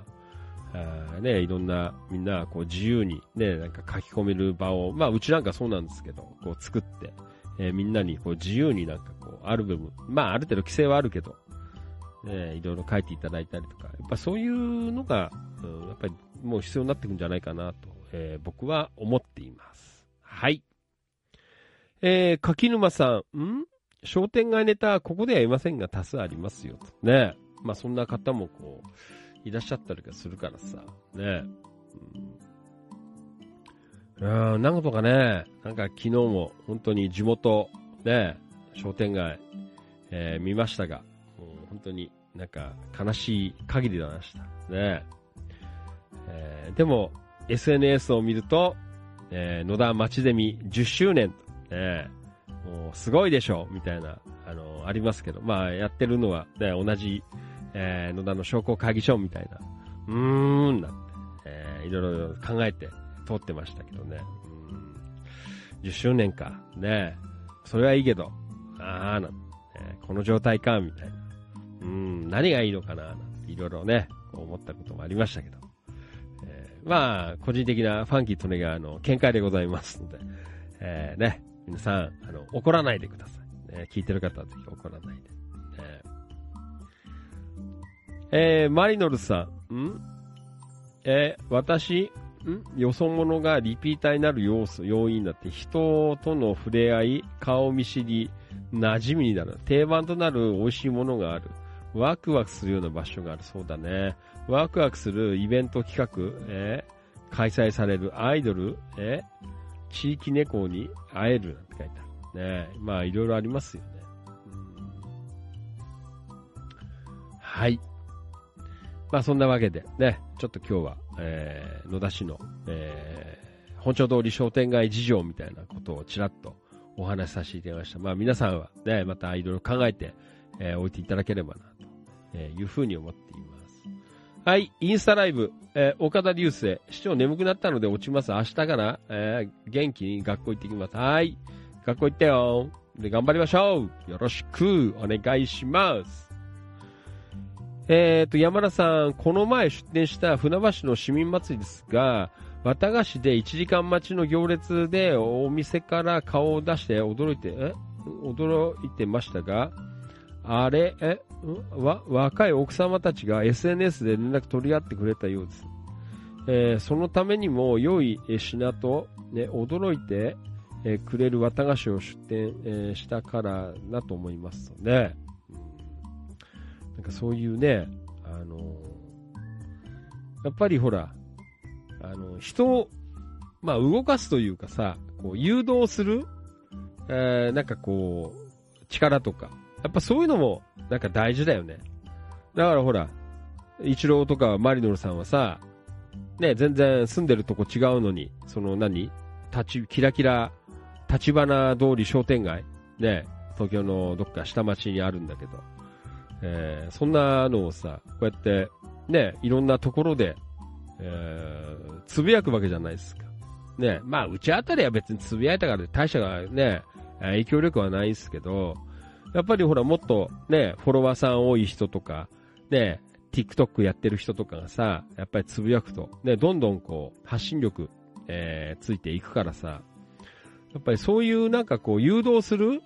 あね、いろんな、みんな、こう、自由に、ね、なんか書き込める場を、まあ、うちなんかそうなんですけど、こう、作って、えーみんなに、こう、自由になんかこう、ある部分、まあ、ある程度規制はあるけど、ね、いろいろ書いていただいたりとか、やっぱそういうのが、うん、やっぱりもう必要になってくんじゃないかなと、えー僕は思っています。はい。えー、柿沼さん、ん？商店街ネタ、ここでは言いませんが多数ありますよと。ね。まあそんな方もこう、いらっしゃったりするからさ、ね。うん、うんなんとかね、なんか昨日も本当に地元、ね、商店街、えー見ましたが、本当になんか悲しい限りでました。ね。えーでも、SNS を見ると、えー野田町ゼミ10周年と、ね、もうすごいでしょみたいな、あの、ありますけど、まあやってるのは、ね、同じ、えー野田の商工会議所みたいな、うーん、なんて、えーいろいろ考えて通ってましたけどね。うん10周年か、ねそれはいいけど、あーなんて、えこの状態か、みたいな。うん、何がいいのかな、なんていろいろね、思ったこともありましたけど。えーまあ、個人的なファンキートネガーの見解でございますので、えーね、皆さん、あの、怒らないでください。ね、聞いてる方はぜひ怒らないで。えーえーマリノルさん、ん？えー私、ん？よそ者がリピーターになる要素、要因だって、人との触れ合い、顔見知り、馴染みになる。定番となる美味しいものがある。ワクワクするような場所がある。そうだね。ワクワクするイベント企画、えー開催されるアイドル、えー地域猫に会えるなんて書いてある。ねまあ、いろいろありますよね。はい。まあ、そんなわけで、ね、ちょっと今日は、えー野田市の、えー本町通り商店街事情みたいなことをちらっとお話しさせていただきました。まあ皆さんはね、またいろいろ考えて、えー置いていただければな、えーいうふうに思っています。はい、インスタライブ、えー岡田流星、市長眠くなったので落ちます。明日かな、えー元気に学校行ってきます。はい、学校行ってよ。で、頑張りましょう。よろしくお願いします。えっ、と、山田さん、この前出店した船橋の市民祭りですが、綿菓子で1時間待ちの行列でお店から顔を出して驚いて、え？驚いてましたが、あれ、え、わ、若い奥様たちが SNS で連絡取り合ってくれたようです。えーそのためにも良い品と、ね、驚いて、えーくれる綿菓子を出店、えーしたからだと思いますので、なんかそういうね、あのやっぱりほら、あの、人を、まあ、動かすというかさ、こう、誘導する、えなんかこう、力とか、やっぱそういうのも、なんか大事だよね。だからほら、一郎とかマリノルさんはさ、ね、全然住んでるとこ違うのに、その何立ち、キラキラ、立花通り商店街ね、東京のどっか下町にあるんだけど、えーそんなのをさ、こうやって、ね、いろんなところで、えーつぶやくわけじゃないですか。ね、まあ、うちあたりは別につぶやいたから大したがね、影響力はないですけど、やっぱりほらもっとね、フォロワーさん多い人とか、ね、TikTok やってる人とかがさ、やっぱりつぶやくと、ね、どんどんこう、発信力、えー、ついていくからさ、やっぱりそういうなんかこう、誘導する、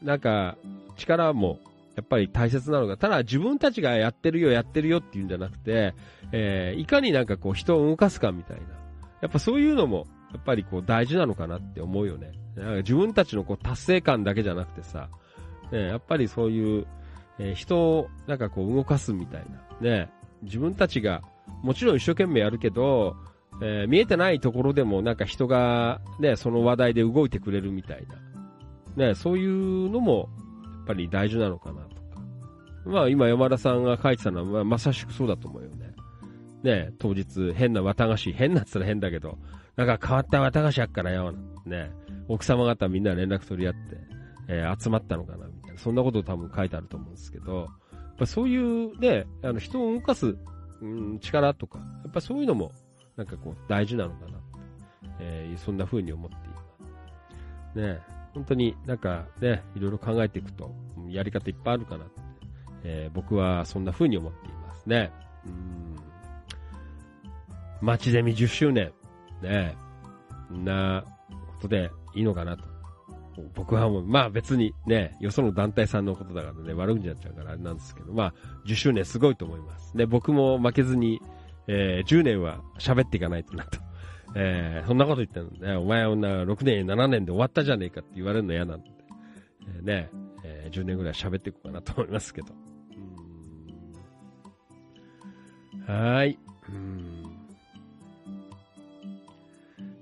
なんか、力も、やっぱり大切なのが、ただ自分たちがやってるよ、やってるよっていうんじゃなくて、えー、いかになんかこう、人を動かすかみたいな。やっぱそういうのも、やっぱりこう、大事なのかなって思うよね。自分たちのこう、達成感だけじゃなくてさ、ね、やっぱりそういう、えー人をなんかこう動かすみたいな。ね、自分たちがもちろん一生懸命やるけど、えー見えてないところでもなんか人がね、その話題で動いてくれるみたいな。ね、そういうのもやっぱり大事なのかなとか。まあ今山田さんが書いてたのはまさしくそうだと思うよね。ね、当日変な綿菓子、変なっつったら変だけど、なんか変わった綿菓子やっからよ。ね、奥様方みんな連絡取り合って、えー集まったのかな。そんなこと多分書いてあると思うんですけど、やっぱそういうね、あの人を動かす、うん、力とか、やっぱそういうのもなんかこう大事なのかなって、えーそんな風に思っています。ね本当になんかね、いろいろ考えていくと、やり方いっぱいあるかなって、えー僕はそんな風に思っていますね。うん。町ゼミ10周年、ねこんなことでいいのかなと。僕はもう、まあ別にね、よその団体さんのことだからね、悪くんじゃっちゃうからなんですけど、まあ10周年すごいと思います。で、僕も負けずに、えー10年は喋っていかないとなと。えーそんなこと言ってるのね、お前はな6年、7年で終わったじゃねえかって言われるの嫌なんで、えーね、えー10年ぐらい喋っていこうかなと思いますけど。はい。うん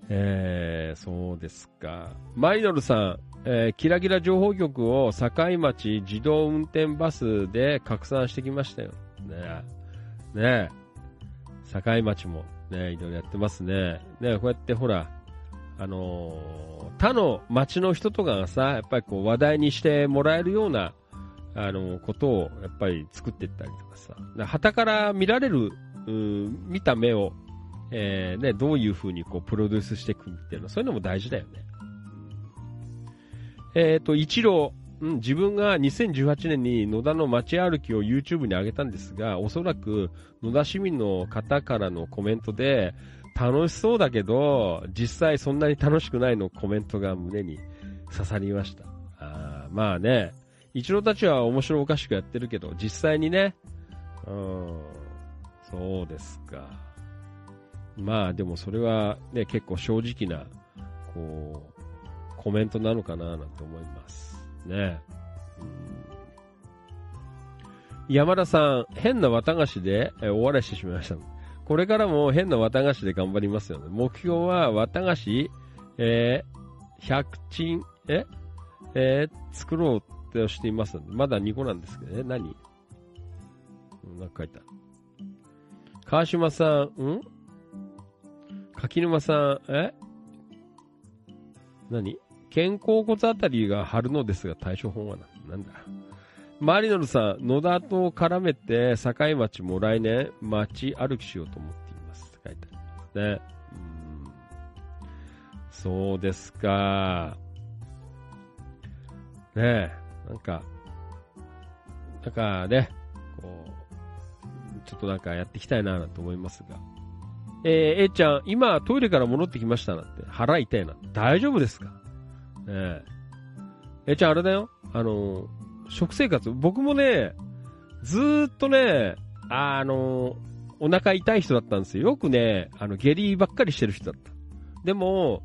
えー、そうですか。マリノルさん、えーキラキラ情報局を境町自動運転バスで拡散してきましたよ。ねえ。ねえ。境町もね、いろいろやってますね。ねこうやってほら、あのー他の町の人とかがさ、やっぱりこう話題にしてもらえるような、あのことをやっぱり作っていったりとかさ、は旗から見られる、見た目を、えーね、どういう風にこうプロデュースしていくっていうのは、そういうのも大事だよね。えっ、と、一郎、うん、自分が2018年に野田の街歩きを YouTube に上げたんですが、おそらく野田市民の方からのコメントで、楽しそうだけど、実際そんなに楽しくないのコメントが胸に刺さりました。あーまあね、一郎たちは面白おかしくやってるけど、実際にね、うん、そうですか。まあでもそれはね、結構正直な、こう、コメントなのかななんて思います。ね。うん山田さん、変な綿菓子でえ終わらしてしまいました。これからも変な綿菓子で頑張りますよね。目標は綿菓子、えー、100鎮、ええー作ろうとしていますので、まだ2個なんですけどね。何？うんなんか書いた。川島さん、ん？柿沼さん、え？何？肩甲骨あたりが張るのですが対処法はなんだ？マリノルさん、野田と絡めて境町も来年街歩きしようと思っています。って書いてありますね。うんそうですか。ねえ、なんか、なんかね、こう、ちょっとなんかやっていきたいなと思いますが。えー、えーちゃん、今トイレから戻ってきましたなって。腹痛いな。大丈夫ですか？え。えーちゃん、あれだよ。あの食生活、僕もね、ずっとね、あのーお腹痛い人だったんですよ。よくね、あの、下痢ばっかりしてる人だった。でも、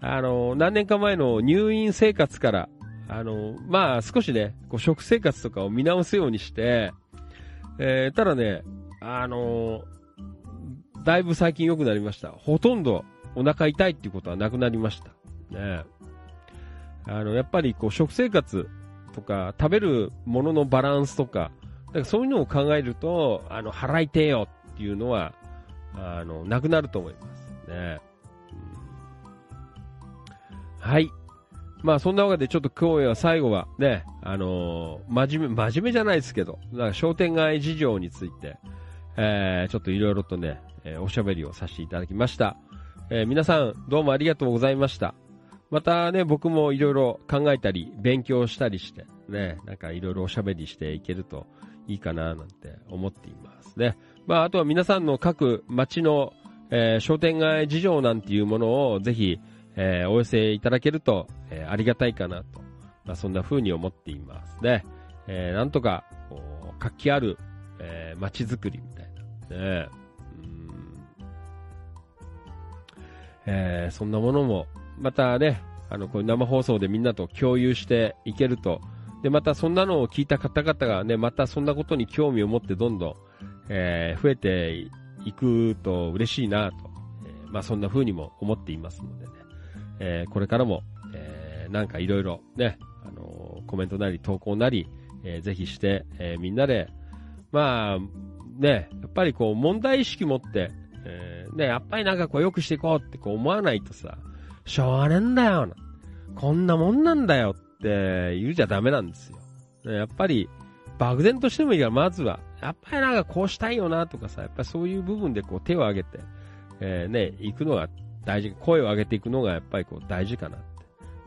あの何年か前の入院生活から、あのまあ、少しね、こう食生活とかを見直すようにして、えーただね、あのだいぶ最近良くなりました。ほとんどお腹痛いっていうことはなくなりました。ねあの、やっぱりこう食生活とか食べるもののバランスとか、だからそういうのを考えると、あの、腹痛えよっていうのは、あの、なくなると思います。ねはい。まあそんなわけでちょっと今日は最後はね、あのー真面目、真面目じゃないですけど、なんか商店街事情について、えー、ちょっといろいろとね、えーおしゃべりをさせていただきました。えー皆さんどうもありがとうございました。またね、僕もいろいろ考えたり、勉強したりして、ね、なんかいろいろおしゃべりしていけるといいかななんて思っていますね。まあ、あとは皆さんの各町の、えー商店街事情なんていうものをぜひ、えーお寄せいただけると、えーありがたいかなと、まあ、そんな風に思っていますね。えーなんとか、活気ある、えー街づくりみたいな、ね。えーそんなものも、またね、あの、こう生放送でみんなと共有していけると、で、またそんなのを聞いた方々がね、またそんなことに興味を持ってどんどん、えー増えていくと嬉しいなと、えーまあそんな風にも思っていますのでね、えーこれからも、えーなんかいろいろね、あのーコメントなり投稿なり、えーぜひして、えーみんなで、まあ、ね、やっぱりこう問題意識持って、えーね、やっぱりなんかこう良くしていこうってこう思わないとさ、しょうがねえんだよな。こんなもんなんだよって言うじゃダメなんですよ。やっぱり、漠然としてもいいから、まずは、やっぱりなんかこうしたいよなとかさ、やっぱりそういう部分でこう手を挙げて、えーね、行くのが大事、声を上げていくのがやっぱりこう大事かなって、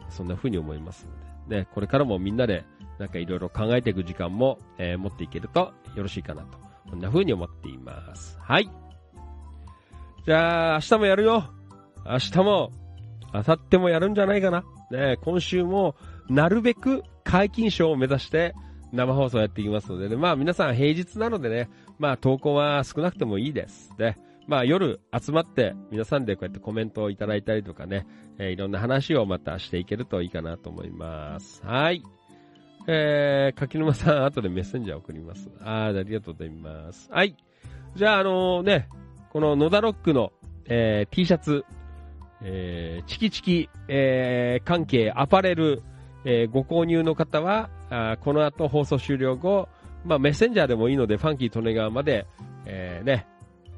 そんな風に思いますので、ね、これからもみんなでなんかいろいろ考えていく時間も、えー持っていけるとよろしいかなと、こんな風に思っています。はい。じゃあ、明日もやるよ。明日も、明後日もやるんじゃないかな。ね、今週も、なるべく解禁賞を目指して、生放送やっていきますのでね。まあ皆さん平日なのでね、まあ投稿は少なくてもいいです。で、まあ夜集まって皆さんでこうやってコメントをいただいたりとかね、えーいろんな話をまたしていけるといいかなと思います。はい。えー、柿沼さん、後でメッセンジャー送ります。あー、ありがとうございます。はい。じゃあ、あのね、この野田ロックの、えー T シャツ、えーチキチキ、えー関係アパレル、えーご購入の方は、あこの後放送終了後、まあ、メッセンジャーでもいいので、ファンキー利根川まで、えーね、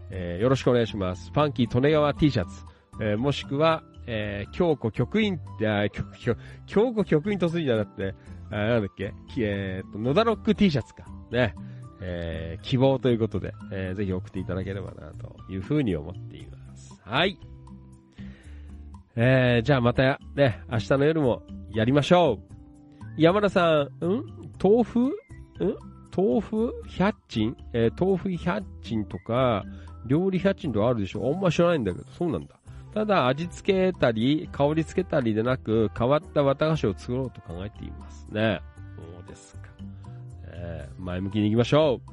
えーよろしくお願いします。ファンキー利根川 T シャツ、えーもしくは、えー京子局員、あー局局京子局員とするんじゃなくて、あなんだっけ、えーと、野田ロック T シャツか。ね。えー希望ということで、えーぜひ送っていただければな、というふうに思っています。はい。えー、じゃあまたね、明日の夜もやりましょう。山田さん、ん？豆腐？ん？豆腐百珍？えー豆腐百珍とか、料理百珍とかあるでしょ？あんま知らないんだけど、そうなんだ。ただ、味付けたり、香り付けたりでなく、変わった綿菓子を作ろうと考えていますね。そうですか。えー前向きに行きましょう。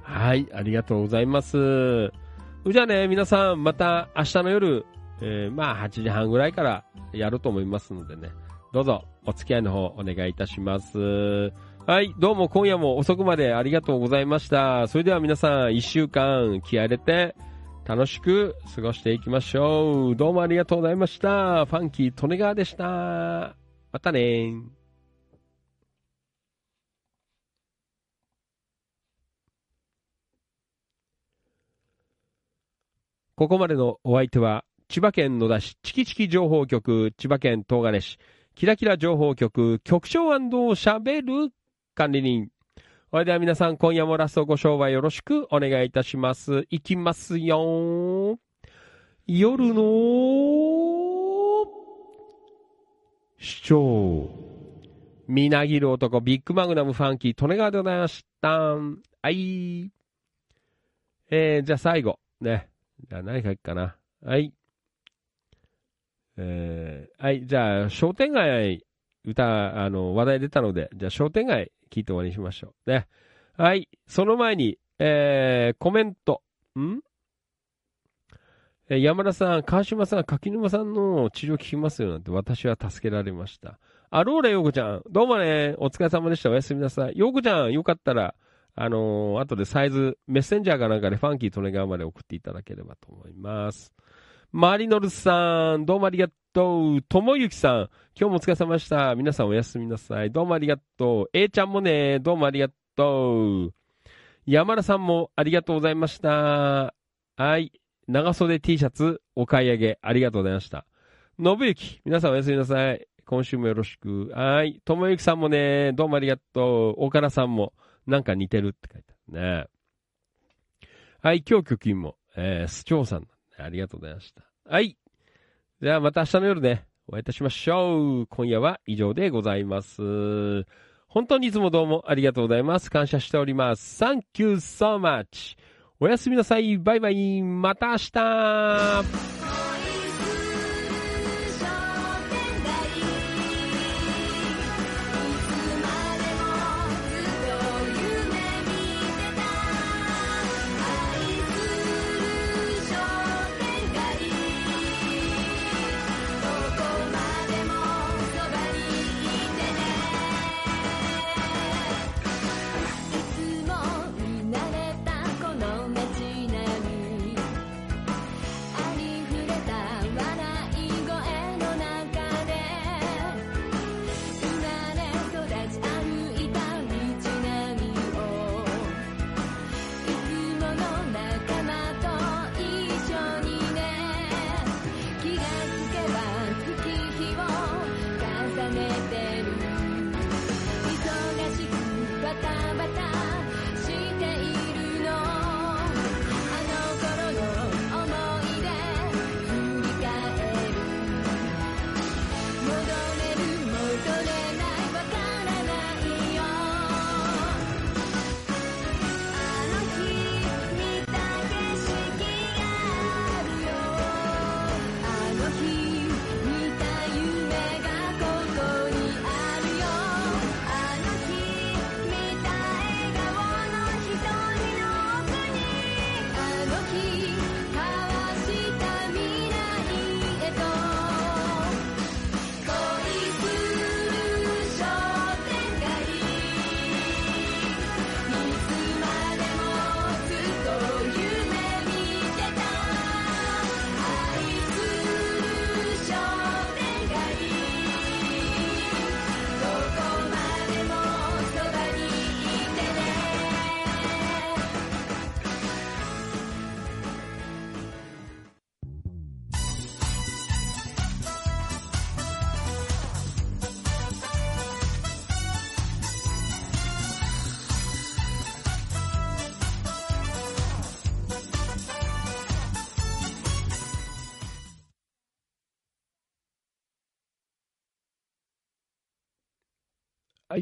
はい、ありがとうございます。じゃあね、皆さん、また明日の夜、えーまあ8時半ぐらいからやると思いますのでね、どうぞお付き合いの方お願いいたします。はい、どうも今夜も遅くまでありがとうございました。それでは皆さん、一週間気合入れて楽しく過ごしていきましょう。どうもありがとうございました。ファンキー・利根川でした。またねここまでのお相手は、千葉県野田市チキチキ情報局、千葉県東金市、キラキラ情報局、局長しゃべる管理人。それでは皆さん、今夜もラストご賞はよろしくお願いいたします。いきますよ夜の市長。みなぎる男、ビッグマグナムファンキー、利根川でございました。はい。えー、じゃあ最後。ね。じゃあ何書くかな。はい。えー、はい。じゃあ、商店街、歌、あの、話題出たので、じゃあ商店街聞いて終わりにしましょう。ね。はい。その前に、えー、コメント。ん？え山田さん、川島さん、柿沼さんの治療聞きますよなんて私は助けられました。あローレ、ヨーコちゃん。どうもね、お疲れ様でした。おやすみなさい。ヨーコちゃん、よかったら、あのー後でサイズ、メッセンジャーかなんかでファンキー・トネガーまで送っていただければと思います。マリノルさん、どうもありがとう。ともゆきさん、今日もお疲れ様でした。皆さんおやすみなさい。どうもありがとう。A ちゃんもね、どうもありがとう。山田さんもありがとうございました。はい。長袖 T シャツお買い上げありがとうございました。信行、皆さんおやすみなさい。今週もよろしく。はい。ともゆきさんもね、どうもありがとう。岡田さんも、なんか似てるって書いてあるね。はい。今日局員も、えー、スチョウさん、ありがとうございました。はい。じゃあまた明日の夜ね、お会いいたしましょう。今夜は以上でございます。本当にいつもどうもありがとうございます。感謝しております。Thank you so much. おやすみなさい。バイバイ。また明日。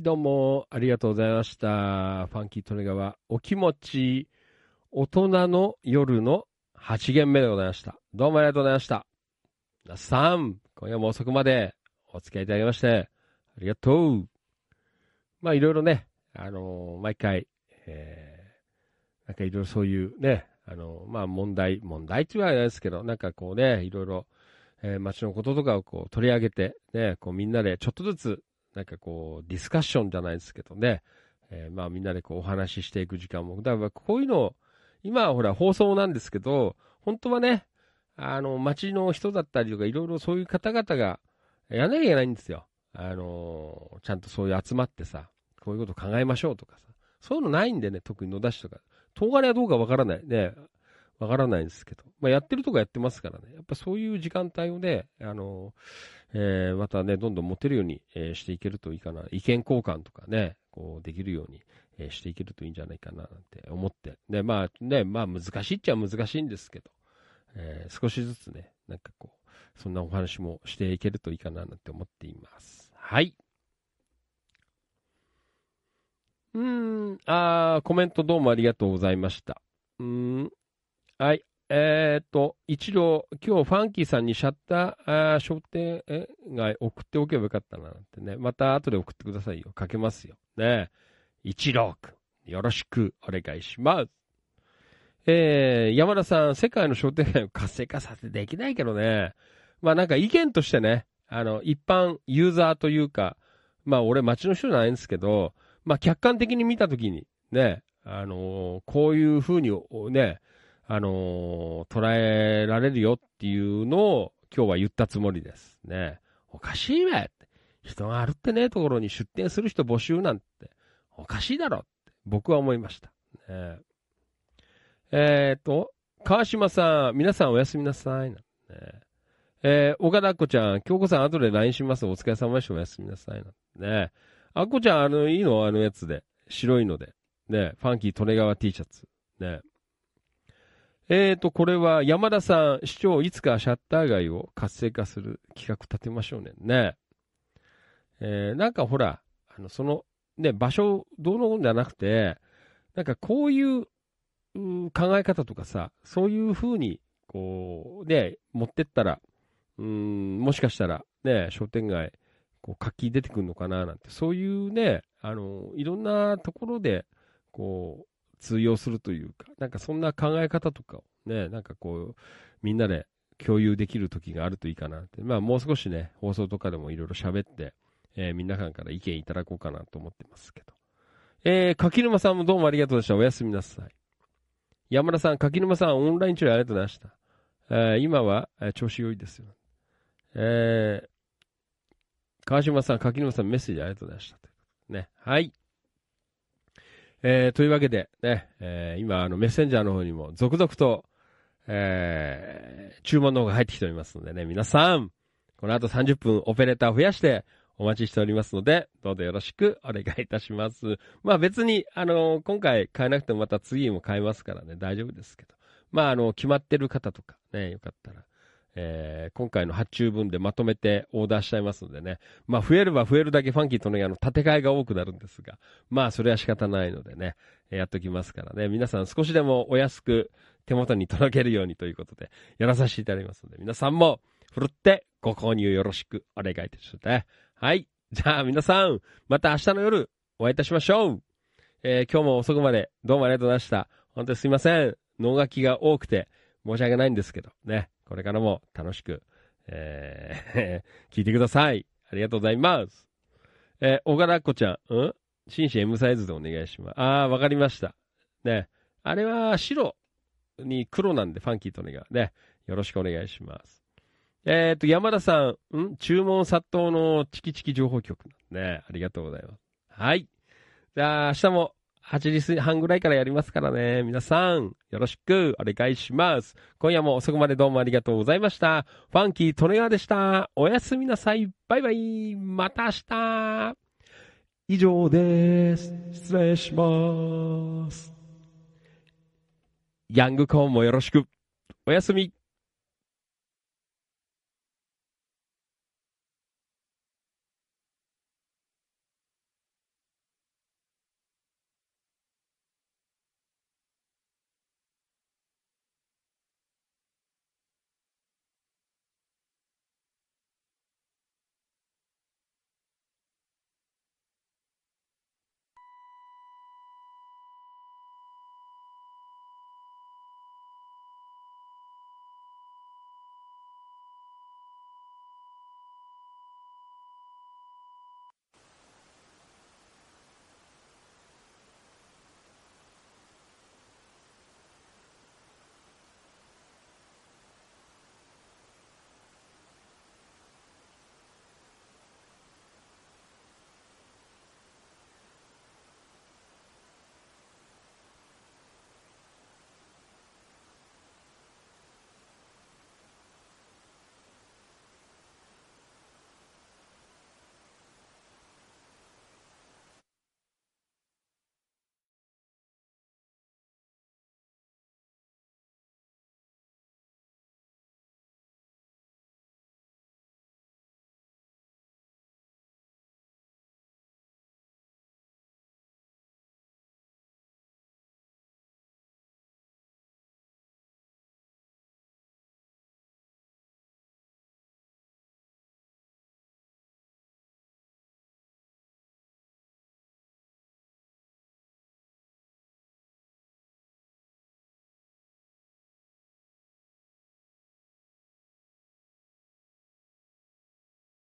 はい、どうも、ありがとうございました。ファンキートネガは、お気持ち、大人の夜の8限目でございました。どうもありがとうございました。皆さん、今夜も遅くまでお付き合いいただきまして、ありがとう。まあ、いろいろね、あのー毎回、えー、なんかいろいろそういうね、あのーまあ、問題、問題って言われないですけど、なんかこうね、いろいろ、えー街のこととかをこう取り上げて、ね、こうみんなでちょっとずつなんかこう、ディスカッションじゃないですけどね、えーまあみんなでこうお話ししていく時間も、だからこういうの、今はほら放送なんですけど、本当はね、あの、街の人だったりとか、いろいろそういう方々がやらなきゃいけないんですよ。あの、ちゃんとそういう集まってさ、こういうこと考えましょうとかさ、そういうのないんでね、特に野田市とか、東金はどうかわからない。ね、わからないんですけど、まあやってるとこやってますからね、やっぱそういう時間帯をね、あの、えーまたね、どんどん持てるように、えーしていけるといいかな。意見交換とかね、こう、できるように、えーしていけるといいんじゃないかな、なんて思って。ね、まあね、まあ難しいっちゃ難しいんですけど、えー少しずつね、なんかこう、そんなお話もしていけるといいかな、なんて思っています。はい。うーん、あーコメントどうもありがとうございました。うーん、はい。えーっと、一度、今日ファンキーさんにシャッターー商店街送っておけばよかったななんてね。また後で送ってくださいよ。かけますよ。ね一郎くん、よろしくお願いします。えー、山田さん、世界の商店街を活性化させてできないけどね。まあなんか意見としてね、あの、一般ユーザーというか、まあ俺街の人じゃないんですけど、まあ客観的に見たときに、ね、あのーこういう風にね、あの捉えられるよっていうのを今日は言ったつもりです。ね。おかしいべって。人が歩ってねえところに出店する人募集なんて、おかしいだろって僕は思いました。ね、えっ、と、川島さん、皆さんおやすみなさい。なねえー、岡田あっこちゃん、京子さん後で LINE します。お疲れ様でした。おやすみなさい。なんね。あっこちゃん、あの、いいの？あのやつで。白いので。ね。ファンキー利根川 T シャツ。ね。えーと、これは山田さん、市長いつかシャッター街を活性化する企画立てましょうね。ね。えー、なんかほら、あの、その、ね、場所どうのこじゃなくて、なんかこういうう考え方とかさ、そういう風に、こう、ね、持ってったら、うん、もしかしたら、ね、商店街、こう、活気出てくるのかななんて、そういうね、あの、いろんなところで、こう、通用するというか、なんかそんな考え方とかをね、なんかこう、みんなで共有できる時があるといいかなって。まあもう少しね、放送とかでもいろいろ喋って、えー皆さんから意見いただこうかなと思ってますけど。えー、柿沼さんもどうもありがとうでした。おやすみなさい。山田さん、柿沼さん、オンライン中ありがとうございました。えー今は、えー調子良いですよ。えー、川島さん、柿沼さん、メッセージありがとうございました。ね。はい。えー、というわけで、ね、えー今、あの、メッセンジャーの方にも続々と、えー注文の方が入ってきておりますのでね、皆さん、この後30分オペレーターを増やしてお待ちしておりますので、どうぞよろしくお願いいたします。まあ別に、あの今回買えなくてもまた次も買えますからね、大丈夫ですけど。まああの、決まってる方とかね、よかったら、えー今回の発注分でまとめてオーダーしちゃいますのでね。まあ増えれば増えるだけファンキーとのあの、建て替えが多くなるんですが、まあそれは仕方ないのでね、えーやっときますからね。皆さん少しでもお安く手元に届けるようにということで、やらさせていただきますので、皆さんも、ふるってご購入よろしくお願いいたしますね。はい。じゃあ皆さん、また明日の夜お会いいたしましょう。えー今日も遅くまでどうもありがとうございました。本当にすいません。脳書きが多くて申し訳ないんですけど、ね。これからも楽しく、えー 聞いてください。ありがとうございます。えー、小柄っこちゃん、うん？紳士 M サイズでお願いします。あー、わかりました。ね。あれは白に黒なんで、ファンキーとねがね。よろしくお願いします。えっ、と、山田さん、ん？注文殺到のチキチキ情報局。ね。ありがとうございます。はい。じゃあ、明日も8時半ぐらいからやりますからね。皆さん、よろしくお願いします。今夜も遅くまでどうもありがとうございました。ファンキートネガーでした。おやすみなさい。バイバイ。また明日。以上です。失礼します。ヤングコーンもよろしく。おやすみ。